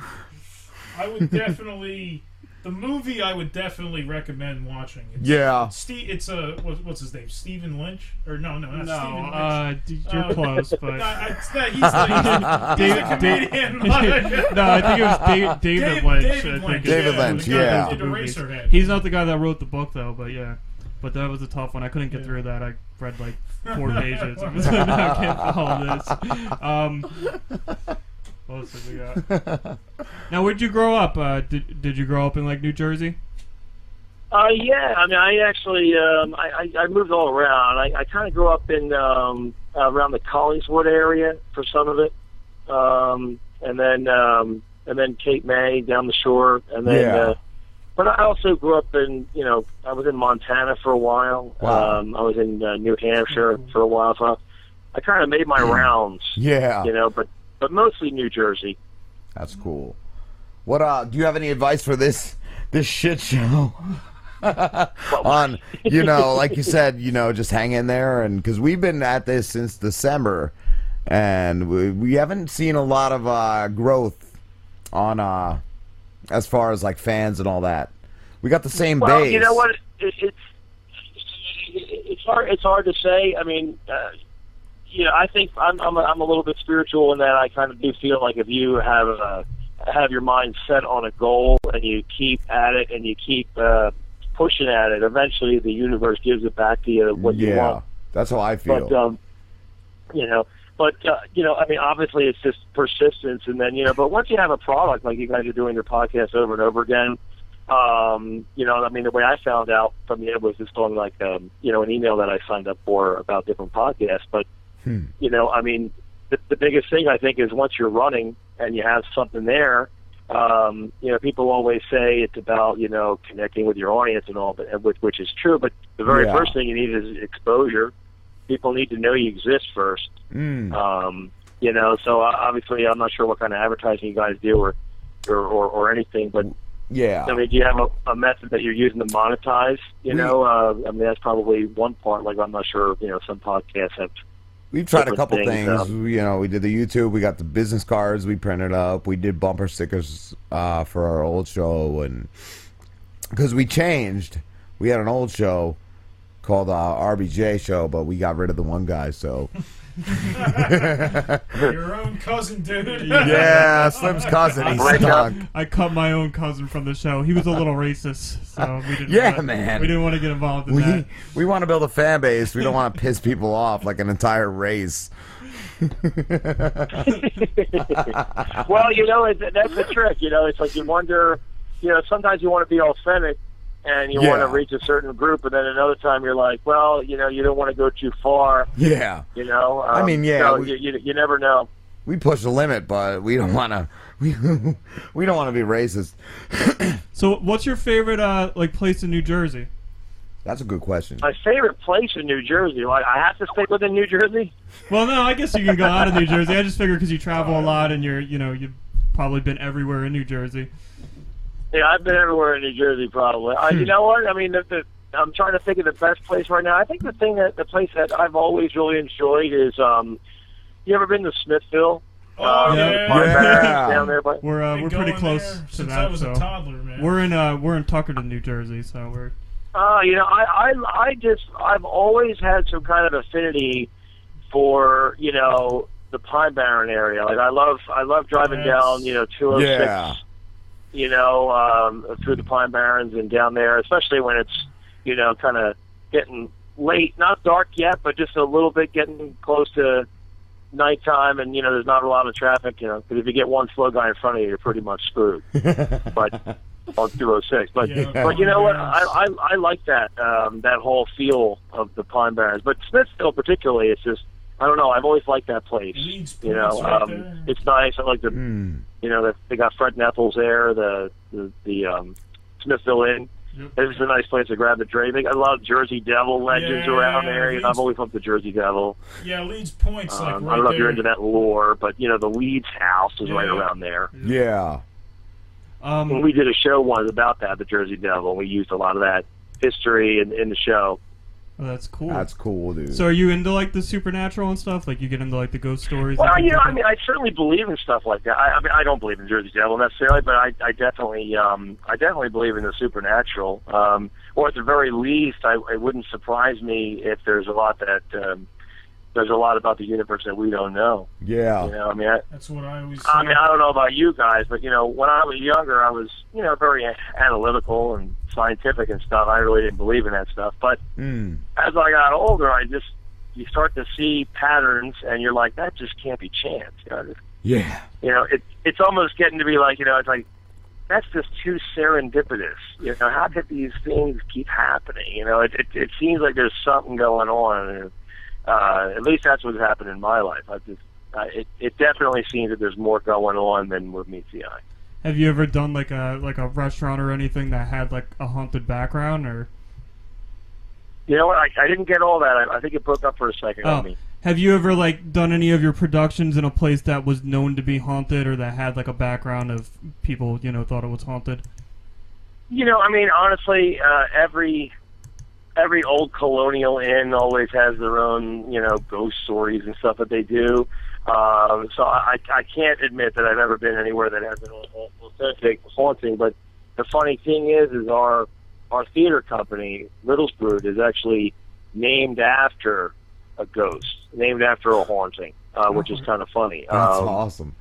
I would definitely the movie. I would definitely recommend watching. It's, Yeah. Steve. It's a what, what's his name? Stephen Lynch or no, no, not No, Stephen Lynch. uh, you're close, but- no, I- it's not- he's, the, he's, the David- comedian. no, I think it was David, David Dave- Lynch. David Lynch, David yeah, Lynch, the yeah. that did the movies. Eraserhead. He's not the guy that wrote the book though, but yeah. But that was a tough one. I couldn't get through that. I read like four pages. I was like, I can't follow this. Um, what else have we got? Now, where'd you grow up? Uh, did Did you grow up in like New Jersey? Uh, yeah, I mean, I actually, um, I, I, I moved all around. I, I kind of grew up in um, around the Collingswood area for some of it, um, and then um, and then Cape May down the shore, and then. Yeah. Uh, but I also grew up in, you know, I was in Montana for a while. Wow. Um, I was in uh, New Hampshire for a while. So I kind of made my rounds, Yeah. you know, but but mostly New Jersey. That's cool. What uh do you have any advice for this this shit show? On you know, like you said, you know, just hang in there and cuz we've been at this since December and we, we haven't seen a lot of uh growth on uh as far as like fans and all that. We got the same Well, base. you know what? It, it's it's hard. It's hard to say. I mean, uh, you know, I think I'm I'm a, I'm a little bit spiritual in that I kind of do feel like if you have a have your mind set on a goal and you keep at it and you keep uh, pushing at it, eventually the universe gives it back to you what you want. yeah. want. That's how I feel. But um, you know, but uh, you know, I mean, obviously it's just persistence, and then you know, but once you have a product like you guys are doing your podcast over and over again, um, you know, I mean, the way I found out from you was just on like um, you know, an email that I signed up for about different podcasts, but Hmm. you know, I mean, the, the biggest thing I think is once you're running and you have something there, um, you know, people always say it's about you know connecting with your audience and all, but which, which is true. But the very Yeah. first thing you need is exposure. People need to know you exist first. Mm. Um, you know, so uh, obviously, I'm not sure what kind of advertising you guys do or or, or, or anything, but Yeah. I mean, do you have a, a method that you're using to monetize? You We- know, uh, I mean, that's probably one part. Like, I'm not sure. You know, some podcasts have. We've tried a couple things. um, you know, we did the YouTube. We got the business cards. We printed up. We did bumper stickers uh, for our old show, and because we changed, we had an old show called uh, RBJ show, but we got rid of the one guy. So Your own cousin, dude. Yeah, Slim's cousin, he stunk. I cut my own cousin from the show. He was a little racist, so we didn't. Yeah, wanna- man. We didn't want to get involved in we that. we want to build a fan base. We don't want to piss people off like an entire race. well, you know, it, that's the trick. You know, it's like you wonder. You know, sometimes you want to be authentic and you want to reach a certain group, and then another time you're like, well, you know, you don't want to go too far. Yeah. You know. I Um, mean, yeah, So we- you, you you never know. We push the limit, but we don't want to. We we don't want to be racist. So, what's your favorite uh, like place in New Jersey? That's a good question. My favorite place in New Jersey. Like, I have to stick within New Jersey. Well, no, I guess you can go out of New Jersey. I just figured because you travel a lot and you're, you know, you've probably been everywhere in New Jersey. Yeah, I've been everywhere in New Jersey, probably. I, Hmm. you know what? I mean, the, the, I'm trying to think of the best place right now. I think the thing that the place that I've always really enjoyed is, um, you ever been to Smithville? Oh, Uh, yeah. the Pine down there, but We're uh, we're pretty close to since that. I was a so toddler, man. we're in uh we're in Tuckerton, New Jersey, so we're Uh, you know, I, I, I just, I've always had some kind of affinity for, you know, the Pine Barren area. Like, I love, I love driving Yes. down, you know, 206, Yeah. You know, um, through the Pine Barrens and down there, especially when it's, you know, kind of getting late, not dark yet, but just a little bit getting close to nighttime and, you know, there's not a lot of traffic, you know, because if you get one slow guy in front of you, you're pretty much screwed. but on 206. But Yeah, but you know what? I, I I like that um, that whole feel of the Pine Barrens. But Smithville particularly, it's just I don't know. I've always liked that place. You know, um, it's nice. I like the Mm. you know the, they got Fred & Ethel's there. The the, the um, Smithville Inn. Yep. It's a nice place to grab a drink. They got a lot of Jersey Devil legends Yeah, around there. You know, I've always loved the Jersey Devil. Yeah, Leeds Point's like Um, right I don't know if you're into that lore, but you know the Leeds house is right around there. Yeah. And um we did a show once about that, the Jersey Devil. and We used a lot of that history in, in the show. Oh, that's cool. That's cool, dude. so, are you into like the supernatural and stuff? Like, you get into like the ghost stories? and Well, things you know, like I mean, I certainly believe in stuff like that. I, I mean, I don't believe in Jersey Devil necessarily, but I, I definitely, um, I definitely believe in the supernatural. Um, or at the very least, I, it wouldn't surprise me if there's a lot that um, there's a lot about the universe that we don't know. yeah. You know, I mean, I, That's what I always. I mean, I don't know about you guys, but you know, when I was younger, I was, you know, very analytical and scientific and stuff. I really didn't believe in that stuff, but Mm. as I got older, I just you start to see patterns, and you're like, that just can't be chance. You know, Yeah. you know, it, it's almost getting to be like, you know, it's like that's just too serendipitous. You know, how could these things keep happening? You know, it it, it seems like there's something going on. And, uh, at least that's what's happened in my life. I just, uh, it it definitely seems that there's more going on than what meets the eye. Have you ever done like a like a restaurant or anything that had like a haunted background or? You know what? I, I didn't get all that. I, I think it broke up for a second Oh, on me. have you ever like done any of your productions in a place that was known to be haunted or that had like a background of people you know thought it was haunted? You know, I mean, honestly, uh, every every old colonial inn always has their own, you know, ghost stories and stuff that they do. Um, so I, I can't admit that I've ever been anywhere that has an au- authentic haunting. But the funny thing is, is our our theater company, Riddlesbrood, is actually named after a ghost, named after a haunting, uh, which is kind of funny. That's Um, awesome.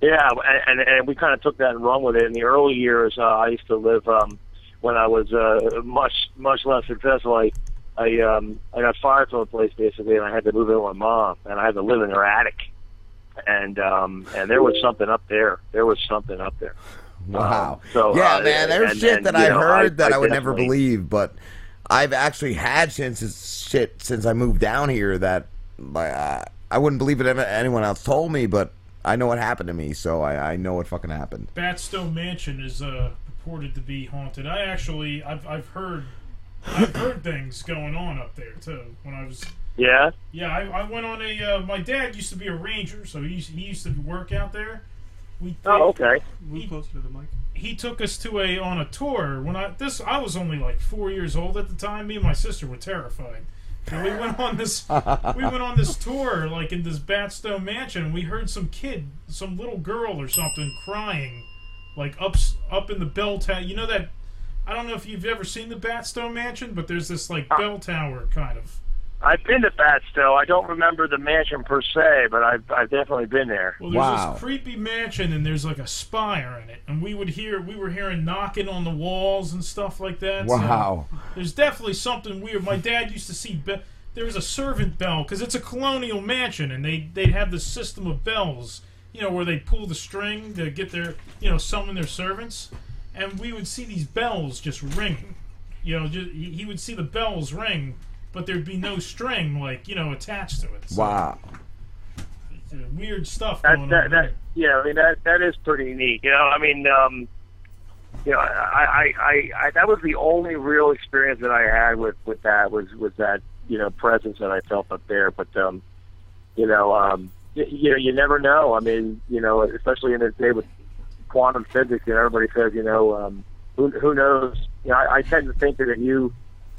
yeah, and, and and we kind of took that and run with it. In the early years, uh, I used to live um, when I was uh, much much less successful. I I um, I got fired from a place basically, and I had to move in with my mom, and I had to live in her attic. And um, and there was something up there. There was something up there. Wow. Um, so yeah, uh, man, there's and- shit and, that I know, heard that I, would never believe, but I've actually had since shit since I moved down here that like I, I wouldn't believe it if anyone else told me, but I know what happened to me, so I, I know what fucking happened. Batstone Mansion is uh, purported to be haunted. I actually, I've, I've heard, I've heard things going on up there too. When I was, Yeah. yeah, I, I went on a. Uh, my dad used to be a ranger, so he used, he used to work out there. We Oh, okay. Move closer to the mic. he took us to a on a tour when I this I was only like four years old at the time. Me and my sister were terrified. And we went on this we went on this tour like in this Batstone mansion. We heard some kid, some little girl or something crying, like up up in the bell tower. You know that I don't know if you've ever seen the Batstone mansion, but there's this like uh. bell tower kind of. I've been to Batsto. I don't remember the mansion per se, but I've I've definitely been there. Well, there's this creepy mansion, and there's like a spire in it, and we would hear we were hearing knocking on the walls and stuff like that. so Wow. there's definitely something weird. My dad used to see be- there was a servant bell because it's a colonial mansion, and they they'd have this system of bells, you know, where they pull the string to get their you know summon their servants, and we would see these bells just ringing. You know, just, he he would see the bells ring, but there'd be no string like you know attached to it. So, Wow. uh, weird stuff That, going that, on. that, yeah, I mean that that is pretty neat. You know, I mean, um, you know, I, I, I, I that was the only real experience that I had with with that was was that you know presence that I felt up there. But um, you know, um, you, you know, you never know. I mean, you know, especially in this day with quantum physics, and everybody says, you know, um, who who knows? You know, I, I tend to think that if you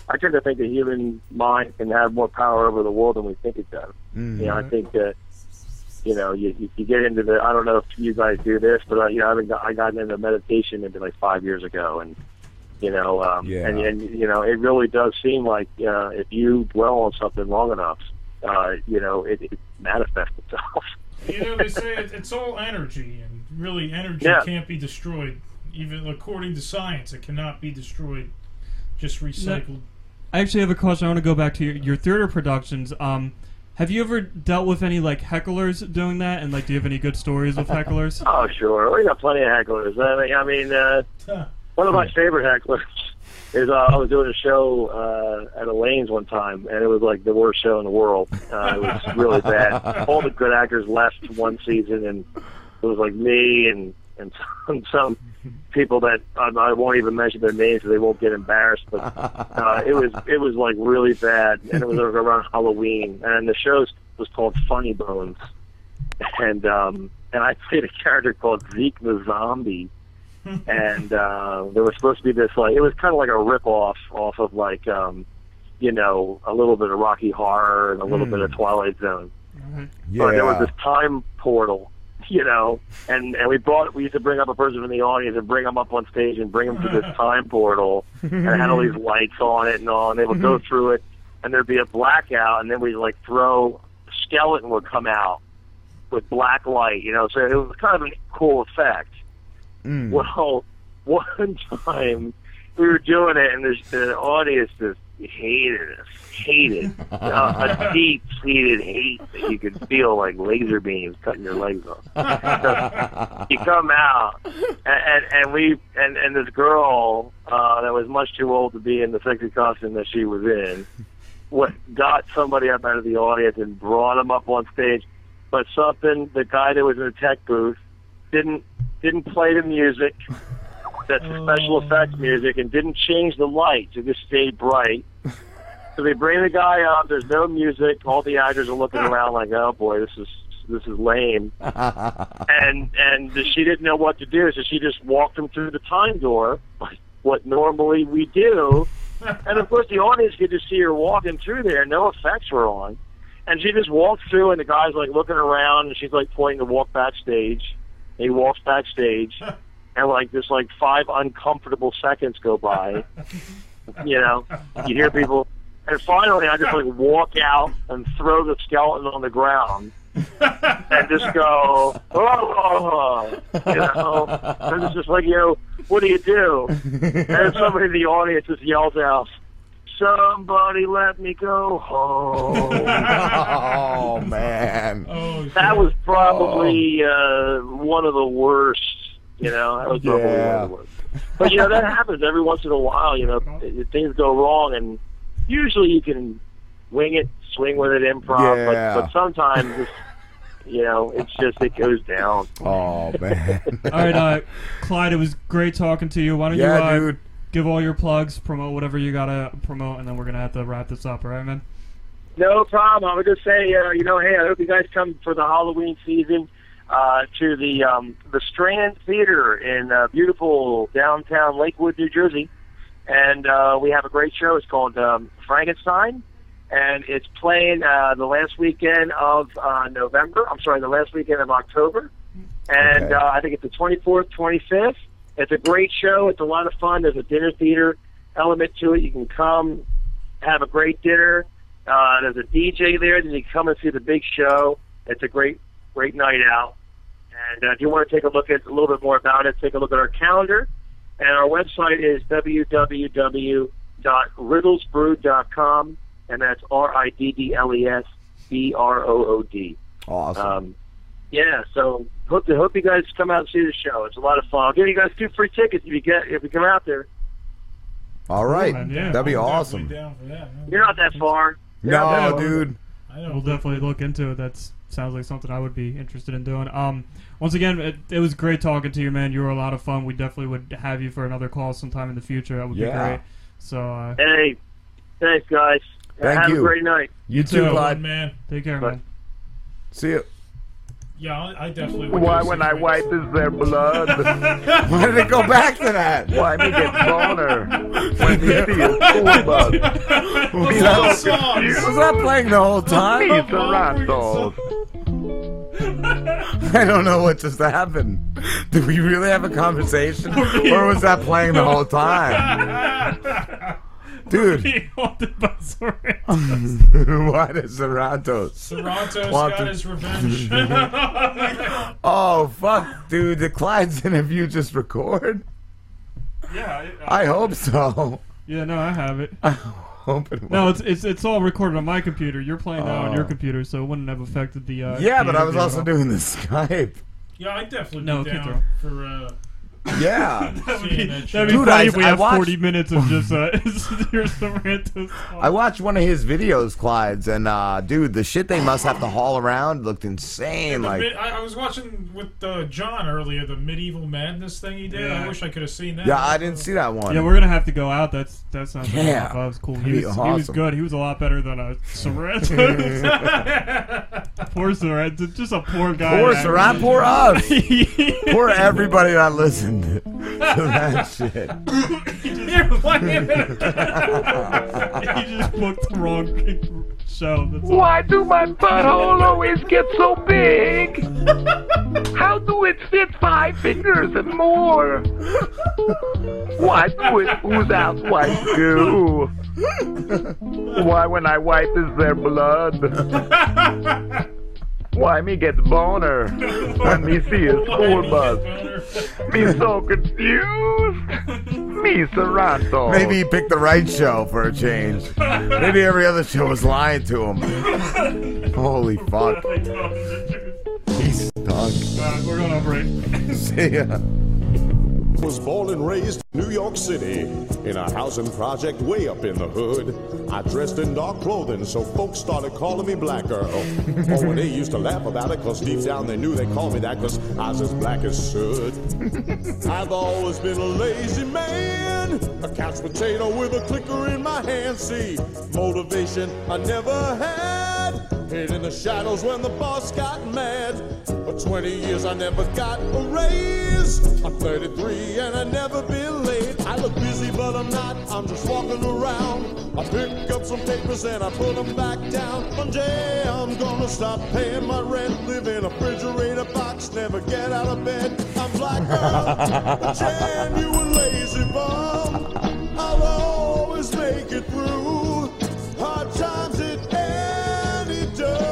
I tend to think the human mind can have more power over the world than we think it does. Mm-hmm. You know, I think that you know you, you you get into the I don't know if you guys do this, but uh, you know I got, I got into meditation maybe like five years ago, and you know, um, Yeah. and, and you know it really does seem like uh, if you dwell on something long enough, uh, you know it, it manifests itself. you know, they say it, it's all energy, and really, energy Yeah. can't be destroyed. Even according to science, it cannot be destroyed. Just recycled. I actually have a question. I want to go back to your, your theater productions. Um, have you ever dealt with any like hecklers doing that? And like, do you have any good stories with hecklers? Oh, sure. We got plenty of hecklers. I mean, I mean uh, one of my favorite hecklers is uh, I was doing a show uh, at Elaine's one time, and it was like the worst show in the world. Uh, it was really bad. All the good actors left one season, and it was like me and and some, some people that I, I won't even mention their names so they won't get embarrassed. But uh, it was it was like really bad, and it was around Halloween, and the show was called Funny Bones, and um, and I played a character called Zeke the Zombie, and uh, there was supposed to be this like it was kind of like a rip off off of like um, you know a little bit of Rocky Horror and a little Mm. bit of Twilight Zone. But there was this time portal, you know, and and we brought we used to bring up a person from the audience and bring them up on stage and bring them to this time portal and it had all these lights on it and all, and they would go through it, and there'd be a blackout, and then we like throw skeleton would come out with black light, you know, so it was kind of a cool effect. Mm. Well, one time we were doing it, and the, the audience just hated us, hated uh, a deep-seated hate that you could feel like laser beams cutting your legs off. So you come out, and, and and we and and this girl uh, that was much too old to be in the sexy costume that she was in, what got somebody up out of the audience and brought him up on stage, but something the guy that was in the tech booth didn't didn't play the music that's the special oh. effects music and didn't change the lights. It just stayed bright. So they bring the guy up. There's no music. All the actors are looking around like, "Oh boy, this is this is lame." and and she didn't know what to do, so she just walked him through the time door, like what normally we do. And of course, the audience could just see her walking through there. No effects were on, and she just walks through, and the guy's like looking around, and she's like pointing to walk backstage. He walks backstage, and like this, like five uncomfortable seconds go by. You know, you hear people, and finally, I just like walk out and throw the skeleton on the ground. and just go, oh, oh, oh. you know, and it's just like, you know, what do you do? And somebody in the audience just yells out, somebody let me go home. oh man. Oh, That was probably uh, one of the worst. You know, that was probably one of the worst. But you know, that happens every once in a while. You know, things go wrong, and usually you can wing it, swing with it, improv. Yeah. But, but sometimes, it's, you know, it's just it goes down. Oh man. All right, uh, Clyde, it was great talking to you. Why don't Yeah, you uh, dude. Give all your plugs, promote whatever you gotta promote, and then we're gonna have to wrap this up. All right, man? No problem. I would just say, uh, you know, hey, I hope you guys come for the Halloween season uh, to the um, the Strand Theater in uh, beautiful downtown Lakewood, New Jersey, and uh, we have a great show. It's called um, Frankenstein, and it's playing uh, the last weekend of uh, November. I'm sorry, the last weekend of October, and Okay. uh, I think it's the 24th, 25th. It's a great show. It's a lot of fun. There's a dinner theater element to it. You can come have a great dinner. Uh, there's a DJ there. Then you can come and see the big show. It's a great, great night out. And uh, if you want to take a look at a little bit more about it, take a look at our calendar. And our website is www.riddlesbrood.com, and that's R I D D L E S B R O O D. Awesome. Um, yeah, so hope to hope you guys come out and see the show. It's a lot of fun. I'll give you guys two free tickets if you get if you come out there. All right. man, yeah. That'd be I'm awesome. definitely down for that. You're not that far. You're not that No, far. dude. I. We'll definitely look into it. That sounds like something I would be interested in doing. Um, once again, it, it was great talking to you, man. You were a lot of fun. We definitely would have you for another call sometime in the future. That would be great. So, uh, Hey, thanks, guys. Thank Have you. a great night. You too, too. Clyde. man. take care, man. See you. Yeah, I I definitely. would Why when I wipe is there blood? Why did it go back to that? Why me get boner when he see his school bus? Was Me that, so was that playing the whole time? Me time? Toronto. I don't know what just happened. Did we really have a conversation? Or was that playing the whole time? Dude, Being haunted by Sarantos. why does Toronto? Toronto's Want got to- his revenge. Oh, fuck, dude. Did Clyde's interview just record? yeah, I hope so. yeah, no, I have it. I hope it was. No, it's it's it's all recorded on my computer. You're playing now on your Oh. computer, so it wouldn't have affected the. Uh, yeah, the but I was interview at also all. doing the Skype. yeah, I definitely No, be keep down for uh, Yeah. That would be, that show. that'd be Dude, funny I- if we I have watched- 40 minutes of just uh, here's Sarantos's I watched one of his videos, Clyde's, and uh, dude, the shit they must have to haul around looked insane. The Like, mid- I, I was watching with uh, John earlier the medieval madness thing he did. I wish I could have seen that. yeah, I didn't see that one. Yeah, we're gonna have to go out. That's that sounds like Yeah. that was cool. He be was, he was good. He was a lot better than a Sarantos. poor Sarantos, just a poor guy. Poor man. Saran, poor us, poor everybody that listened to that shit. You're playing it. he just booked the wrong show. That's all. Why do my butthole always get so big? How do it fit five fingers and more? Why do it ooze out white goo? Why when I wipe is there blood? Why me get boner when me see a school bus? Me so confused. Me Toronto. Maybe he picked the right show for a change. Maybe every other show was lying to him. Holy fuck. He's stunk. Uh, we're going on break. See ya. Was born and raised in New York City in a housing project way up in the hood. I dressed in dark clothing, so folks started calling me Black Earl. oh, and they used to laugh about it, cause deep down they knew they called me that, cause I was as black as soot. I've always been a lazy man, a couch potato with a clicker in my hand. See, motivation I never had. Hid in the shadows when the boss got mad. For 20 years I never got a raise. I'm 33 and I never been late. I look busy, but I'm not. I'm just walking around. I pick up some papers and I put them back down. One I'm gonna stop paying my rent. Live in a refrigerator box, never get out of bed. I'm black Earl, genuine lazy bum. I'll always make it through. Hard times at any W.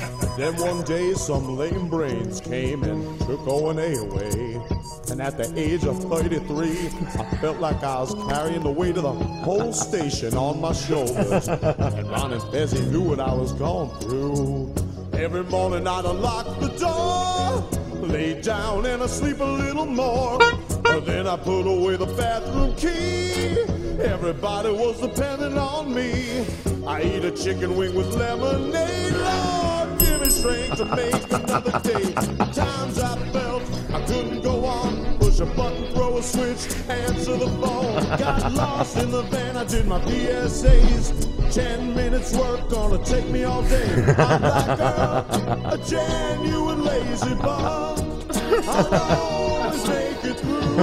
Then one day some lame brains came and took O&A away. And at the age of 33, I felt like I was carrying the weight of the whole station on my shoulders. And Ron and Fezzi knew what I was going through. Every morning I'd unlock the door, lay down and I sleep a little more. But then I put away the bathroom key. Everybody was depending on me. I eat a chicken wing with lemonade. Me strength to make another day. Times I felt I couldn't go on. Push a button, throw a switch, answer the phone. Got lost in the van, I did my PSAs. Ten minutes work gonna take me all day. I'm like a, a genuine lazy bum. I'll always make it through.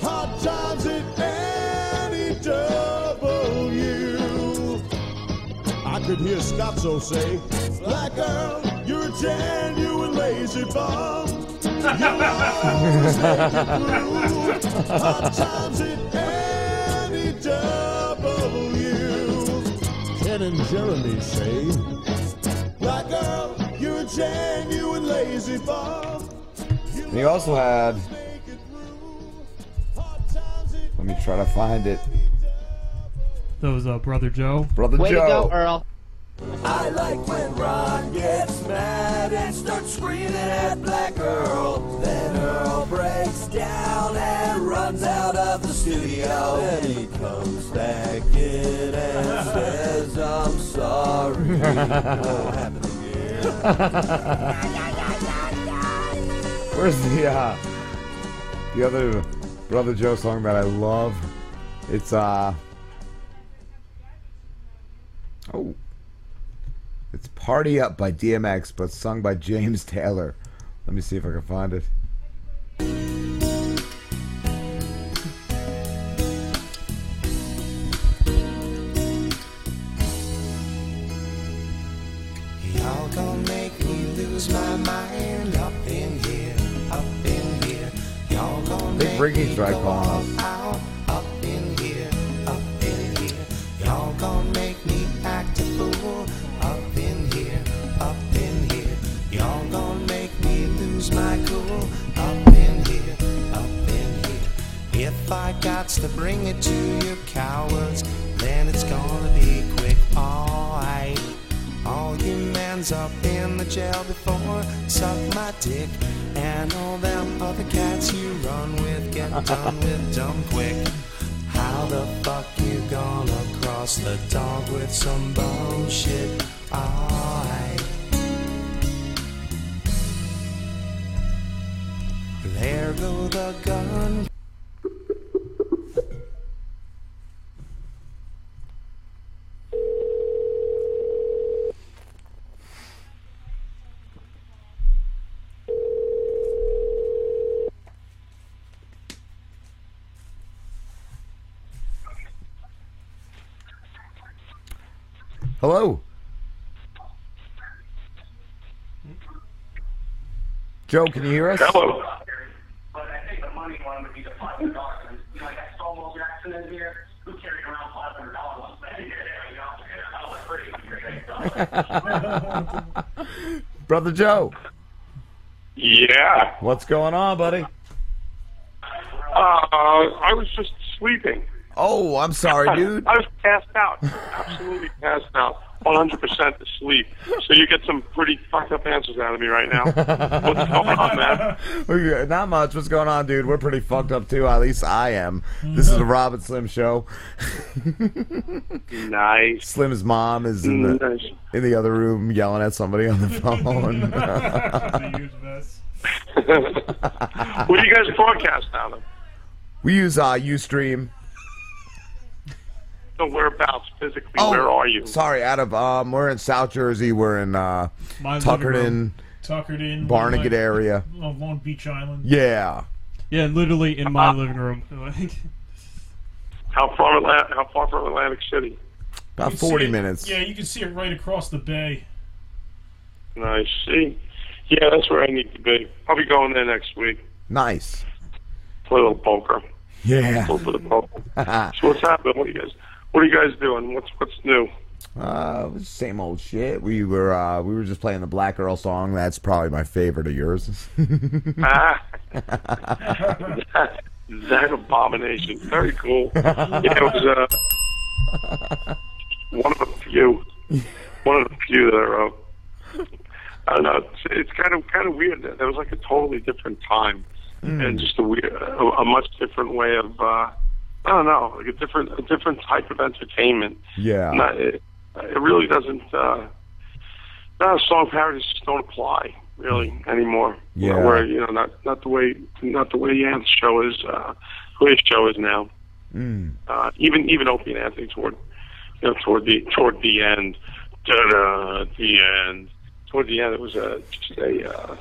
Hard times at any W. could hear Scotzo say, Black Earl, you're a genuine lazy bum. You'll always make it through. Hard times at any W. Ken and Jeremy say, Black Earl, you're a genuine lazy bum. And he also had. Let me try to find it. That was uh, Brother Joe. Brother Way Joe. to go, Earl. I like when Ron gets mad and starts screaming at Black Earl. Then Earl breaks down and runs out of the studio. Then he comes back in and says, I'm sorry. Won't happen Where's the uh, the other Brother Joe song that I love? It's uh oh, it's "Party Up" by DMX, but sung by James Taylor. Let me see if I can find it. Y'all gonna make me lose my mind up in here, up in here. Y'all gonna Big make Ricky me tried go calling us. If I got to bring it to you cowards, then it's gonna be quick, alright. All you mans up in the jail before suck my dick, and all them other cats you run with get done with dumb quick. How the fuck you gonna cross the dog with some bullshit? Alright. There go the gun. Hello, Joe. Can you hear us? Hello. But I think the money one would be the five hundred dollars. You know, I got Stonewall Jackson in here who carried around five hundred dollars. That was pretty. Brother Joe. Yeah. What's going on, buddy? Uh, I was just sleeping. Oh, I'm sorry, dude. I was passed out. Absolutely passed out. 100% asleep. So you get some pretty fucked up answers out of me right now. What's going on, man? Not much. What's going on, dude? We're pretty fucked up too. At least I am. This is the Robin Slim show. Nice. Slim's mom is in the Nice. in the other room yelling at somebody on the phone. what do you guys broadcast out of? we use uh, UStream. So whereabouts physically? Oh, where are you? Sorry, out of um, we're in South Jersey. We're in uh, My Tuckerton. Tuckerton, Barnegat like, area. uh, Long Beach Island. Yeah. Yeah, literally in my living room. How far? Atla- How far from Atlantic City? About You can see 40 it- minutes. Yeah, you can see it right across the bay. Nice. See. Yeah, that's where I need to be. I'll be going there next week. Nice. Play a little poker. Yeah. A little bit of poker. so what's happening? What are you guys? What are you guys doing? What's what's new? Uh, same old shit. We were uh, we were just playing the Black Earl song. That's probably my favorite of yours. ah, that, that abomination. Very cool. Yeah, it was uh, one of the few, one of the few that I wrote. I don't know. It's, it's kind of kind of weird. That was like a totally different time. Mm. and just a weird, a, a much different way of. uh I don't know, like a different, a different type of entertainment. Yeah. Not, it, it really doesn't. uh no, song parodies just don't apply really anymore. Yeah. Where you know, not not the way, not the way Ant's show is, uh, the way his show is now. Mm. Uh, even even Opie and Anthony toward, you know, toward the toward the end, da the end, toward the end, it was a just a uh,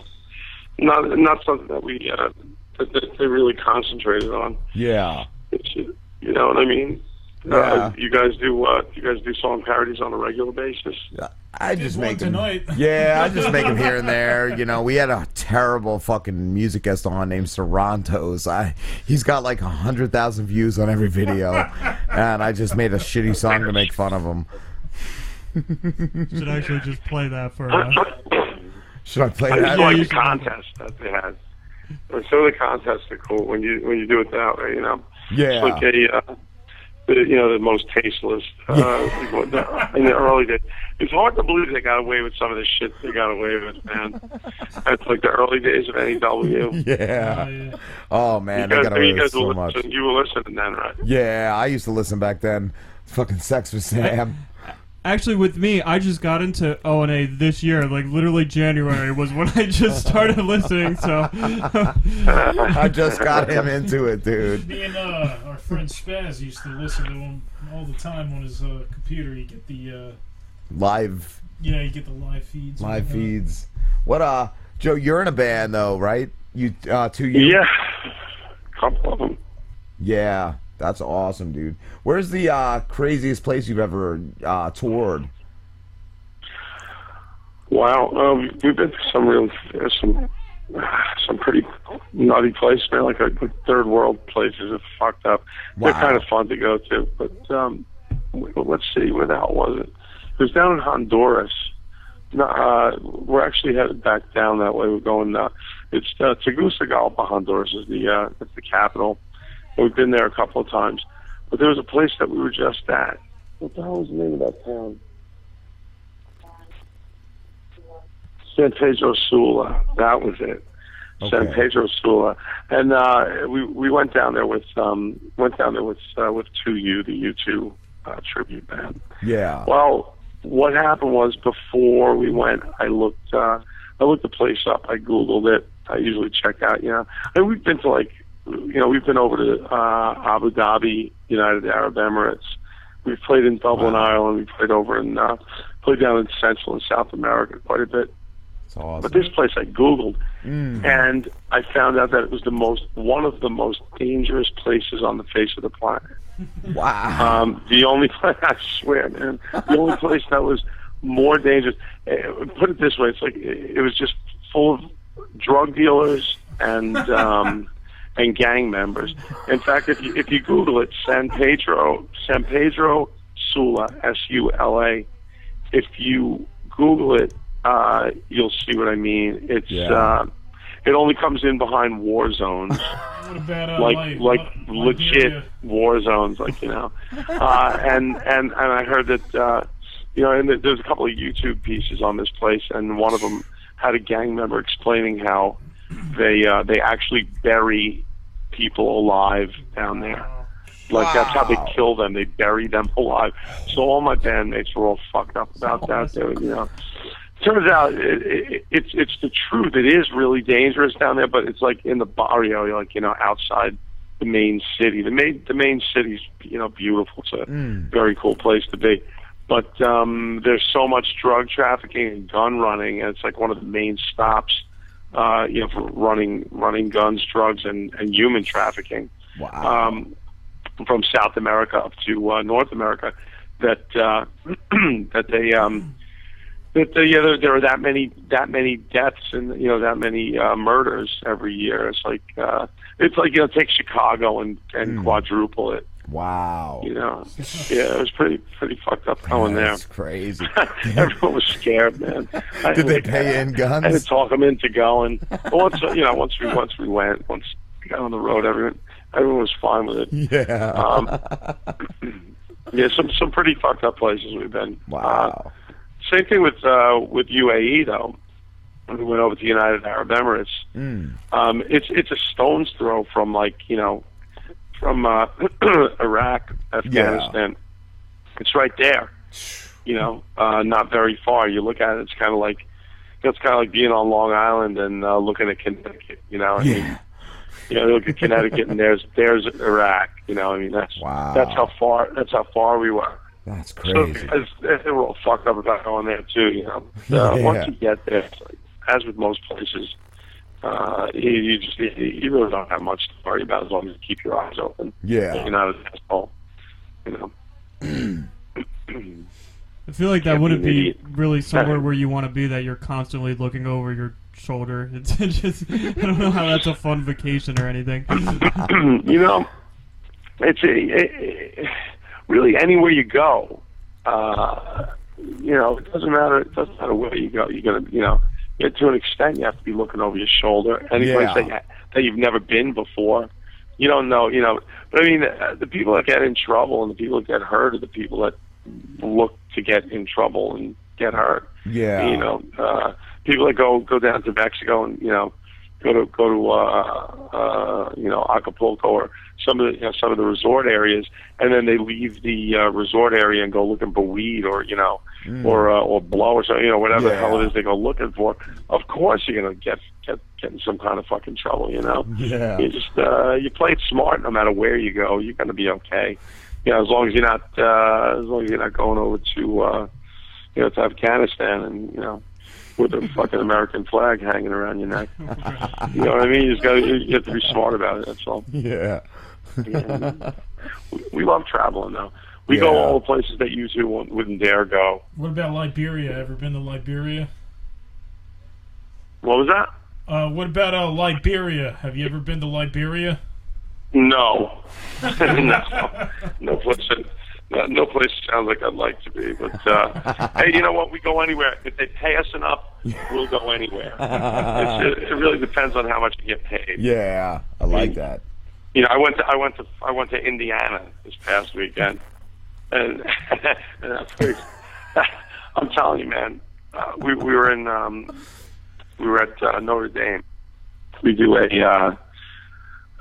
not not something that we uh, that, that they really concentrated on. Yeah. It's, you know what I mean? Yeah. Uh, you guys do what? you guys do song parodies on a regular basis? I just one make them. tonight. Yeah, I just make them here and there. You know, we had a terrible fucking music guest on named Sarantos. I he's got like a hundred thousand views on every video, and I just made a shitty song to make fun of him. Should I actually just play that for. Uh, Should I play I that? just like the contest that they had. Or Some of the contests are cool when you when you do it that way. You know, Yeah. it's like a uh, the, you know the most tasteless uh, in the early days. It's hard to believe they got away with some of the shit they got away with, man. It's like the early days of NEW. Yeah. Oh man, you guys, got away you with guys so were much. you were listening then, right? Yeah, I used to listen back then. Fucking Sex with Sam. Actually, with me, I just got into O and A this year. Like literally January was when I just started listening. So I just got him into it, dude. Me and uh, our friend Spaz used to listen to him all the time on his uh, computer. You get the uh, Live, yeah, you get the live feeds. live feeds. What uh, Joe? You're in a band though, right? You uh, two you. Yeah, couple of them. Yeah, that's awesome, dude. Where's the uh, craziest place you've ever uh, toured? Wow, um, we've been to some real, uh, some, some pretty nutty places, man. Like, like third world places are fucked up. They're kind of fun to go to, but um, let's see, where the hell was it? It was down in Honduras. Uh, we're actually headed back down that way. We're going. Uh, it's uh, Tegucigalpa, Honduras, is the uh, it's the capital. We've been there a couple of times, but there was a place that we were just at. What the hell was the name of that town? San Pedro Sula. That was it. San Pedro Sula, and uh, we we went down there with um went down there with uh, with two U the U two uh, tribute band. Yeah. Well, what happened was before we went, I looked uh, I looked the place up. I googled it. I usually check out. You know, and we've been to like you know we've been over to uh, Abu Dhabi, United Arab Emirates. We've played in Dublin, Ireland. We've played over in uh, played down in Central and South America quite a bit. It's awesome. But this place I googled, Mm. and I found out that it was the most one of the most dangerous places on the face of the planet. Wow. Um, the only place I swear, man, the only place that was more dangerous. eh, Put it this way: it's like it was just full of drug dealers and um, and gang members. In fact, if you if you Google it, San Pedro, San Pedro Sula, S U L A. If you Google it, uh, you'll see what I mean. It's Yeah. uh, it only comes in behind war zones about uh, like Li- like Li- legit Liberia? war zones, like you know. uh, and and and I heard that uh, you know, and there's a couple of YouTube pieces on this place, and one of them had a gang member explaining how they uh, they actually bury people alive down there. Like that's how they kill them. They bury them alive. So all my bandmates were all fucked up about that. They were, you know. Turns out it, it, it's it's the truth. It is really dangerous down there, but it's like in the barrio, like you know, outside the main city. The main the main city's you know beautiful. It's a Mm. very cool place to be. But um, there's so much drug trafficking and gun running, and it's like one of the main stops, uh, you know, for running running guns, drugs, and, and human trafficking Wow. um, from South America up to uh, North America. That uh, that they um, that they, yeah, there, there are that many that many deaths and you know that many uh, murders every year. It's like uh, it's like you know take Chicago and and Hmm. quadruple it. Wow. You know, yeah, it was pretty pretty fucked up going there. That's crazy. Everyone was scared, man. I- Did they pay in guns? I had to talk them into going. But once you know, once we once we went, once we got on the road, everyone everyone was fine with it. Yeah. Um, yeah, some some pretty fucked up places we've been. wow. Same thing with uh, with UAE though. and we went over to United Arab Emirates. Mm. Um, it's it's a stone's throw from like you know from uh, Iraq, Afghanistan. It's right there. You know, uh, not very far. You look at it, it's kind of like it's kind of like being on Long Island and uh, looking at Connecticut. You know, I mean, you know, look at Connecticut and there's there's Iraq. You know, I mean that's that's how far that's how far we were. That's So crazy. as, they were all fucked up about going there too. You know, uh, Yeah. once you get there, as with most places, uh, you, you just you, you really don't have much to worry about as long as you keep your eyes open. Yeah. you're not an asshole. You know. I feel like that wouldn't be be really somewhere where you want to be. That you're constantly looking over your shoulder. It's just I don't know how that's a fun vacation or anything. you know, it's a, it, really anywhere you go. Uh, you know, it doesn't matter. It doesn't matter where you go. You're gonna, you know, yeah, to an extent, you have to be looking over your shoulder. Any Yeah. place that you, that you've never been before, you don't know. You know, but I mean, uh, the people that get in trouble and the people that get hurt are the people that look to get in trouble and get hurt. Yeah. You know, uh, people that go go down to Mexico and you know go to go to uh, uh, you know Acapulco or some of the you know, some of the resort areas, and then they leave the uh, resort area and go looking for weed or you know Mm. or uh, or blow or something, you know whatever the hell it is they go looking for. Of course, you're gonna get get get in some kind of fucking trouble. You know. Yeah. You just uh, you play it smart. No matter where you go, you're gonna be okay. You know, as long as you're not uh, as long as you're not going over to uh, you know to Afghanistan and you know with a fucking American flag hanging around your neck. You know what I mean? You just got to you have to be smart about it. That's all. Yeah. Yeah. We, we love traveling though. We go all the places that you two wouldn't, wouldn't dare go. What about Liberia? Ever been to Liberia? What was that? Uh, what about uh, Liberia? Have you ever been to Liberia? No, no, no place. No, no place sounds like I'd like to be. But uh, hey, you know what? We go anywhere. If they pay us enough, we'll go anywhere. It's, it, it really depends on how much you get paid. Yeah, I like that. You know, I went to I went to I went to Indiana this past weekend, and, and I'm telling you, man. Uh, we we were in um, we were at uh, Notre Dame. We do a uh,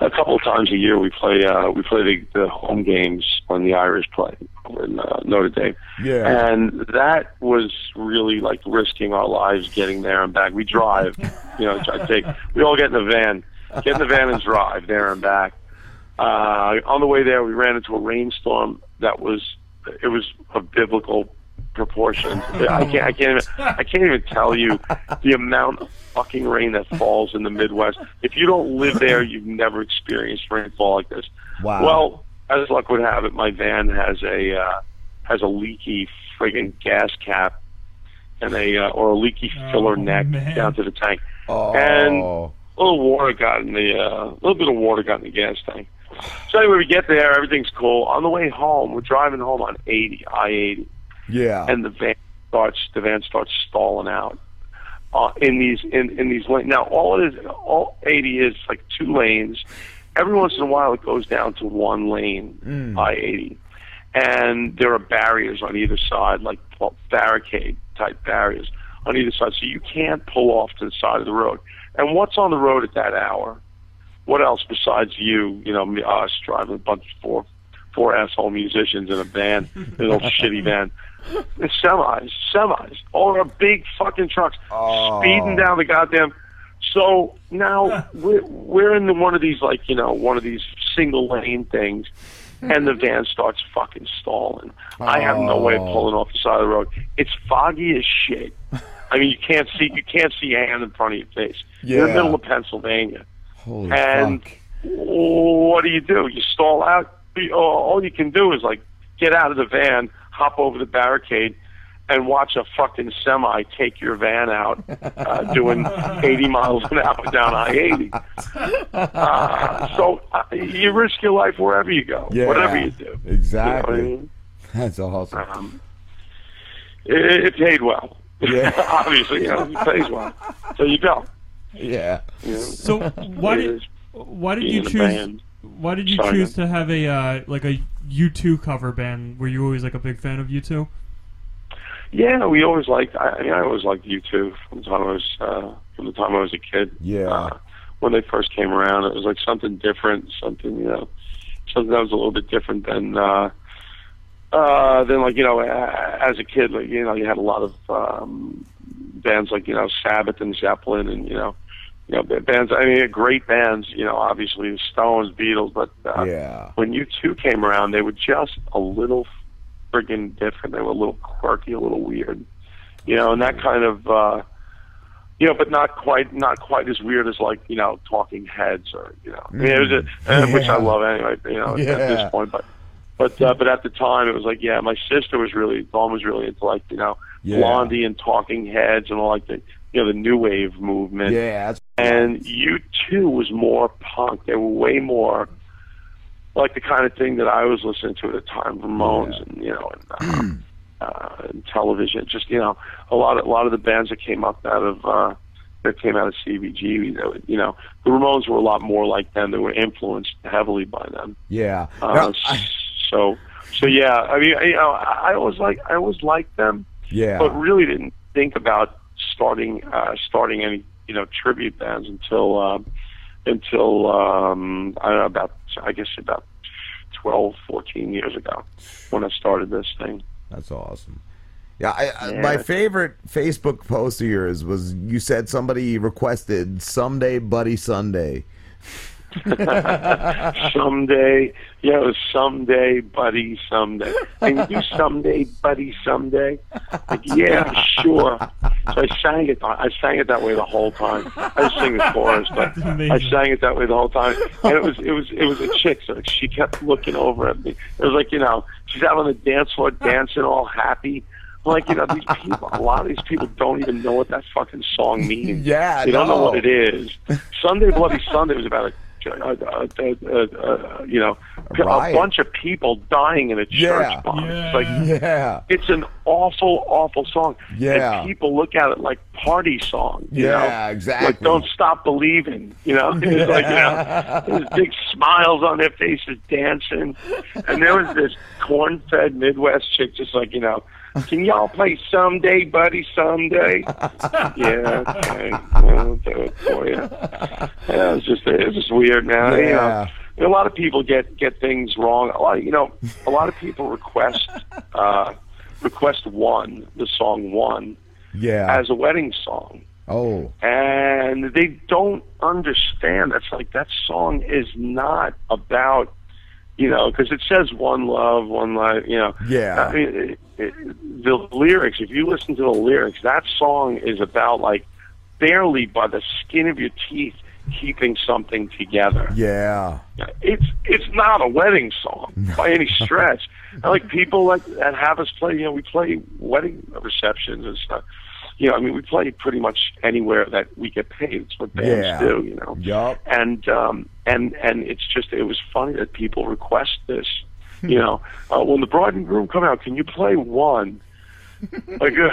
a couple of times a year. We play uh, we play the, the home games when the Irish play over in uh, Notre Dame. Yeah. And that was really like risking our lives getting there and back. We drive, you know, I take we all get in the van, get in the van and drive there and back. Uh, on the way there, we ran into a rainstorm that was it was a biblical proportions. I can't I can't even, I can't even tell you the amount of fucking rain that falls in the Midwest. If you don't live there, you've never experienced rainfall like this. Wow. Well, as luck would have it, my van has a uh, has a leaky friggin' gas cap and a uh, or a leaky filler neck down to the tank, Oh. and a little water got in the uh, a little bit of water got in the gas tank. So anyway, we get there, everything's cool. On the way home, we're driving home on 80, I-80, Yeah. and the van starts the van starts stalling out uh, in these in in these lanes. Now all it is, all 80 is like two lanes. Every once in a while, it goes down to one lane, Mm. I-80, and there are barriers on either side, like barricade type barriers on either side, so you can't pull off to the side of the road. And what's on the road at that hour? What else besides you? You know, us driving a bunch of four four asshole musicians in a van, an old shitty van. It's semis, semis, or a big fucking trucks oh. speeding down the goddamn. So now we're we're in the, one of these like you know one of these single lane things, and the van starts fucking stalling. I have no way of Oh. pulling off the side of the road. It's foggy as shit. I mean, you can't see you can't see a hand in front of your face. You're in the middle of Pennsylvania, Holy and fuck. what do you do? You stall out. All you can do is like get out of the van, hop over the barricade, and watch a fucking semi take your van out, uh, doing 80 miles an hour down I-80. Uh, so uh, you risk your life wherever you go, Yeah. whatever you do. Exactly. You know what I mean? That's awesome. Um, it, it paid well. Yeah. Obviously, you know, it pays well. So you go. Yeah. You know, So why did why did you choose why did you Sorry, choose to have a uh, like a U two cover band? Were you always like a big fan of U two? Yeah, we always liked. I, I mean, I always liked U two from the time I was uh, from the time I was a kid. Yeah. Uh, when they first came around, it was like something different, something you know, something that was a little bit different than uh, uh, than like you know, as a kid, like you know, you had a lot of um, bands like you know Sabbath and Zeppelin, and you know, you know, bands. I mean, great bands. You know, obviously the Stones, Beatles, but uh, Yeah. when U two came around, they were just a little friggin' different. They were a little quirky, a little weird, you know, and that kind of, uh, you know, but not quite, not quite as weird as like you know, Talking Heads or you know, I mean, it was a, uh, which I love anyway. You know, at this point, but. But uh, but at the time it was like yeah my sister was really Dawn was really into like you know Yeah. Blondie and Talking Heads and all like the you know the new wave movement Yeah, and U two was more punk. They were way more like the kind of thing that I was listening to at the time, Ramones and you know, and, uh, uh, and television. Just you know, a lot of a lot of the bands that came up out of uh, that came out of CBG. You know, you know, the Ramones were a lot more like them. They were influenced heavily by them. Yeah. Uh, Now, so so yeah, I mean, you know, I I always like I always liked them yeah. but really didn't think about starting uh, starting any you know tribute bands until um, until um, I don't know about I guess about 12, 14 years ago when I started this thing. That's awesome. Yeah, I, I, Yeah. my favorite Facebook post of yours was you said somebody requested "Someday, Buddy Sunday." someday, yeah, it was someday, buddy, someday. Can you do someday, buddy, someday? Like, yeah, sure. So I sang it. I sang it that way the whole time. I just sing the chorus, but I sang it that way the whole time. And it was, it was, it was a chick. So she kept looking over at me. It was like, you know, she's out on the dance floor dancing, all happy. Like you know, these people. A lot of these people don't even know what that fucking song means. Yeah, they don't know what it is. Sunday Bloody Sunday was about a, a, a, a, a, a you know a, riot. bunch of people dying in a church Yeah. box. Yeah. Like Yeah, it's an awful, awful song. Yeah. and people look at it like party song. You Yeah, know? exactly. Like don't stop believing. You know, it's like you know, there's big smiles on their faces, dancing, and there was this corn-fed Midwest chick, just like you know. Can y'all play someday, buddy? Someday? yeah, okay. It for you. Yeah, it's just it's just weird, man. You Yeah. know, a lot of people get get things wrong. A lot, you know, a lot of people request uh, request one, the song one, yeah. as a wedding song, Oh, and they don't understand. That's like that song is not about, you know, because it says one love, one life. You know, Yeah. I mean, it, it, the lyrics. If you listen to the lyrics, that song is about like barely by the skin of your teeth keeping something together yeah. it's it's not a wedding song by any stretch. I like people like that have us play. You know, we play wedding receptions and stuff. You know, I mean, we play pretty much anywhere that we get paid. It's what bands Yeah. do. You know, Yup. and um, and and it's just it was funny that people request this. You know, uh, when the bride and groom come out, can you play one? Like, uh,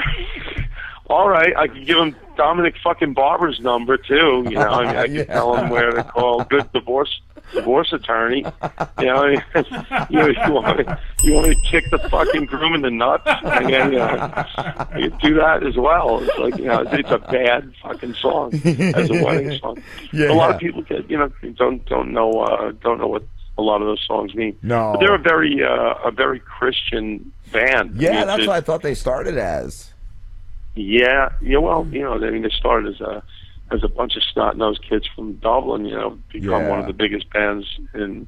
all right, I can give him Dominic fucking Barbara's number too. You know, I, mean, I can Yeah. tell him where to call. Good divorce divorce attorney. You know, I mean, you, know, you want to you want to kick the fucking groom in the nuts. I mean, you, know, you do that as well. It's like you know, it's a bad fucking song as a wedding song. Yeah. A lot of people get you know don't don't know uh, don't know what a lot of those songs mean. No. but they're a very uh, a very Christian band. I Yeah, mean, that's it's- what I thought they started as. yeah, yeah. Well, you know, I mean, they started as a as a bunch of snot nosed kids from Dublin. You know, become Yeah. one of the biggest bands in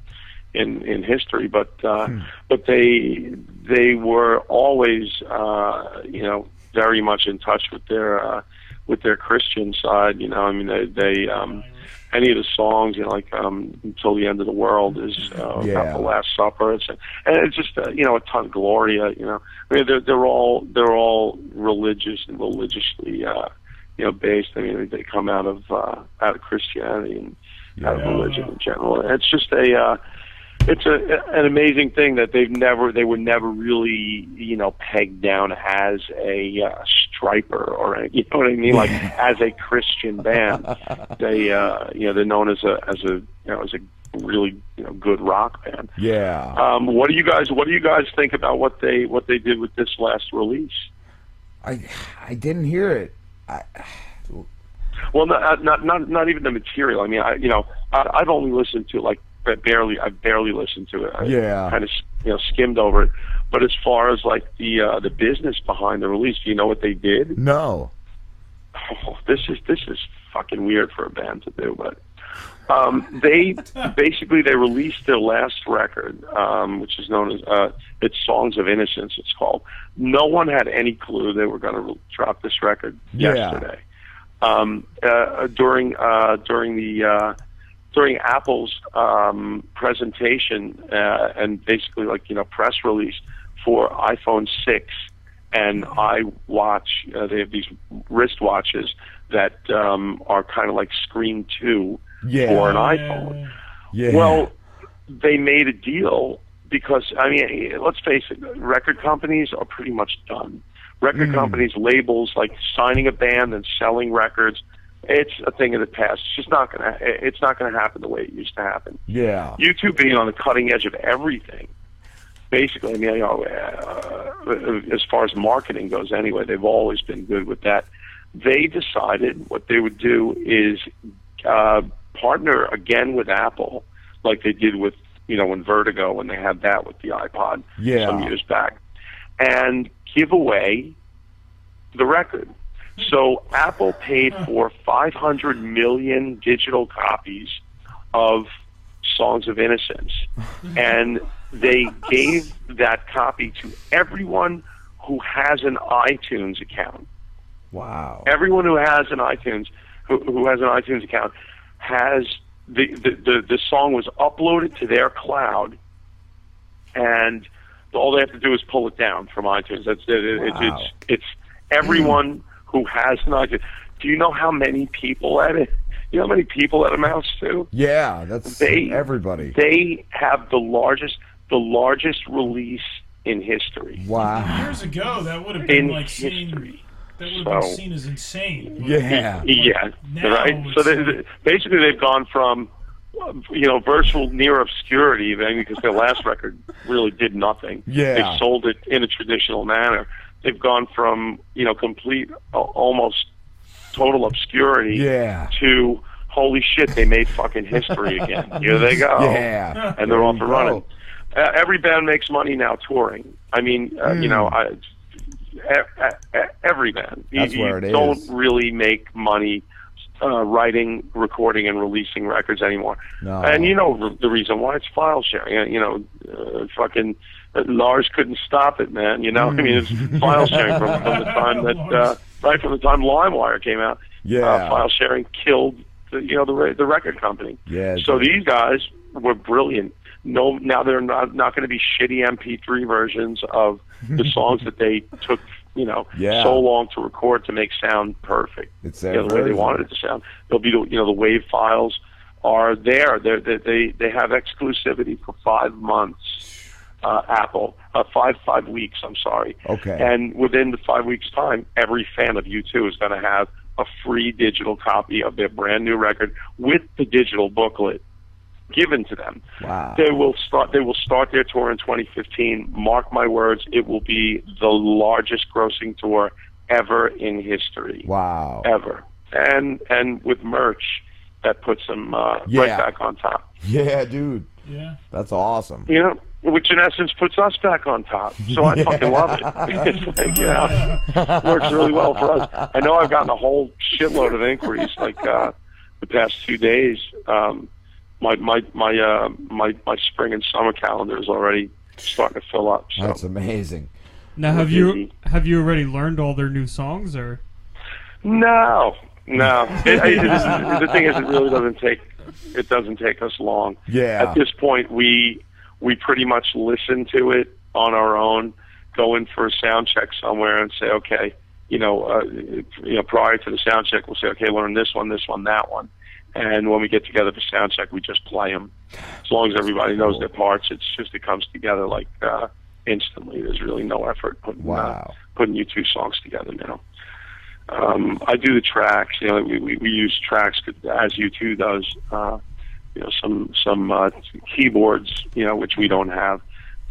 in in history. But uh, Hmm. but they they were always uh, you know very much in touch with their uh, with their Christian side. You know, I mean, they they um, any of the songs, you know, like um, "Until the End of the World" is uh, Yeah. about the Last Supper. It's and it's just uh, you know a ton of Gloria. You know, I mean, they're they're all they're all religious and religiously uh, you know based. I mean, they come out of uh, out of Christianity and out of religion in general. It's just a uh, it's a an amazing thing that they've never they were never really you know pegged down as a uh, Stryper or a, you know what I mean like as a Christian band they uh you know they're known as a as a you know as a really you know good rock band Yeah. um what do you guys what do you guys think about what they what they did with this last release I I didn't hear it. I, Well, not not not not even the material. I mean, I you know, I, I've only listened to like ba- barely. I barely listened to it. I Yeah. kind of you know skimmed over it. But as far as like the uh, the business behind the release, do you know what they did? no. Oh, this is this is fucking weird for a band to do, but um, they basically they released their last record, um, which is known as uh, it's Songs of Innocence. It's called. No one had any clue they were going to re- drop this record Yeah. yesterday. Um, uh, during uh, during the uh, during Apple's um, presentation uh, and basically like you know press release for iPhone six and iWatch. Uh, they have these wristwatches that um, are kind of like Screen Two Yeah. for an iPhone. Yeah. Well, they made a deal because I mean, let's face it, record companies are pretty much done. Record Mm. companies, labels, like signing a band and selling records, it's a thing of the past. It's just not gonna. It's not gonna happen the way it used to happen. Yeah. U2 being on the cutting edge of everything. Basically, I mean, you know, uh, as far as marketing goes, anyway, they've always been good with that. They decided what they would do is uh, partner again with Apple, like they did with you know when Vertigo when they had that with the iPod Yeah. some years back, and give away the record. So Apple paid for 500 million digital copies of Songs of Innocence, and they gave that copy to everyone who has an iTunes account. Wow. Everyone who has an iTunes who, who has an iTunes account has the, the the the song was uploaded to their cloud, and all they have to do is pull it down from iTunes. That's it. it's, Wow. it's it's everyone who has not. iTunes. Do you know how many people that it? You know how many people that amounts to? Yeah, that's They- everybody. They have the largest the largest release in history. Wow. Years ago, that would have been In like seen. history. That would have been seen as insane. But Yeah. Yeah, Now right. So they, they- basically, they've gone from you know virtual near obscurity, I mean, because their last record really did nothing. Yeah. they sold it in a traditional manner. They've gone from you know complete, almost total obscurity Yeah. to holy shit, they made fucking history again. Here they go. Yeah. and they're off you and running. Uh, every band makes money now touring. I mean, uh, you Mm. know, I, e- e- e- every band. You- That's you, where it don't really make money uh, writing, recording, and releasing records anymore. No. And you know the- the reason why it's file sharing. Uh, You know, uh, fucking Lars couldn't stop it, man. You know, I mean, it's file sharing from, from the time that uh, right from the time LimeWire came out. Yeah. uh, file sharing killed the you know the the record company. Yeah. So these guys were brilliant. No, now they're not not going to be shitty MP3 versions of the songs that they took, you know, Yeah. so long to record to make sound perfect. It's You know, the way they wanted it to sound. They'll be, the, you know, the wave files are there. They're, they they they have exclusivity for five months. Uh, Apple, uh, five five weeks. I'm sorry. Okay. And within the five weeks' time, every fan of U2 is going to have a free digital copy of their brand new record with the digital booklet given to them. Wow. They will start. They will start their tour in 2015. Mark my words, it will be the largest grossing tour ever in history. Wow. Ever. And and with merch, that puts them uh, right Yeah. back on top. Yeah, dude. Yeah. That's awesome. You know, which in essence puts us back on top. So I fucking love it. it's like, you know, works really well for us. I know I've gotten a whole shitload of inquiries like uh, the past two days. Um, my my my uh, my my spring and summer calendar is already starting to fill up. So That's amazing. Now, have you have you already learned all their new songs, or no, no. It, it, it isn't, the thing is, it really doesn't take it doesn't take us long. Yeah. At this point, we we pretty much listen to it on our own, go in for a sound check somewhere, and say, okay, you know, uh, you know, prior to the sound check, we'll say, okay, learn this one, this one, that one, and when we get together for sound check, we just play them. As long as everybody knows their parts, it's just it comes together like uh, instantly. There's really no effort putting uh, putting U2 songs together now. Um, I do the tracks. You know, we, we, we use tracks as U2 does. Uh, you know, some some uh, keyboards. You know, which we don't have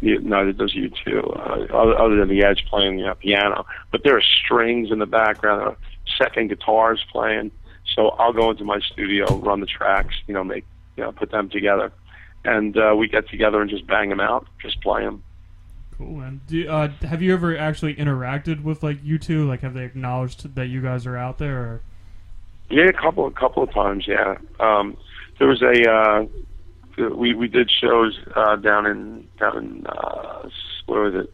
neither does you two. Uh, other, other than the Edge playing the uh, piano, but there are strings in the background, there are second guitars playing. So I'll go into my studio, run the tracks, you know, make, you know, put them together, and uh, we get together and just bang them out, just play them. Cool, man. Do, uh, have you ever actually interacted with like U2? Like, have they acknowledged that you guys are out there? Or? Yeah, a couple, a couple of times. Yeah, um, there was a uh, we we did shows uh, down in down in uh, where was it?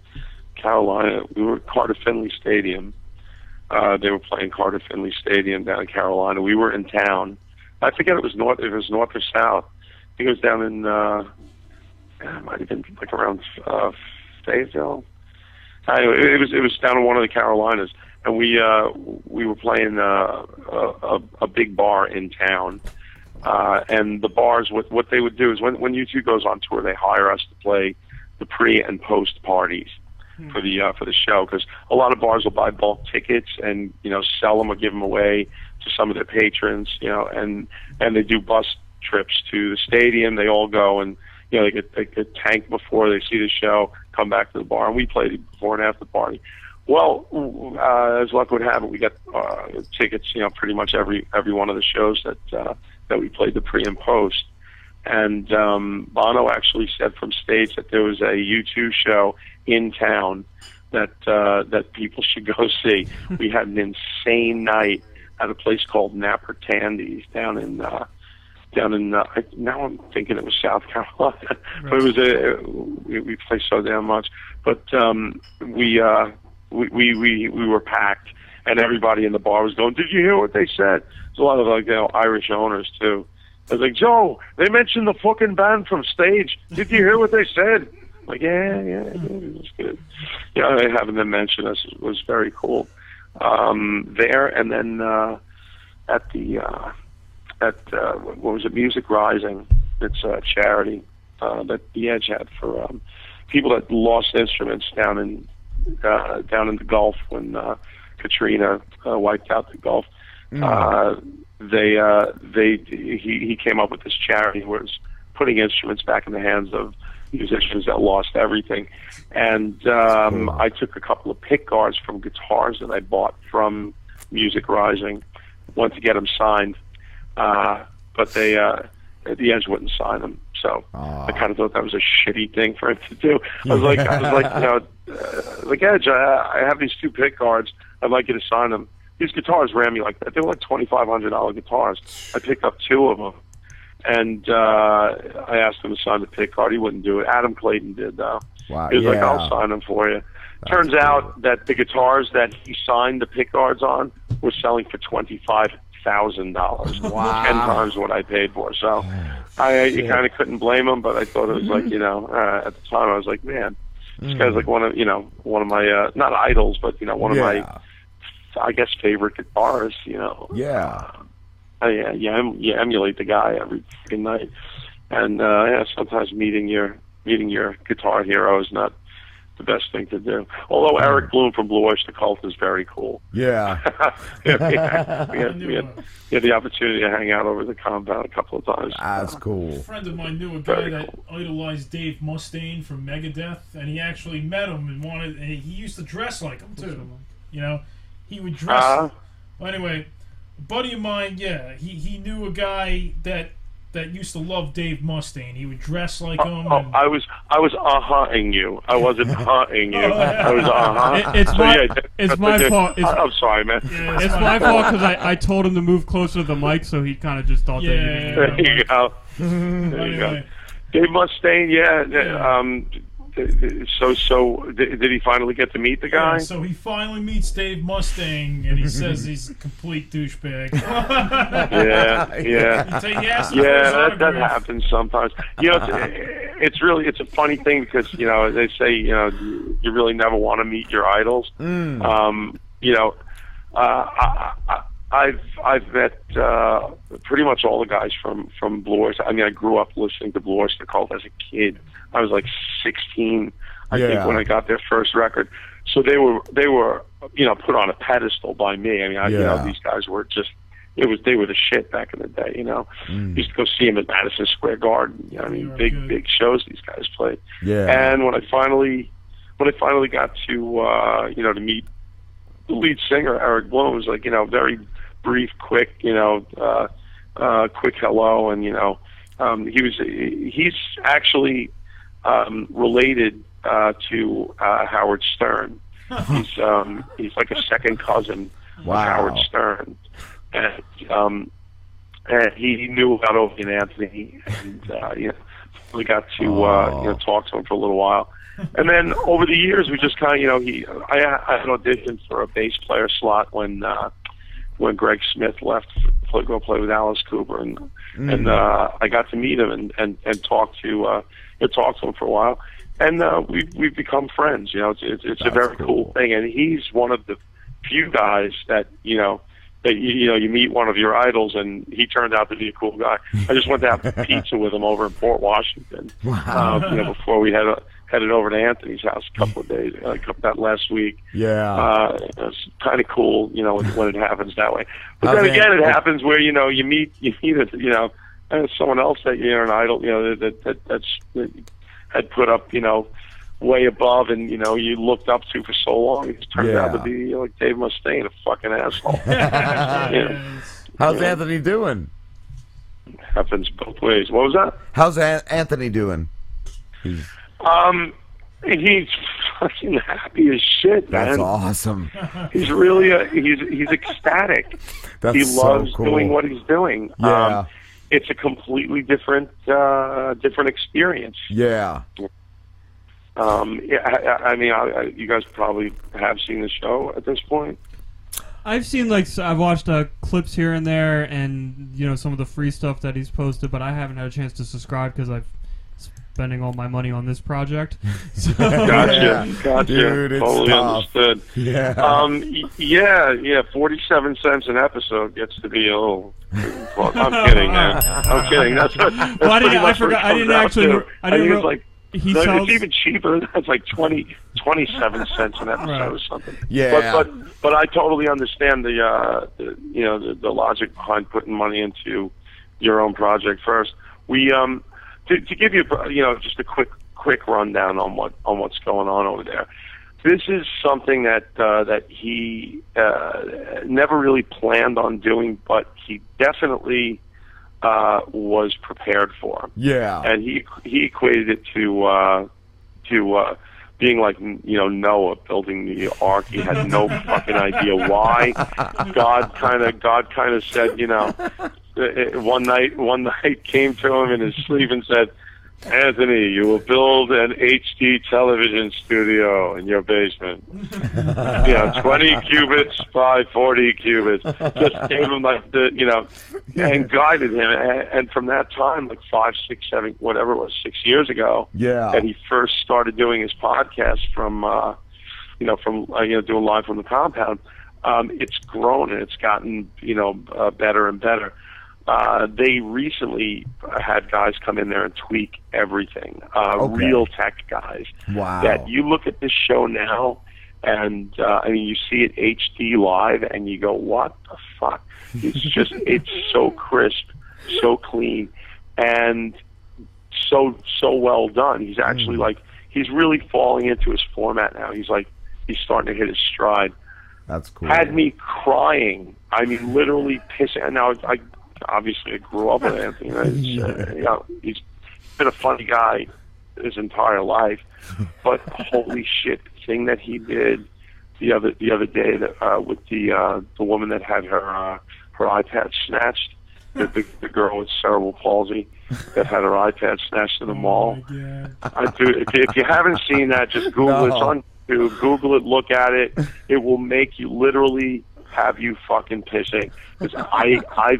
Carolina. We were at Carter Finley Stadium. Uh, they were playing Carter Finley Stadium down in Carolina. We were in town. I forget it was north. It was north or south. I think it was down in. Uh, it might have been like around uh, Fayetteville. Anyway, it was it was down in one of the Carolinas, and we uh, we were playing uh, a, a big bar in town. Uh, and the bars, what what they would do is when when U2 goes on tour, they hire us to play the pre and post parties for the uh, for the show because a lot of bars will buy bulk tickets and you know sell them or give them away to some of their patrons, you know, and and they do bus trips to the stadium. They all go and you know they get they get tanked before they see the show, come back to the bar, and we play the before and after the party. Well, uh, as luck would have it, we got uh, tickets, you know, pretty much every every one of the shows that uh, that we played the pre and post. And um, Bono actually said from stage that there was a U2 show in town that uh, that people should go see. we had an insane night at a place called Napper Tandy's down in uh, down in uh, I, now I'm thinking it was South Carolina, but it was a we, we played so damn much. But um, we, uh, we we we we were packed, and everybody in the bar was going. Did you hear what they said? There's a lot of like you know Irish owners too. I was like, Joe, they mentioned the fucking band from stage. Did you hear what they said? Like, yeah, yeah, yeah it was good. Yeah, having them mention us was very cool. Um, there, and then uh, at the uh, at uh, what was it, Music Rising? It's a charity uh, that the Edge had for um, people that lost instruments down in uh, down in the Gulf when uh, Katrina uh, wiped out the Gulf. Mm. Uh, they uh, they he he came up with this charity where it's putting instruments back in the hands of musicians that lost everything. And um, I took a couple of pick guards from guitars that I bought from Music Rising, went to get them signed, uh, but they uh, the Edge wouldn't sign them. So I kind of thought that was a shitty thing for him to do. I was like, I was like, you know, uh, like Edge, I, I have these two pick guards. I'd like you to sign them. These guitars ran me like that. They were like twenty five hundred dollar guitars. I picked up two of them, and uh, I asked him to sign the pick card. He wouldn't do it. Adam Clayton did though. Wow, He was like. I'll sign them for you. Turns out that the guitars that he signed the pick guards on were selling for twenty five thousand dollars. Wow. Ten times what I paid for. So I you kind of couldn't blame him, but I thought it was like you know uh, at the time I was like, man, this guy's like one of you know one of my uh, not idols, but you know one of my I guess favorite guitarists. You know, Yeah. uh, yeah, you, em- you emulate the guy every fucking night, and uh, yeah, sometimes meeting your meeting your guitar hero is not the best thing to do. Although Eric Bloom from Blue Oyster Cult is very cool. Yeah. yeah, we, had, we, had, we, had, we had the opportunity to hang out over the compound a couple of times. That's cool. A friend of mine knew a guy that idolized Dave Mustaine from Megadeth, and he actually met him and wanted. And he used to dress like him too. You know, he would dress. Well, anyway, a buddy of mine, yeah, he he knew a guy that that used to love Dave Mustaine. He would dress like him. Oh, and, I was I was uh-huh-ing you. I wasn't uh-ing you. I was uh-huh. It- it's So, my- yeah, that- it's my fault. It's- I'm sorry, man. it's my fault because I, I told him to move closer to the mic, so he kind of just thought that. Yeah. There you go. There you go. Dave Mustaine, yeah. Um, so so did, did he finally get to meet the guy? Yeah, so he finally meets Dave Mustaine, and he says he's a complete douchebag. yeah, yeah, He ta- he asked him for yeah. That, that happens sometimes. You know, it's, it's really it's a funny thing because you know they say you know you really never want to meet your idols. Mm. Um, you know, uh, I, I, I've I've met uh, pretty much all the guys from from Blue Oyster. I mean, I grew up listening to Blue Oyster Cult as a kid. I was like 16, I Yeah. think, when I got their first record. So they were they were you know put on a pedestal by me. I mean, I, you know, these guys were just it was they were the shit back in the day. You know, Mm. used to go see them at Madison Square Garden. You know, I mean, big big shows these guys played. Yeah. And when I finally when I finally got to uh, you know to meet the lead singer Eric Bloom, it was like you know very brief, quick, you know, uh, uh, quick hello, and you know, um, he was he's actually um, related uh, to uh, Howard Stern. he's um, he's like a second cousin Wow. of Howard Stern, and um, and he knew about Opie and Anthony, and uh, you know, we got to uh, you know talk to him for a little while. And then over the years, we just kind of, you know, he, I, I had auditioned for a bass player slot when, uh, when Greg Smith left to go play with Alice Cooper, and Mm. and uh, I got to meet him and and and talk to uh, and talk to him for a while, and uh, we we've become friends. You know, it's it's, it's a very cool thing, and he's one of the few guys that you know that you, you know you meet one of your idols, and he turned out to be a cool guy. I just went to have pizza with him over in Port Washington. Wow. Uh, you know, before we had headed over to Anthony's house a couple of days, uh, couple- that last week. Yeah. Uh, it's kind of cool, you know, when, it happens that way. But How's then again, it happens where you know you meet you meet a, you know uh, someone else that you're an idol, you know that that that's that had put up, you know, way above, and you know you looked up to for so long. It turned out to Yeah. be like Dave Mustaine, a fucking asshole. yeah. How's Yeah. Anthony doing? Happens both ways. What was that? How's An- Anthony doing? He's, Um, he's fucking happy as shit, that's man. awesome. He's really a, he's he's ecstatic. That's he so loves cool. doing what he's doing. Yeah. Um, it's a completely different uh, different experience. Yeah. Um, yeah, I, I- I mean, I, I, you guys probably have seen the show at this point. I've seen like I've watched uh, clips here and there, and you know some of the free stuff that he's posted, but I haven't had a chance to subscribe because I've spending all my money on this project. So- Gotcha, gotcha. Dude, it's totally tough. understood. Yeah. Um, yeah, yeah. Forty-seven cents an episode gets to be a little. Well, I'm kidding, man. I'm kidding. That's, what, that's Well, I didn't- pretty I much what forgot- I didn't actually- to. I didn't think it's like he no, sells- it's even cheaper. It's like 20, 27 cents an episode Right. or something. Yeah. But but but I totally understand the uh the, you know the, the logic behind putting money into your own project first. We um to, to give you you know just a quick quick rundown on what on what's going on over there. This is something that uh, that he uh, never really planned on doing, but he definitely uh, was prepared for Yeah. and he he equated it to uh, to uh, being like you know Noah building the ark. He had no fucking idea why. God kind of God kind of said, you know, one night one night came to him in his sleep and said. Anthony, you will build an HD television studio in your basement. you know, 20 cubits by 40 cubits. Just gave him like the, you know, and guided him. And, and from that time, like five, six, seven, whatever it was, six years ago, Yeah. that he first started doing his podcast from, uh, you know, from, uh, you know, doing live from the compound, um, it's grown and it's gotten, you know, uh, better and better. Uh, they recently had guys come in there and tweak everything. Uh, Okay. Real tech guys Wow. that you look at this show now and uh, I mean you see it HD live and you go what the fuck it's just it's so crisp so clean and so so well done he's actually like he's really falling into his format now he's like he's starting to hit his stride That's cool. had me crying I mean literally pissing And now I obviously I grew up with Anthony it's, uh, you know he's been a funny guy his entire life. But holy shit, thing that he did the other the other day that uh, with the uh, the woman that had her uh, her iPad snatched, the, the the girl with cerebral palsy that had her iPad snatched in the mall. I do. If, if you haven't seen that, just Google it. It's on YouTube. Google it. Look at it. It will make you literally have you fucking pissing. Because I I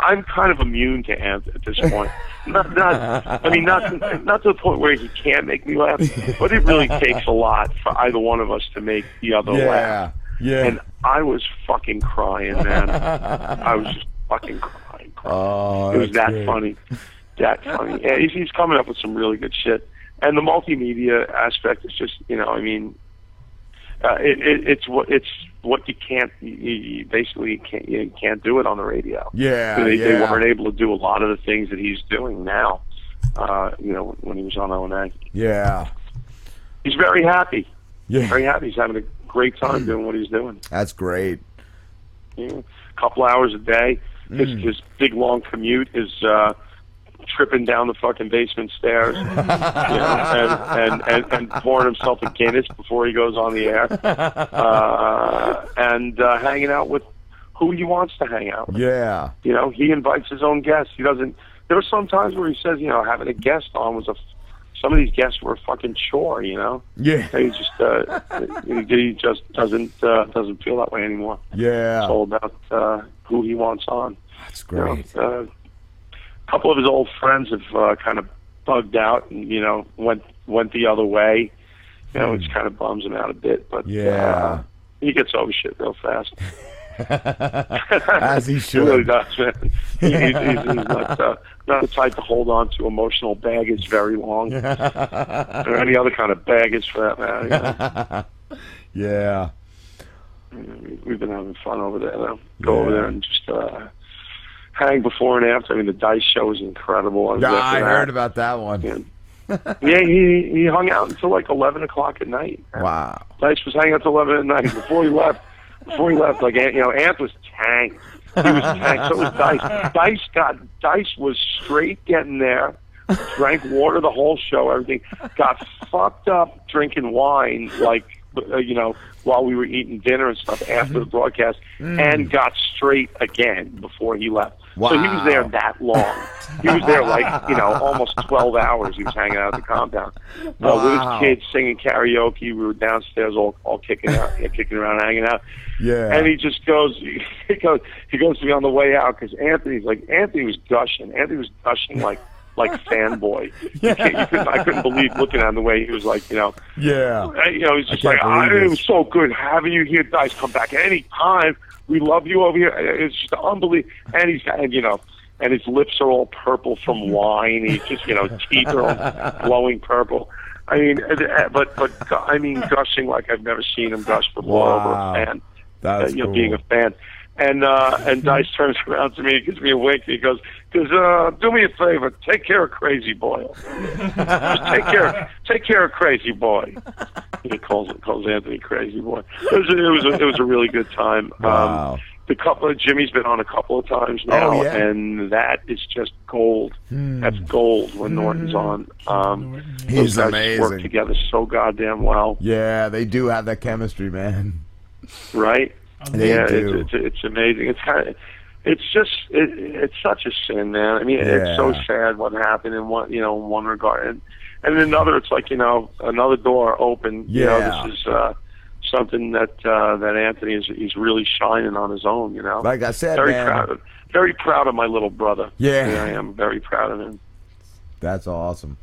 I'm kind of immune to Ant at this point. Not not. I mean not not to the point where he can't make me laugh, but it really takes a lot for either one of us to make the other Yeah. laugh. Yeah. And I was fucking crying, man. I was just fucking crying. Oh, it was that great. funny. That funny. Yeah, he's, he's coming up with some really good shit. And the multimedia aspect is just, you know, I mean, uh, it, it, it's what it's what you can't. You, you basically can't you can't do it on the radio. Yeah, they, they yeah. weren't able to do a lot of the things that he's doing now. Uh, you know, when he was on O and A, Yeah. he's very happy. Yeah. very happy. He's having a great time doing what he's doing. That's great. Yeah. A couple hours a day. His, Mm. his big long commute is uh, tripping down the fucking basement stairs, you know, and, and, and, and pouring himself a Guinness before he goes on the air, uh, and uh, hanging out with who he wants to hang out with. Yeah. You know, he invites his own guests. He doesn't. There were some times where he says, you know, having a guest on was a. Some of these guests were a fucking chore. You know. Yeah. He just uh, he, he just doesn't uh, doesn't feel that way anymore. Yeah. It's all about uh, who he wants on. That's great. You know, uh, a couple of his old friends have uh, kind of bugged out and you know went went the other way. You know, which kind of bums him out a bit, but Hmm. Yeah. uh, he gets over shit real fast. As he He really does, man. He, he's, he's, he's not, uh, not the type to hold on to emotional baggage very long, or any other kind of baggage for that matter. you know. yeah. We- We've been having fun over there. Though. Go over there and just uh, hang before and after. I mean, the dice show is incredible. was Yeah, I heard about that one. Yeah, he he hung out until like eleven o'clock at night. Wow. Dice was hanging out till eleven at night before he left. Before he left, like you know, Ant was tanked. He was tanked. So was Dice. Dice got Dice was straight getting there. Drank water the whole show. Everything got fucked up drinking wine, like uh, you know, while we were eating dinner and stuff after the broadcast, Mm. and got straight again before he left. So he was there that long. He was there like you know almost twelve hours. He was hanging out at the compound uh, with his kids singing karaoke. We were downstairs all all kicking out, yeah, kicking around, hanging out. Yeah. And he just goes, he goes, he goes to me on the way out because Anthony's like Anthony was gushing. Anthony was gushing like like fanboy. You can't, you couldn't, I couldn't believe looking at him the way he was like, you know, Yeah. uh, you know, he's just I like, I, believe it was so good having you here, guys. Come back any time. We love you over here. It's just unbelievable. And he's got, you know, and his lips are all purple from wine. He's just, you know, teeth are all glowing purple. I mean, uh, but but I mean, gushing like I've never seen him gush before Wow. over a fan. That's uh, you know, cool. being a fan. And uh, and Dice turns around to me, and gives me a wink. And he goes, "Goes, uh, do me a favor, take care of Crazy Boy. Just take care, take care of Crazy Boy." He calls calls Anthony Crazy Boy. It was a, it was a, it was a really good time. Wow. Um, the couple of Jimmy's been on a couple of times now, Oh, yeah. and that is just gold. Hmm. That's gold when Norton's on. Um, He's those guys Work together so goddamn well, Yeah, they do have that chemistry, man. right? They yeah, do. It's, it's it's amazing. It's kind of, it's just it, it's such a sin, man. I mean, it's so sad what happened in one you know in one regard, and and in another, it's like you know another door open. You know, Yeah. this is uh, something that uh, that Anthony is he's really shining on his own. You know, Like I said, very man. proud of very proud of my little brother. Yeah. I am very proud of him. That's awesome.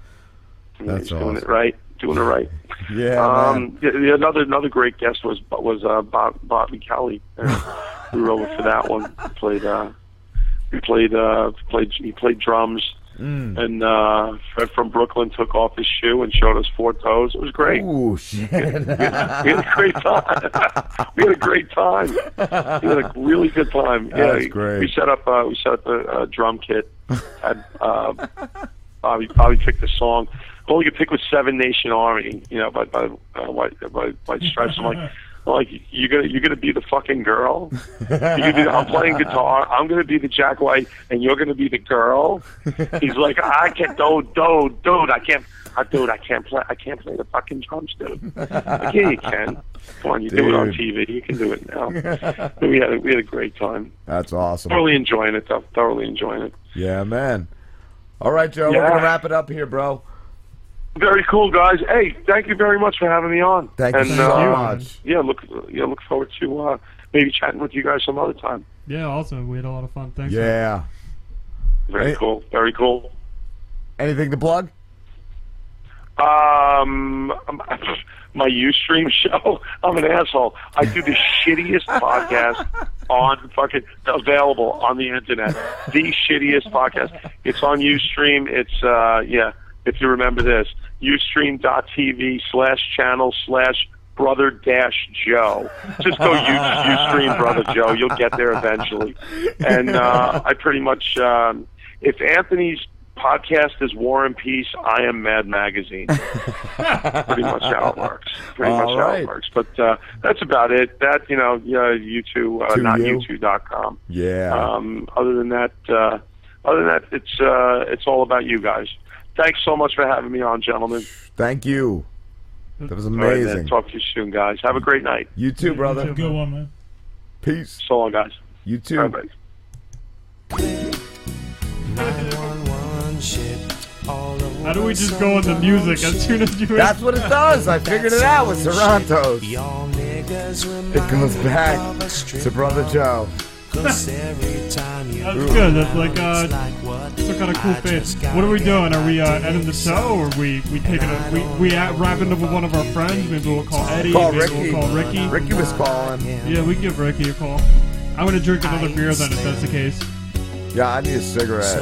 Yeah, That's he's doing awesome. it right, doing it right. Yeah. Um, the, the another another great guest was was uh, Bob, Bobby Kelly. We were over for that one. He played uh, he played uh, played he played drums. Mm. And uh, Fred from Brooklyn took off his shoe and showed us four toes. It was great. Ooh, shit. we had a great time. we had a great time. We had a really good time. yeah, That's great. We set up. Uh, we set up a, uh drum kit. Had uh, Bobby. Bobby picked a song. All you pick was Seven Nation Army. You know, by by uh, White by White Stripes. I'm like. Like you're gonna you're gonna be the fucking girl. You're gonna be, I'm playing guitar. I'm gonna be the Jack White, and you're gonna be the girl. He's like, I can't, dude, dude, dude, I can't, I, dude, I can't play, I can't play the fucking drums, dude. Like, yeah, you can. Come on, you do it on TV. You can do it now. But we had a, we had a great time. That's awesome. Thoroughly enjoying it, though. Thoroughly enjoying it. Yeah, man. All right, Joe, we're gonna wrap it up here, bro. Very cool, guys. Hey, thank you very much for having me on. Thank you and, so uh, much. Yeah, look, yeah, look forward to uh, maybe chatting with you guys some other time. Yeah, awesome. We had a lot of fun. Thanks. Yeah. Very Hey. cool. Very cool. Anything to plug? Um, my UStream show. I'm an asshole. I do the shittiest podcast on fucking available on the internet. The shittiest podcast. It's on UStream. It's uh yeah. If you remember this, UStream.tv slash channel slash Brother Dash Joe. Just go Ustream Brother Joe. You'll get there eventually. And uh, I pretty much, um, if Anthony's podcast is War and Peace, I am Mad Magazine. pretty much how it works. Pretty All much how right. it works. But uh, that's about it. That you know, yeah, you two, uh, To not you. YouTube.com. Yeah. Um, other than that, uh, other than that, it's uh, it's all about you guys. Thanks so much for having me on, gentlemen. Thank you. That was All right, man. amazing. Talk to you soon, guys. Have a great night. You too, brother. Good one, man. Peace. So long, guys. You too. How do we just go into music as soon as you? That's what it does. I figured it out with Sarantos. It goes back to Brother Joe. That's good. That's like uh, some kind of cool face. What are we doing? Are we uh, ending the show, or we we taking a we we at, wrapping up with one of our friends? Maybe we'll call Eddie. Call maybe Ricky. we'll call Ricky. Ricky was calling. Yeah, we give Ricky a call. I'm gonna drink another beer then if that's the case. Yeah, I need a cigarette.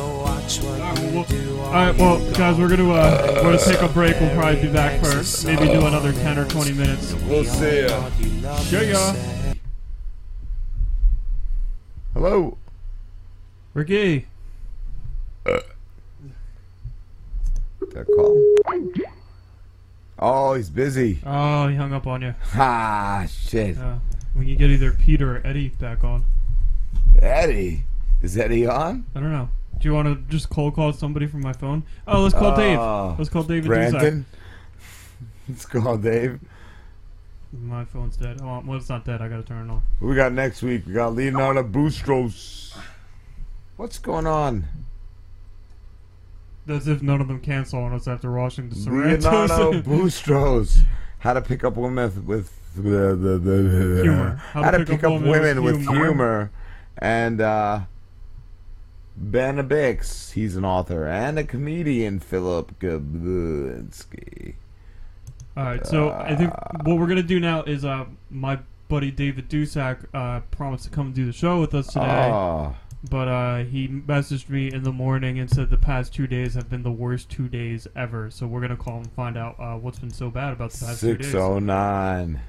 Alright, well, guys, we're gonna uh, we're gonna take a break. We'll probably be back for maybe do another 10 or 20 minutes. We'll see ya. See ya. Hello. Ricky. That call. Oh, he's busy. Oh, he hung up on you. Ah, shit. Uh, we can get either Peter or Eddie back on. Eddie. Is Eddie on? I don't know. Do you want to just cold call somebody from my phone? Oh, let's call Dave. Oh, Let's call David Brandon. Let's call Dave. My phone's dead. Oh, well, it's not dead. I gotta turn it on. Who we got next week? We got Leonardo Boustros. What's going on? That's if none of them cancel on us after watching the Sarantos. Leonardo Boustros. How to pick up women with the the, the Humor. How, to pick, up, women with humor. And uh Ben Bix, he's an author and a comedian, Philip Gabunsky. All right, so I think what we're gonna do now is uh, my buddy David Dusak uh, promised to come and do the show with us today, Oh. but uh, he messaged me in the morning and said the past two days have been the worst two days ever. So we're gonna call and find out uh, what's been so bad about the past two days. Six oh nine.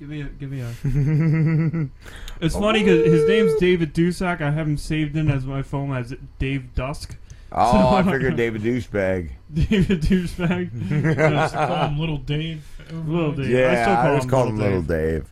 Give me a, give me a. it's funny because his name's David Dusak. I have him saved in as my phone as Dave Dusk. Oh, I figured David douchebag. David Douchebag. Just call him Little Dave. Little Dave. I still Yeah, call I, always him call him Little Dave. Dave.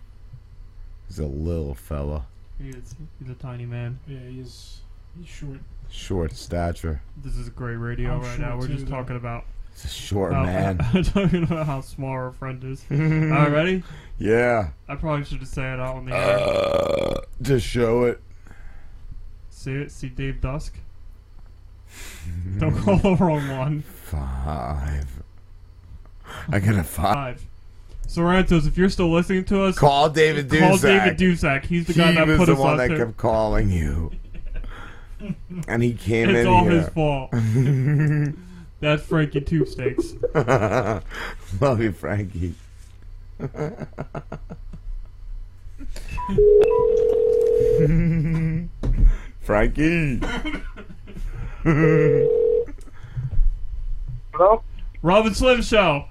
He's a little fella, He is, he's a tiny man. Yeah, he's he's short. short stature. This is a great radio I'm right now. We're too, just though. talking about He's a short how- man. talking about how small our friend is. All right, ready? Yeah. I probably should have said it out on the air. Uh, just show it. See it? See Dave Dusk? Don't call the wrong one. Five. I got a five. Five. Sarantos, if you're still listening to us, Call David Dusak. Call David Dusak. He's the guy he that was put the us one on that there. kept calling you. and he came It's in all here. his fault. That's Frankie Tube Steaks. Love you, Frankie. Frankie. Hello? Robin Slim Show.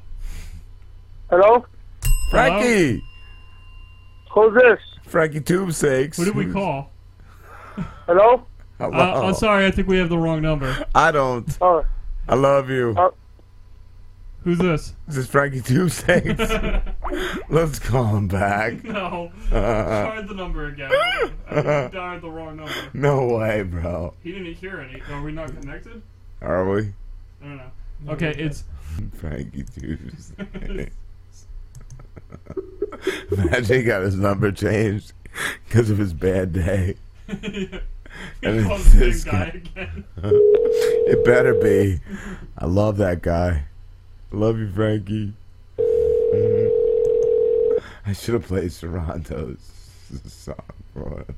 Hello? Frankie. Who's this? Frankie Tube Sakes. Who did we call? Hello? Uh, I'm sorry, I think we have the wrong number. I don't. Oh. I love you. Who's this? This is Frankie Tube Sakes. Let's call him back. No. Uh, Try the number again. I dialed the wrong number. No way, bro. He didn't hear any. Are we not connected? Are we? I don't know. Okay, it's Frankie. Imagine he got his number changed because of his bad day. He calls the same guy again. it better be. I love that guy. Love you, Frankie. I should have played Sarantos song for him.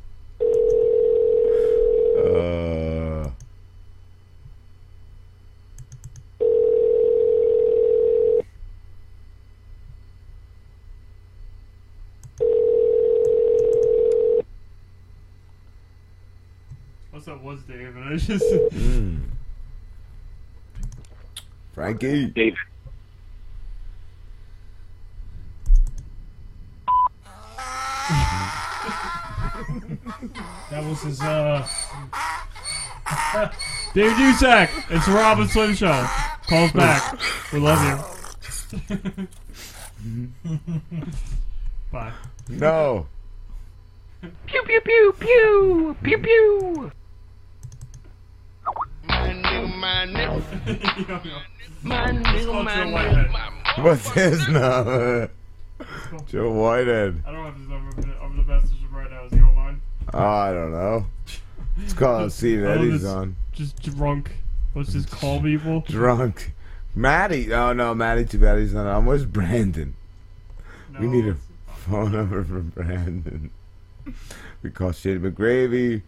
Uh, What's up, was Dave? And I just. mm. Frankie. David. That was his, uh. Dave Dusak, it's Robin Slim Show. Calls back. We love you. Bye. No. Pew pew pew pew pew pew. My nigga, my nigga. My Let's nigga, call my Joe nigga. Whitehead. What's his number? Joe Whitehead. I don't have his number, but I'm the message him right now. Is he online? Oh, I don't know. Let's call if Oh, Eddie's on. Just drunk. Let's just call people. Drunk. Maddie. Oh, no, Maddie, too bad he's not on. Where's Brandon? we need a phone number for Brandon. We call Shady McGravy.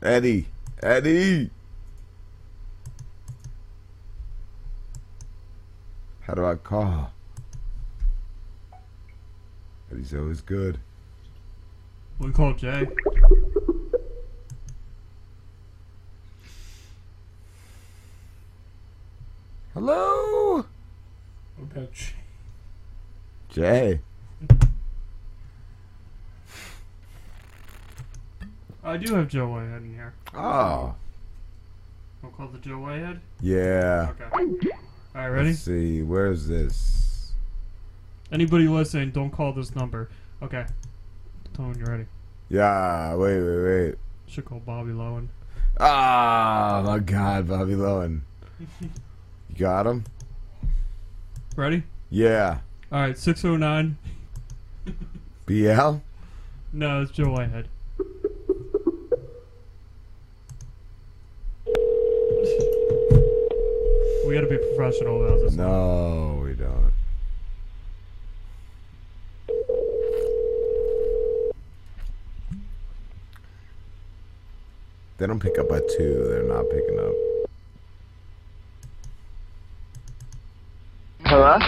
Eddie. Eddie. How do I call? Eddie's always good. We call Jay. Hello? What about Jay? Jay. Oh, I do have Joe Whitehead in here. Ah. Oh. We'll call the Joe Whitehead. Yeah. Okay. All right, ready? Let's see. Where's this? Anybody listening, don't call this number. Okay. Tell me when you're ready. Yeah. Wait, wait, wait. Should call Bobby Lowen. Ah, my God, Bobby Lowen. You got him? Ready? Yeah. All right, 609. BL? No, it's Joe Whitehead. We gotta be professional about this. No, we don't. They don't pick up at two. They're not picking up. Hello?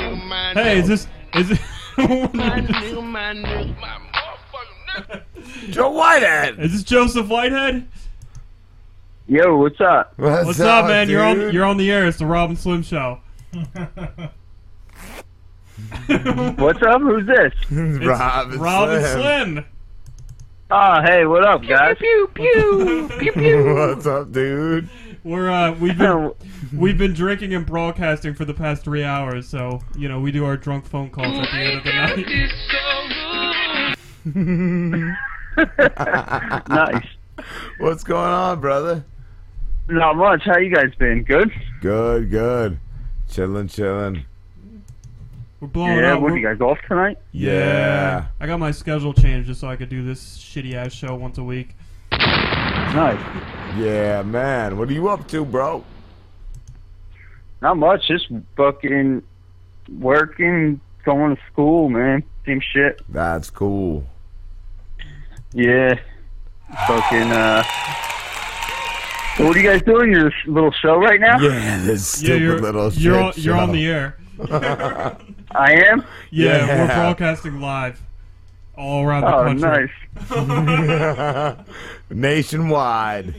Hey, is this is it? My nigga, my nigga, my motherfucking. Joe Whitehead. Is this Joseph Whitehead? Yo, what's up? What's, up, man? You're on you're on the air. It's the Robin Slim Show. What's up? Who's this? It's Robin Slim. Oh, hey, what up, guys? Pew pew pew pew. pew. What's up, dude? We're uh we've been we've been drinking and broadcasting for the past three hours, so you know we do our drunk phone calls at the end of the night. nice. What's going on, brother? Not much. How you guys been? Good? Good, good. Chilling, chilling. We're blowing yeah, up. what, We're- you guys off tonight? Yeah. I got my schedule changed just so I could do this shitty ass show once a week. Nice. Yeah, man. What are you up to, bro? Not much. Just fucking working, going to school, man. Same shit. That's cool. Yeah. Fucking, uh. So what are you guys doing? Your little show right now? Yeah, this stupid you're, little you're on, shit you're on the air. I am? Yeah, Yeah. we're broadcasting live all around the country. Oh, country. nice. Nationwide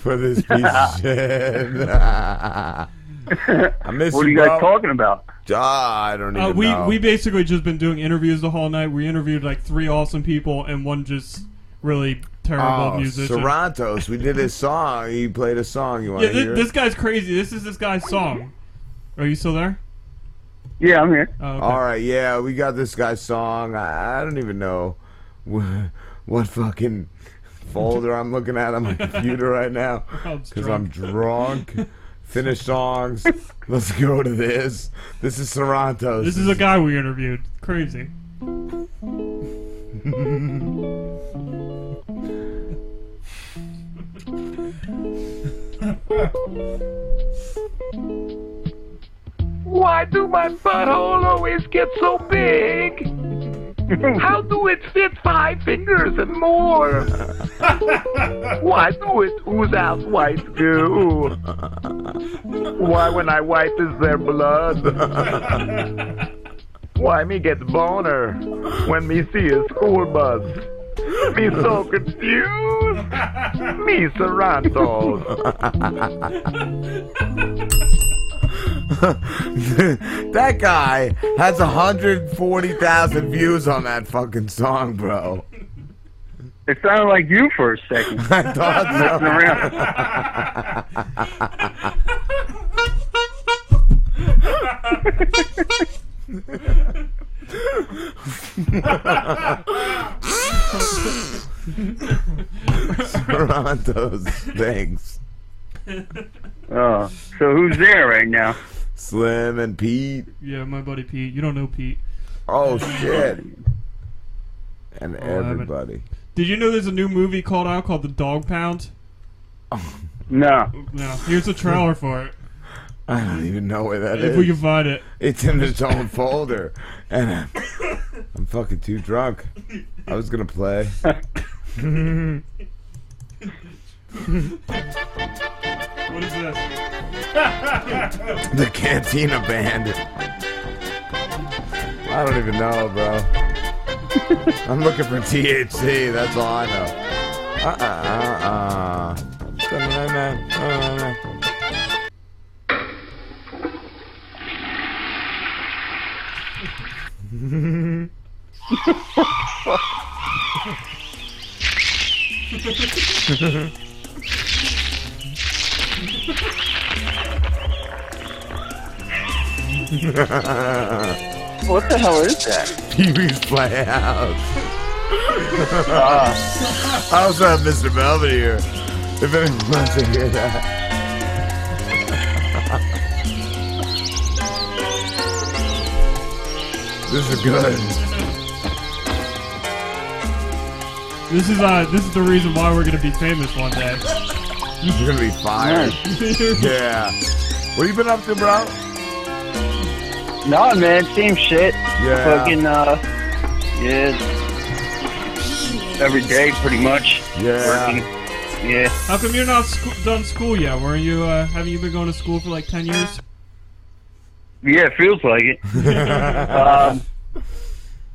for this piece of shit. I miss What are you bro. guys talking about? Ah, I don't even Uh, we know. we basically just been doing interviews the whole night. We interviewed like three awesome people and one just really terrible oh, musician. Sarantos. We did his song. He played a song. You want yeah, to thi- hear? this guy's crazy. This is this guy's song. Are you still there? Yeah, I'm here. Oh, okay. All right, yeah, we got this guy's song. I, I don't even know wh- what fucking folder I'm looking at on my computer right now because I'm drunk. Finish songs. Let's go to this. This is Sarantos. This is a guy we interviewed. Crazy. Why do my butthole always get so big? How do it fit five fingers and more? Why do it ooze out white goo? Why when I wipe is there blood? Why me get boner when me see a school bus? Me so confused. Me Sarantos. that guy has 140,000 views on that fucking song, bro. It sounded like you for a second. I thought Messing Toronto's thanks. Oh, so who's there right now? Slim and Pete. Yeah, my buddy Pete. You don't know Pete. Oh shit. And Oh, everybody. Did you know there's a new movie called out called The Dog Pound? No. No. Here's a trailer for it. I don't even know where that is. If we can find it. It's in its own folder, and I'm, I'm fucking too drunk. I was gonna play. What is this? the Cantina Band. I don't even know, bro. I'm looking for THC. That's all I know. Uh uh uh uh. What the hell is that? Pee Wee's Playhouse. Ah. I also have Mr. Melvin here. If anyone wants to hear that. this is good. This is uh this is the reason why we're gonna be famous one day. You're gonna be fired. yeah. What you been up to, bro? No, man, same shit. Yeah. Fucking, uh, yeah. Every day, pretty much. Yeah. Working. Yeah. How come you're not sco- done school yet? Weren't you? Uh, haven't you been going to school for like ten years? Yeah, it feels like it. um,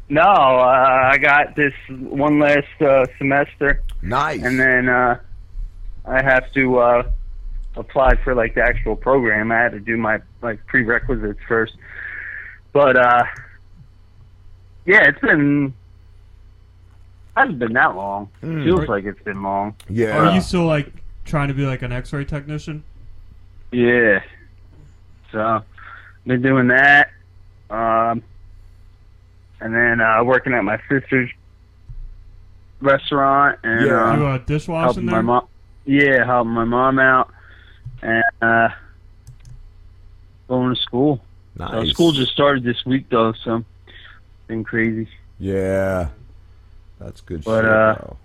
no, uh, I got this one last uh, semester. Nice. And then uh, I have to uh, apply for like the actual program. I had to do my like prerequisites first. But uh, yeah, it's been hasn't been that long. Hmm. Feels like it's been long. Yeah. Are you still like trying to be like an X-ray technician? Yeah. So, been doing that. Um, and then uh, working at my sister's restaurant and Yeah. uh, You, uh, dishwashing helping my there? mom. Yeah, helping my mom out and uh, going to school. Uh, Nice. school just started this week though, so it's been crazy. Yeah. That's good But, shit, uh, bro.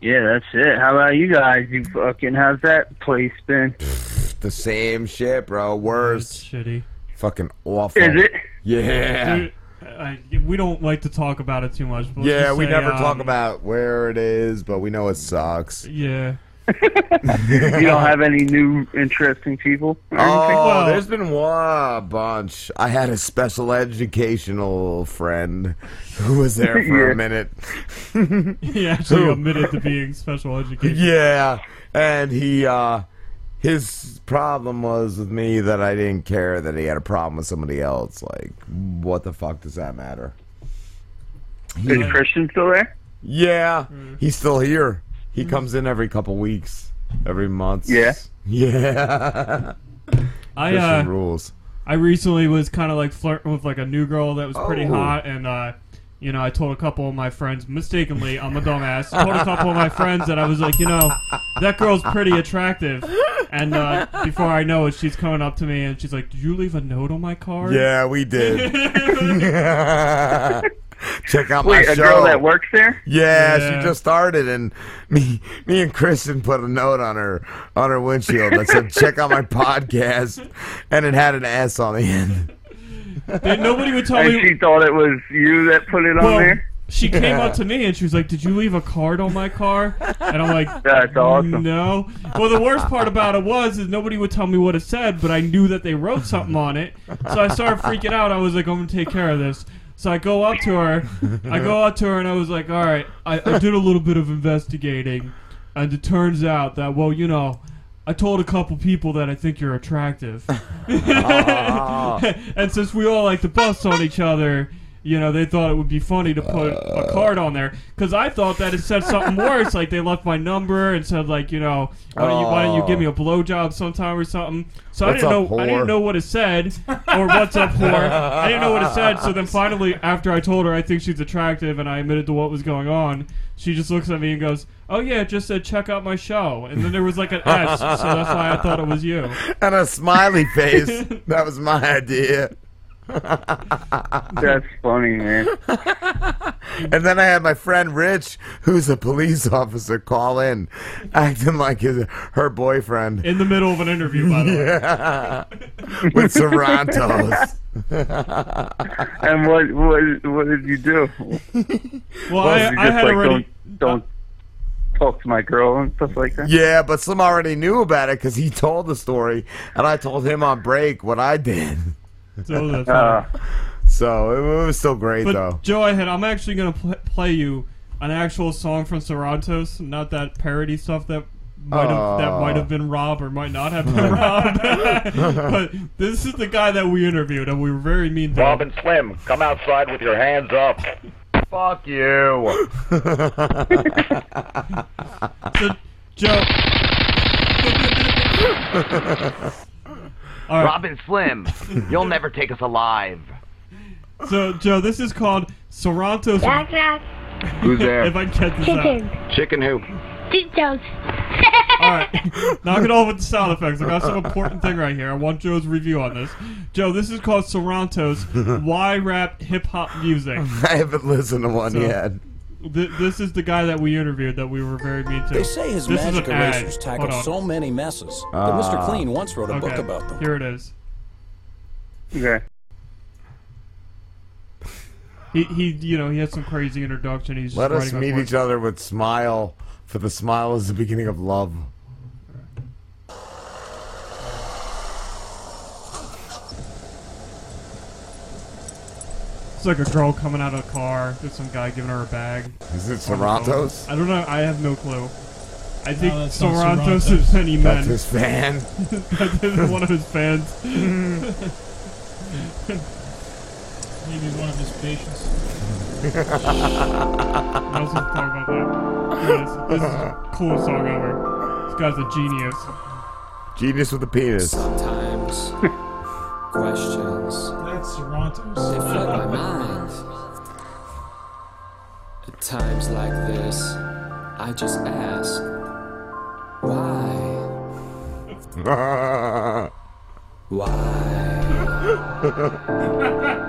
Yeah, that's it. How about you guys? You fucking how's that place been? The same shit, bro. Worse. shitty. Fucking awful. Is it? Yeah. Dude, I, we don't like to talk about it too much. But yeah, we say, never um, talk about where it is, but we know it sucks. Yeah. you don't have any new interesting people? or anything? Oh, there's been one bunch. I had a special educational friend who was there for Yeah. a minute. He actually admitted to being special education. Yeah, and he, uh, his problem was with me that I didn't care that he had a problem with somebody else. Like, what the fuck does that matter? Is Christian still there? Yeah, Mm. he's still here. He comes in every couple weeks, every month. Yeah? Yeah. I Christian uh, rules. I recently was kind of like flirting with like a new girl that was pretty Oh. hot, and uh, you know, I told a couple of my friends mistakenly, I'm a dumbass. told a couple of my friends that I was like, you know, that girl's pretty attractive, and uh, before I know it, she's coming up to me and she's like, "Did you leave a note on my car?" Yeah, we did. Check out Wait, my a girl that works there? Yeah, Yeah. she just started, and me, me and Kristen put a note on her on her windshield that said, "Check out my podcast," and it had an S on the end. Then nobody would tell and me. she thought it was you that put it on there? She came up to me and she was like, "Did you leave a card on my car?" And I'm like, That's awesome. No. Well, the worst part about it was is nobody would tell me what it said, but I knew that they wrote something on it. So I started freaking out. I was like, "I'm gonna take care of this." So I go up to her. I go up to her and I was like, "All right, I, I did a little bit of investigating, and it turns out that well, you know." I told a couple people that I think you're attractive. Ah. and since we all like to bust on each other, you know, they thought it would be funny to put a uh. card on there because I thought that it said something worse, like they left my number and said like, you know, why don't you, why don't you give me a oh. blowjob sometime or something? So What's I didn't up, know I didn't know what it said or what's up whore. I didn't know what it said. So then finally, after I told her I think she's attractive and I admitted to what was going on, she just looks at me and goes, "Oh yeah, it just said check out my show." And then there was like an S, so that's why I thought it was you. and a smiley face. that was my idea. That's funny, man. And then I had my friend Rich, who's a police officer, call in, acting like his, her boyfriend. In the middle of an interview, by the way. With Sarantos. and what what what did you do? Well, I- you I had like, already- don't, don't talk to my girl and stuff like that. Yeah, but Slim already knew about it because he told the story, and I told him on break what I did. So that's Uh. So it, it was still great, But though. Joe, I had, I'm actually gonna pl- play you an actual song from Sarantos, not that parody stuff that might have that might have been Rob or might not have been Rob. but this is the guy that we interviewed, and we were very mean to Rob him. and Slim, come outside with your hands up. Fuck you. So, Joe. All right. Robin Slim, you'll never take us alive. So, Joe, this is called Sarantos. Who's there? if I can get this out. Chicken who? Tito's. All right, knock it off with the sound effects. I got some important thing right here. I want Joe's review on this. Joe, this is called Sarantos. Why rap hip hop music? I haven't listened to one So, yet. Th- this is the guy that we interviewed that we were very mean to. They say his this magic is an ad. erasers tackle so many messes that Ah. Mr. Clean once wrote a book about them. Here it is. Okay. He, he, you know, he had some crazy introduction. He's just Let us meet each other with smile, for the smile is the beginning of love. Like a girl coming out of a car. There's some guy giving her a bag. Is it On. Sarantos? I don't know. I have no clue. I think No, that's not Sarantos Sarantos. is any men. That's his fan. that is one of his fans. Maybe one of his patients. I was just talking about that. Here. This is the coolest song ever. This guy's a genius. Genius with a penis. Sometimes questions That's Toronto's. they flood my mind. At times like this, I just ask, why?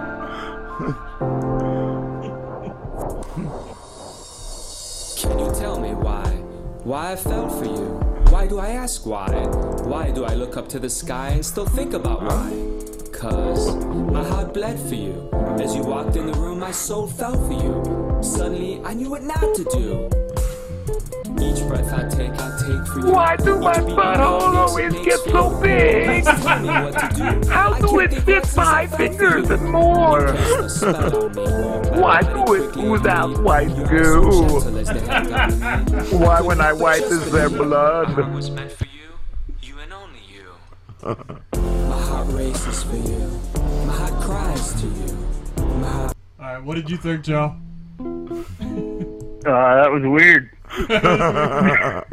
Can you tell me why? Why I fell for you? Why do I ask why? Why do I look up to the sky and still think about why? Cause my heart bled for you. As you walked in the room, my soul fell for you. Suddenly, I knew what not to do. Each breath I take, I take for you. Why do my Each beat butthole always get so big? Please tell me what to do. How do it fit my fingers and more? Cast a spell on me. Why do it ooze out white goo? Why when I wipe is there blood? was meant for you, you and only you. My heart races for you. My heart cries to you. Heart. All right, what did you think, Joe? Uh, that was weird. I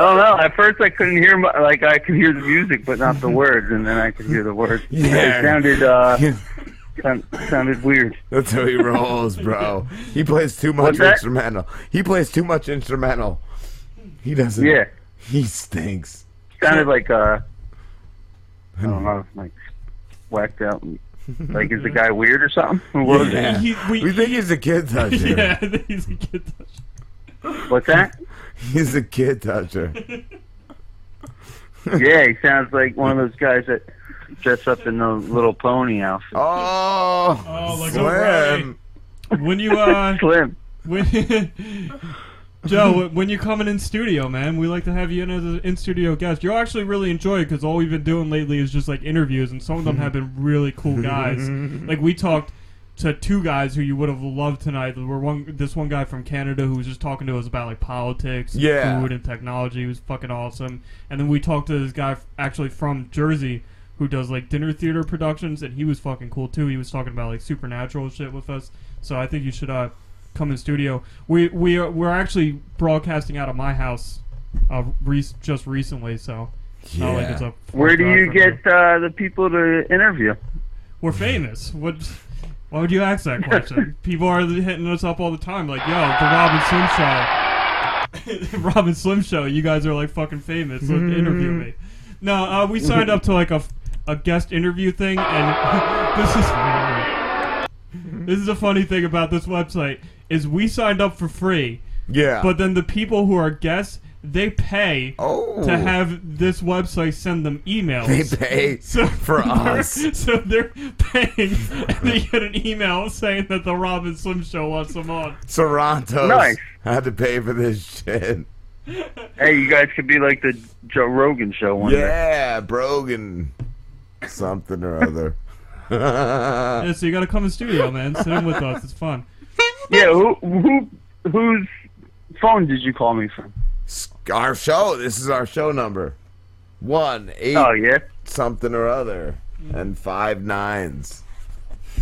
don't know. At first, I couldn't hear my, like I could hear the music, but not the words, and then I could hear the words. Yeah. It sounded uh, sound, sounded weird. That's how he rolls, bro. He plays too much instrumental. He plays too much instrumental. He doesn't. Yeah. He stinks. Sounded like uh, I don't know, like whacked out. Like, is the guy weird or something? Who was Yeah. it? we, think he's a kid toucher. yeah, I think he's a kid toucher. What's that? He's a kid toucher. yeah, he sounds like one of those guys that dress up in the little pony outfit. Oh, Oh, like Slim. When you uh, Slim. When, Joe, when you're coming in studio, man, we like to have you in as an in studio guest. You'll actually really enjoy it because all we've been doing lately is just like interviews, and some of them have been really cool guys. like we talked to two guys who you would have loved tonight. There were one, this one guy from Canada who was just talking to us about like politics, and Yeah. food, and technology. He was fucking awesome. And then we talked to this guy f- actually from Jersey who does like dinner theater productions, and he was fucking cool too. He was talking about like supernatural shit with us. So I think you should uh come in studio. We we are we're actually broadcasting out of my house, uh, re- just recently. So it's not like it's a Where do you get uh, the people to interview? we're famous. What? Why would you ask that question? People are hitting us up all the time, like, "Yo, the Robin Slim Show, Robin Slim Show. You guys are like fucking famous. Let interview me." No, uh, we signed up to like a, a guest interview thing, and this is this is a funny thing about this website is we signed up for free. Yeah. But then the people who are guests, they pay Oh. to have this website send them emails. They pay for us. So they're paying, and they get an email saying that the Robin Slim Show wants them on. Toronto Nice. I had to pay for this shit. Hey, you guys could be like the Joe Rogan show one day. Yeah, Brogan, something or other. yeah, so you got to come in studio, man. Sit in with us. It's fun. Yeah, who who whose phone did you call me from? Our show. This is our show number. One eight. Oh, yeah? Something or other, and five nines.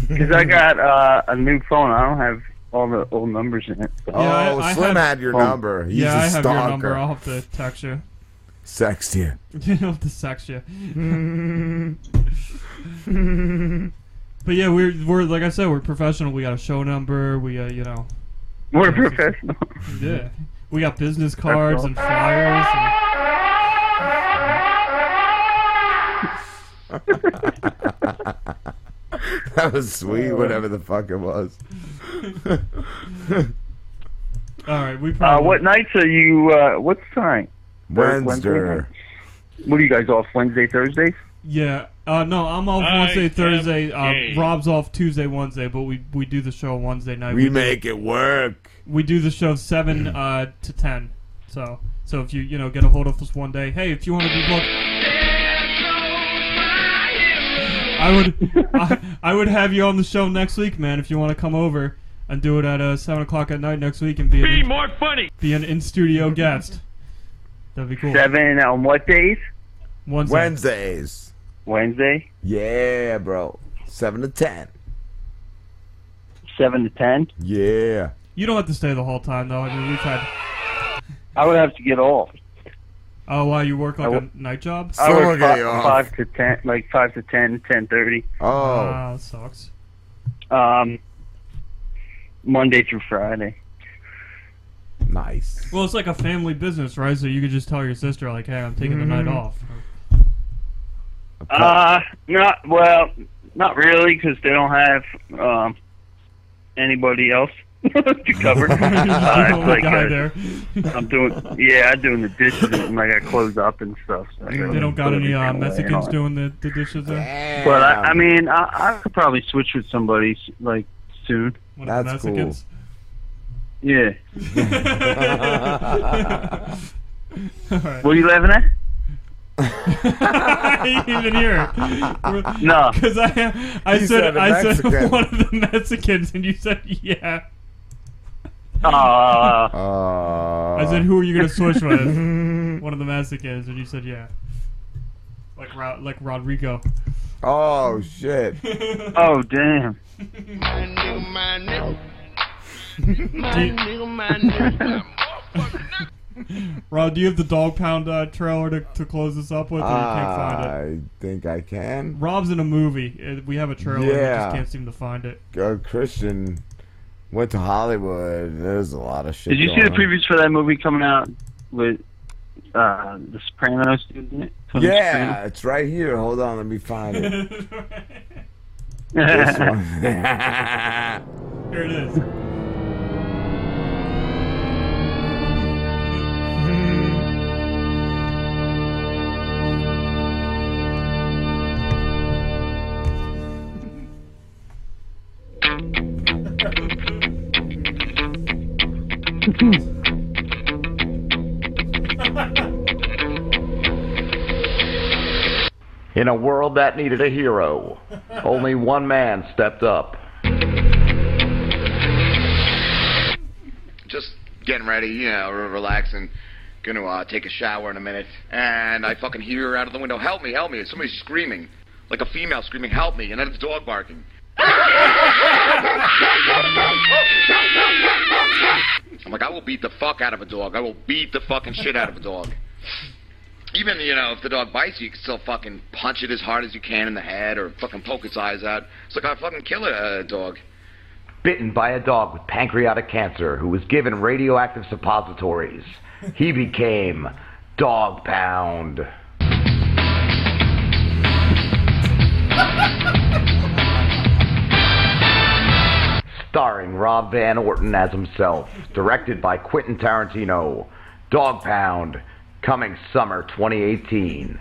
Because I got uh, a new phone. I don't have all the old numbers in it. so- oh, Slim had your Oh. number. He's yeah, a I have stalker. your number. I'll have to text you. Sext you. You know, to sex you. But yeah, we're we're like I said, we're professional. We got a show number. We uh, you know. We're professional. Yeah, we got business cards and flyers. that was sweet. Whatever the fuck it was. All right, we Uh, what nights are you? Uh, what's tonight? Wednesday. night? What are you guys off Wednesday, Thursdays? Yeah. Uh, no, I'm off I Wednesday, Thursday. gay. Uh, Rob's off Tuesday, Wednesday, but we we do the show Wednesday night. We do- make it work. We do the show seven uh, to ten. So so if you you know get a hold of us one day, hey, if you want to be booked. I would, I, I would have you on the show next week, man. If you want to come over and do it at uh, seven o'clock at night next week and be, Be an, more funny. be an in studio guest. That'd be cool. Seven on what days? Wednesday. Wednesdays. Wednesday. Yeah, bro. Seven to ten. Seven to ten. Yeah. You don't have to stay the whole time though. I mean, we've had. I would have to get off. Oh, wow, you work like I a would- night job? I work five, five to ten, like five to ten, ten thirty. Oh. Ah, that sucks. Um, Monday through Friday. Nice. Well, it's like a family business, right? So you could just tell your sister, like, "Hey, I'm taking the night Mhm. off." Uh, not well, not really, because they don't have um anybody else to cover. Uh, only like, guy there. I'm doing, yeah, I'm doing the dishes and I got clothes up and stuff. So I They don't got any uh, everything away and all Mexicans doing the, the dishes there. But I, I mean, I, I could probably switch with somebody like soon. One of the That's cool. Yeah. All right. What are you laughing at? I didn't even here. No. because I I You said, said a I said one of the Mexicans, and you said yeah. Uh, I said, who are you gonna switch with? one of the Mexicans, and you said yeah. Like Ro- like Rodrigo. Oh shit. oh damn. Rod, do you have the Dog Pound uh, trailer to, to close this up with, or you can't find it? I think I can. Rob's in a movie. Uh, We have a trailer. We Yeah. just can't seem to find it. Uh, Christian went to Hollywood. There's a lot of shit. Did you see the going on. previews for that movie coming out with uh the Sopranos dude in it? Tony Yeah, it's right here. Hold on, let me find it. this one. Here it is. In a world that needed a hero, only one man stepped up. just getting ready, you know, re- relaxing. Gonna uh, take a shower in a minute, and I fucking hear her out of the window, "Help me! Help me!" Somebody's screaming. like a female screaming, "Help me!" and then it's dog barking. I'm like, I will beat the fuck out of a dog. I will beat the fucking shit out of a dog. Even, you know, if the dog bites you, you can still fucking punch it as hard as you can in the head or fucking poke its eyes out. It's like I fucking kill a, uh, a dog. Bitten by a dog with pancreatic cancer who was given radioactive suppositories. He became Dog Pound. Starring Rob Van Orton as himself. Directed by Quentin Tarantino. Dog Pound. Coming summer 2018.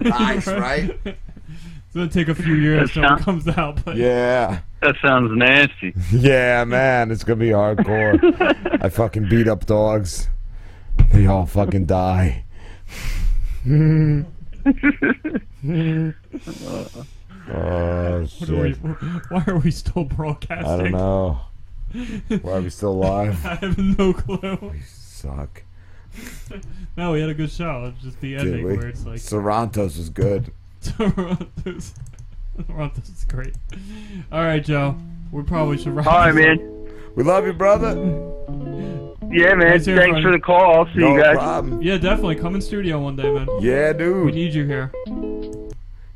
Nice, right? It's gonna take a few years till it comes out, but Yeah. That sounds nasty. Yeah, man, it's gonna be hardcore. I fucking beat up dogs. They all fucking die. Uh, oh What are we, why are we still broadcasting? I don't know. Why are we still alive? I have no clue. We Suck. no, we had a good show. It's just the Did ending we? where it's like Sorrento's is good. Toronto's. Toronto's is great. All right, Joe. We probably should wrap. All right, this up. man. We love you, brother. Yeah, man. Nice hearing Thanks from for you. the call. I'll see No you guys. problem. Yeah, definitely. Come in studio one day, man. Yeah, dude. We need you here.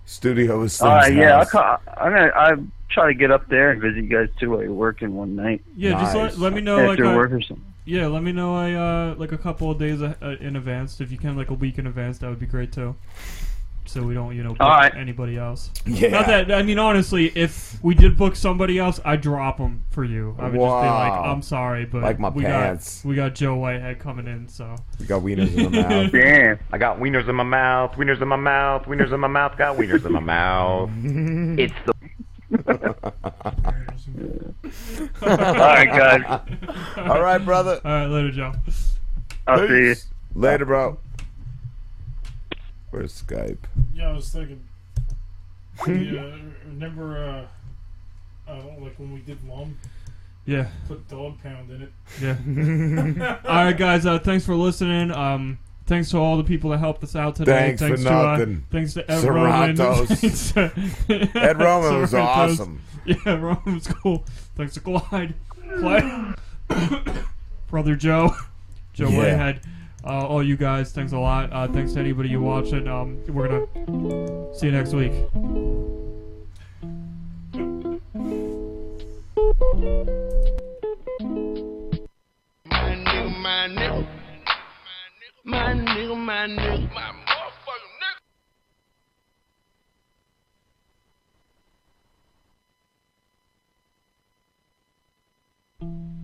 Studio is All right, Slim's yeah. I'll call, I'm gonna. I try to get up there and visit you guys too while you're working one night. Yeah, just let, let me know after uh, work or something. Yeah, let me know I uh like a couple of days uh, uh, in advance. If you can, like a week in advance, that would be great too. So we don't, you know, book All right. anybody else. Yeah. Not that I mean, honestly, if we did book somebody else, I'd drop them for you. I would just be like, I'm sorry, but Like my we pants. got we got Joe Whitehead coming in, so We got wieners in the mouth. Damn. I got wieners in my mouth, wieners in my mouth, wieners in my mouth, got wieners in my mouth. It's the. All right, guys. All right, brother. All right, later, Joe. I'll see you. Later, bro. Where's Skype? Yeah, I was thinking. you, uh, remember, uh, uh, like when we did Lum? Yeah. Put Dog Pound in it. Yeah. all right, guys. Uh, thanks for listening. Um, thanks to all the people that helped us out today. Thanks for to, uh, nothing. thanks to Ed Roman. Sarantos. Thanks to- Ed Roman was awesome. Yeah, Roman was cool. Thanks to Clyde. Clyde. Brother Joe. Joe Yeah. Whitehead. Uh, all you guys, thanks a lot. Uh, thanks to anybody you watching. Um, we're gonna see you next week. Motherfucking nigga.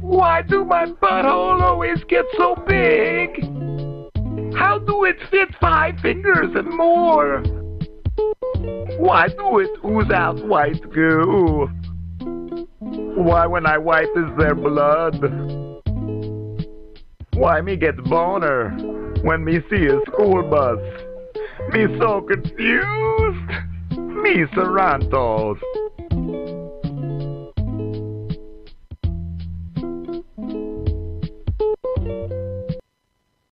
Why do my butthole always get so big? How do it fit five fingers and more? Why do it ooze out white goo? Why when I wipe is there blood? Why me get boner when me see a school bus? Me so confused. Me Sarantos.